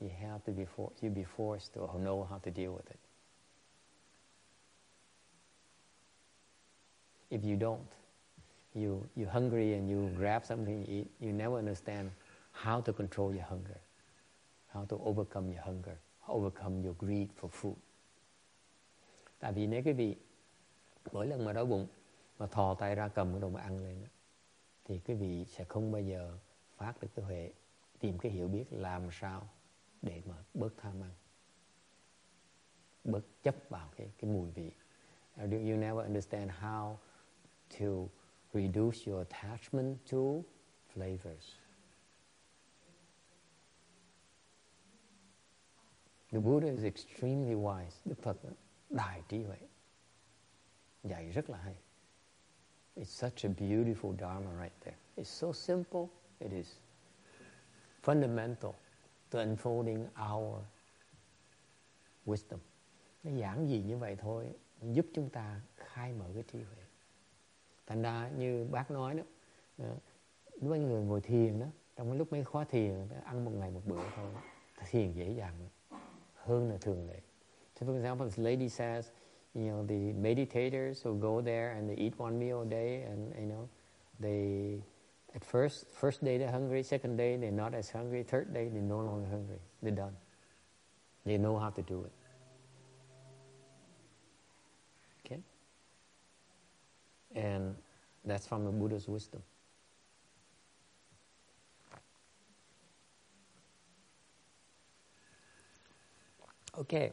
You have to be for, you be forced to know how to deal with it. If you don't, you you're hungry and you grab something you eat, you never understand how to control your hunger, how to overcome your hunger, overcome your greed for food. Tại vì nếu quý vị mỗi lần mà đói bụng mà thò tay ra cầm cái đồ mà ăn lên đó, thì quý vị sẽ không bao giờ phát được cái huệ tìm cái hiểu biết làm sao để mà bớt tham ăn bớt chấp vào cái cái mùi vị you never understand how to reduce your attachment to flavors The Buddha is extremely wise. Đức Phật đại trí huệ. Dạy rất là hay. It's such a beautiful Dharma right there. It's so simple. It is fundamental to unfolding our wisdom. Nó giản dị như vậy thôi, giúp chúng ta khai mở cái trí huệ. Thành ra như bác nói đó, ờ, mấy người ngồi thiền đó, trong cái lúc mấy khóa thiền, ăn một ngày một bữa thôi, thiền dễ dàng hơn là thường lệ. So for example, this lady says, you know, the meditators who go there and they eat one meal a day and, you know, they, at first, first day they're hungry, second day they're not as hungry, third day they're no longer hungry. They're done. They know how to do it. And that's from the Buddha's wisdom. Okay,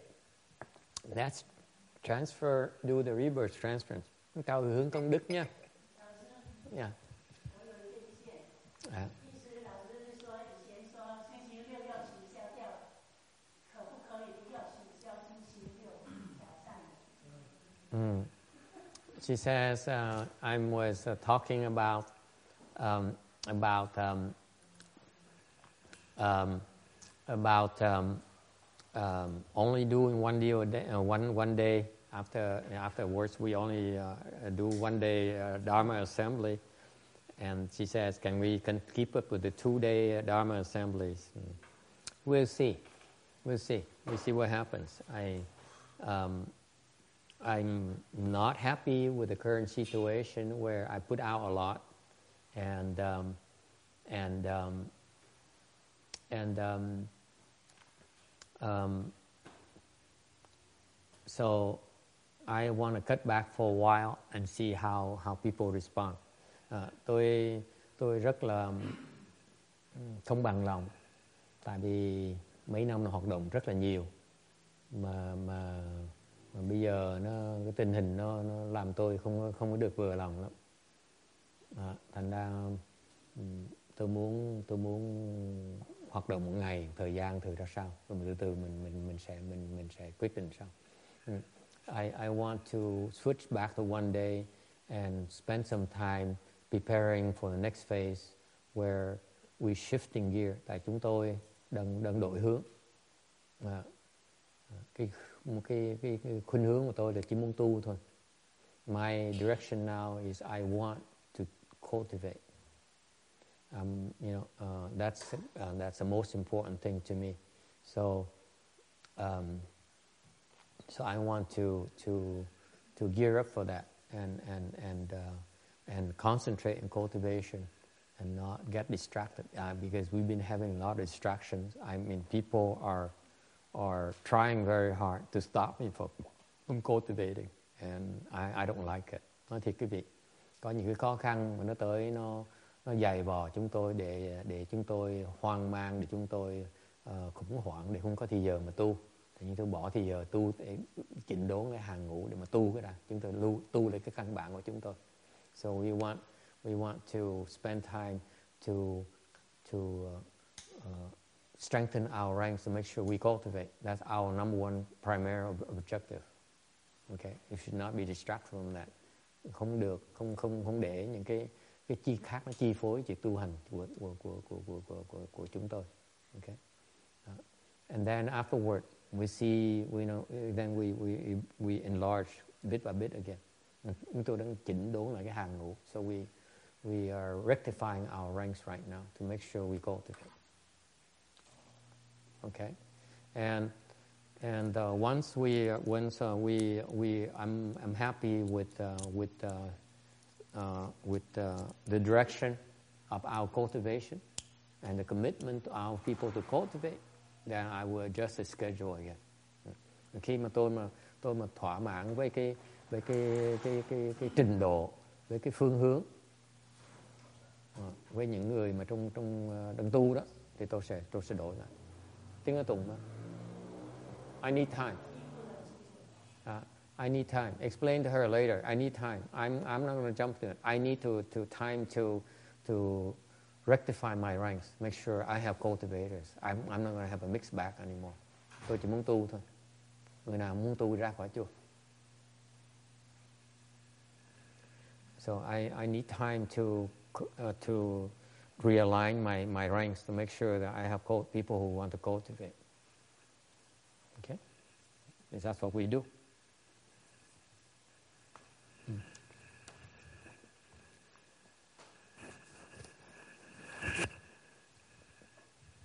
that's transfer, do the rebirth transference. Chúng hướng công đức nha. Yeah. À. Mm. She says, uh, I was uh, talking about um, about um, um, about um, um, only doing one deal a day, uh, one one day after afterwards we only uh, do one day uh, Dharma assembly, and she says, can we can keep up with the two day Dharma assemblies? We'll see, we'll see, we'll see what happens. I. Um, I'm not happy with the current situation where I put out a lot, and um, and um, and um, um, so I want to cut back for a while and see how how people respond. À, tôi tôi rất là không bằng lòng tại vì mấy năm hoạt động rất là nhiều mà mà mà bây giờ nó cái tình hình nó nó làm tôi không không có được vừa lòng lắm. À, thành ra ừ, tôi muốn tôi muốn hoạt động một ngày thời gian thử ra sao rồi mình từ từ mình mình mình sẽ mình mình sẽ quyết định sau. Ừ. I I want to switch back to one day and spend some time preparing for the next phase where we shifting gear tại chúng tôi đang đang đổi hướng. À, cái một cái, cái cái khuynh hướng của tôi là chỉ muốn tu thôi. My direction now is I want to cultivate. Um, you know, uh, that's uh, that's the most important thing to me. So, um, so I want to to to gear up for that and and and uh, and concentrate in cultivation and not get distracted uh, because we've been having a lot of distractions. I mean, people are are trying very hard to stop me from cultivating, and I I don't like it. Nói thiệt quý vị, có những cái khó khăn mà nó tới nó nó dày vò chúng tôi để để chúng tôi hoang mang để chúng tôi uh, khủng hoảng để không có thì giờ mà tu. Thì như tôi bỏ thì giờ tu để chỉnh đốn cái hàng ngũ để mà tu cái đã. Chúng tôi lưu tu lấy cái căn bản của chúng tôi. So we want we want to spend time to to uh, uh, strengthen our ranks to make sure we cultivate. That's our number one primary ob- objective okay? You should not be distracted from that. Không được không không không để những cái cái chi khác nó chi phối việc tu hành của của của của của của, của, của chúng tôi okay? Uh, and then afterward we see we know then we we we enlarge bit by bit again. Chúng tôi đang chỉnh đốn lại cái hàng ngũ. So we we are rectifying our ranks right now to make sure we cultivate okay and and uh, once we uh, once uh, we we I'm I'm happy with uh, with uh, uh, with uh, the direction of our cultivation and the commitment of our people to cultivate, then I will adjust the schedule again. Khi mà tôi mà tôi mà thỏa mãn với cái với cái cái cái, cái trình độ với cái phương hướng ờ, với những người mà trong trong ờ, đang tu đó thì tôi sẽ tôi sẽ đổi lại. Tiếng ở tùng đó. I need time. Uh, I need time. Explain to her later. I need time. I'm, I'm not going to jump to it. I need to, to time to, to rectify my ranks. Make sure I have cultivators. I'm, I'm not going to have a mixed bag anymore. Tôi chỉ muốn tu thôi. Người nào muốn tu ra khỏi chùa. So I, I need time to, uh, to realign my, my ranks to make sure that I have people who want to cultivate. Okay? Because that's what we do.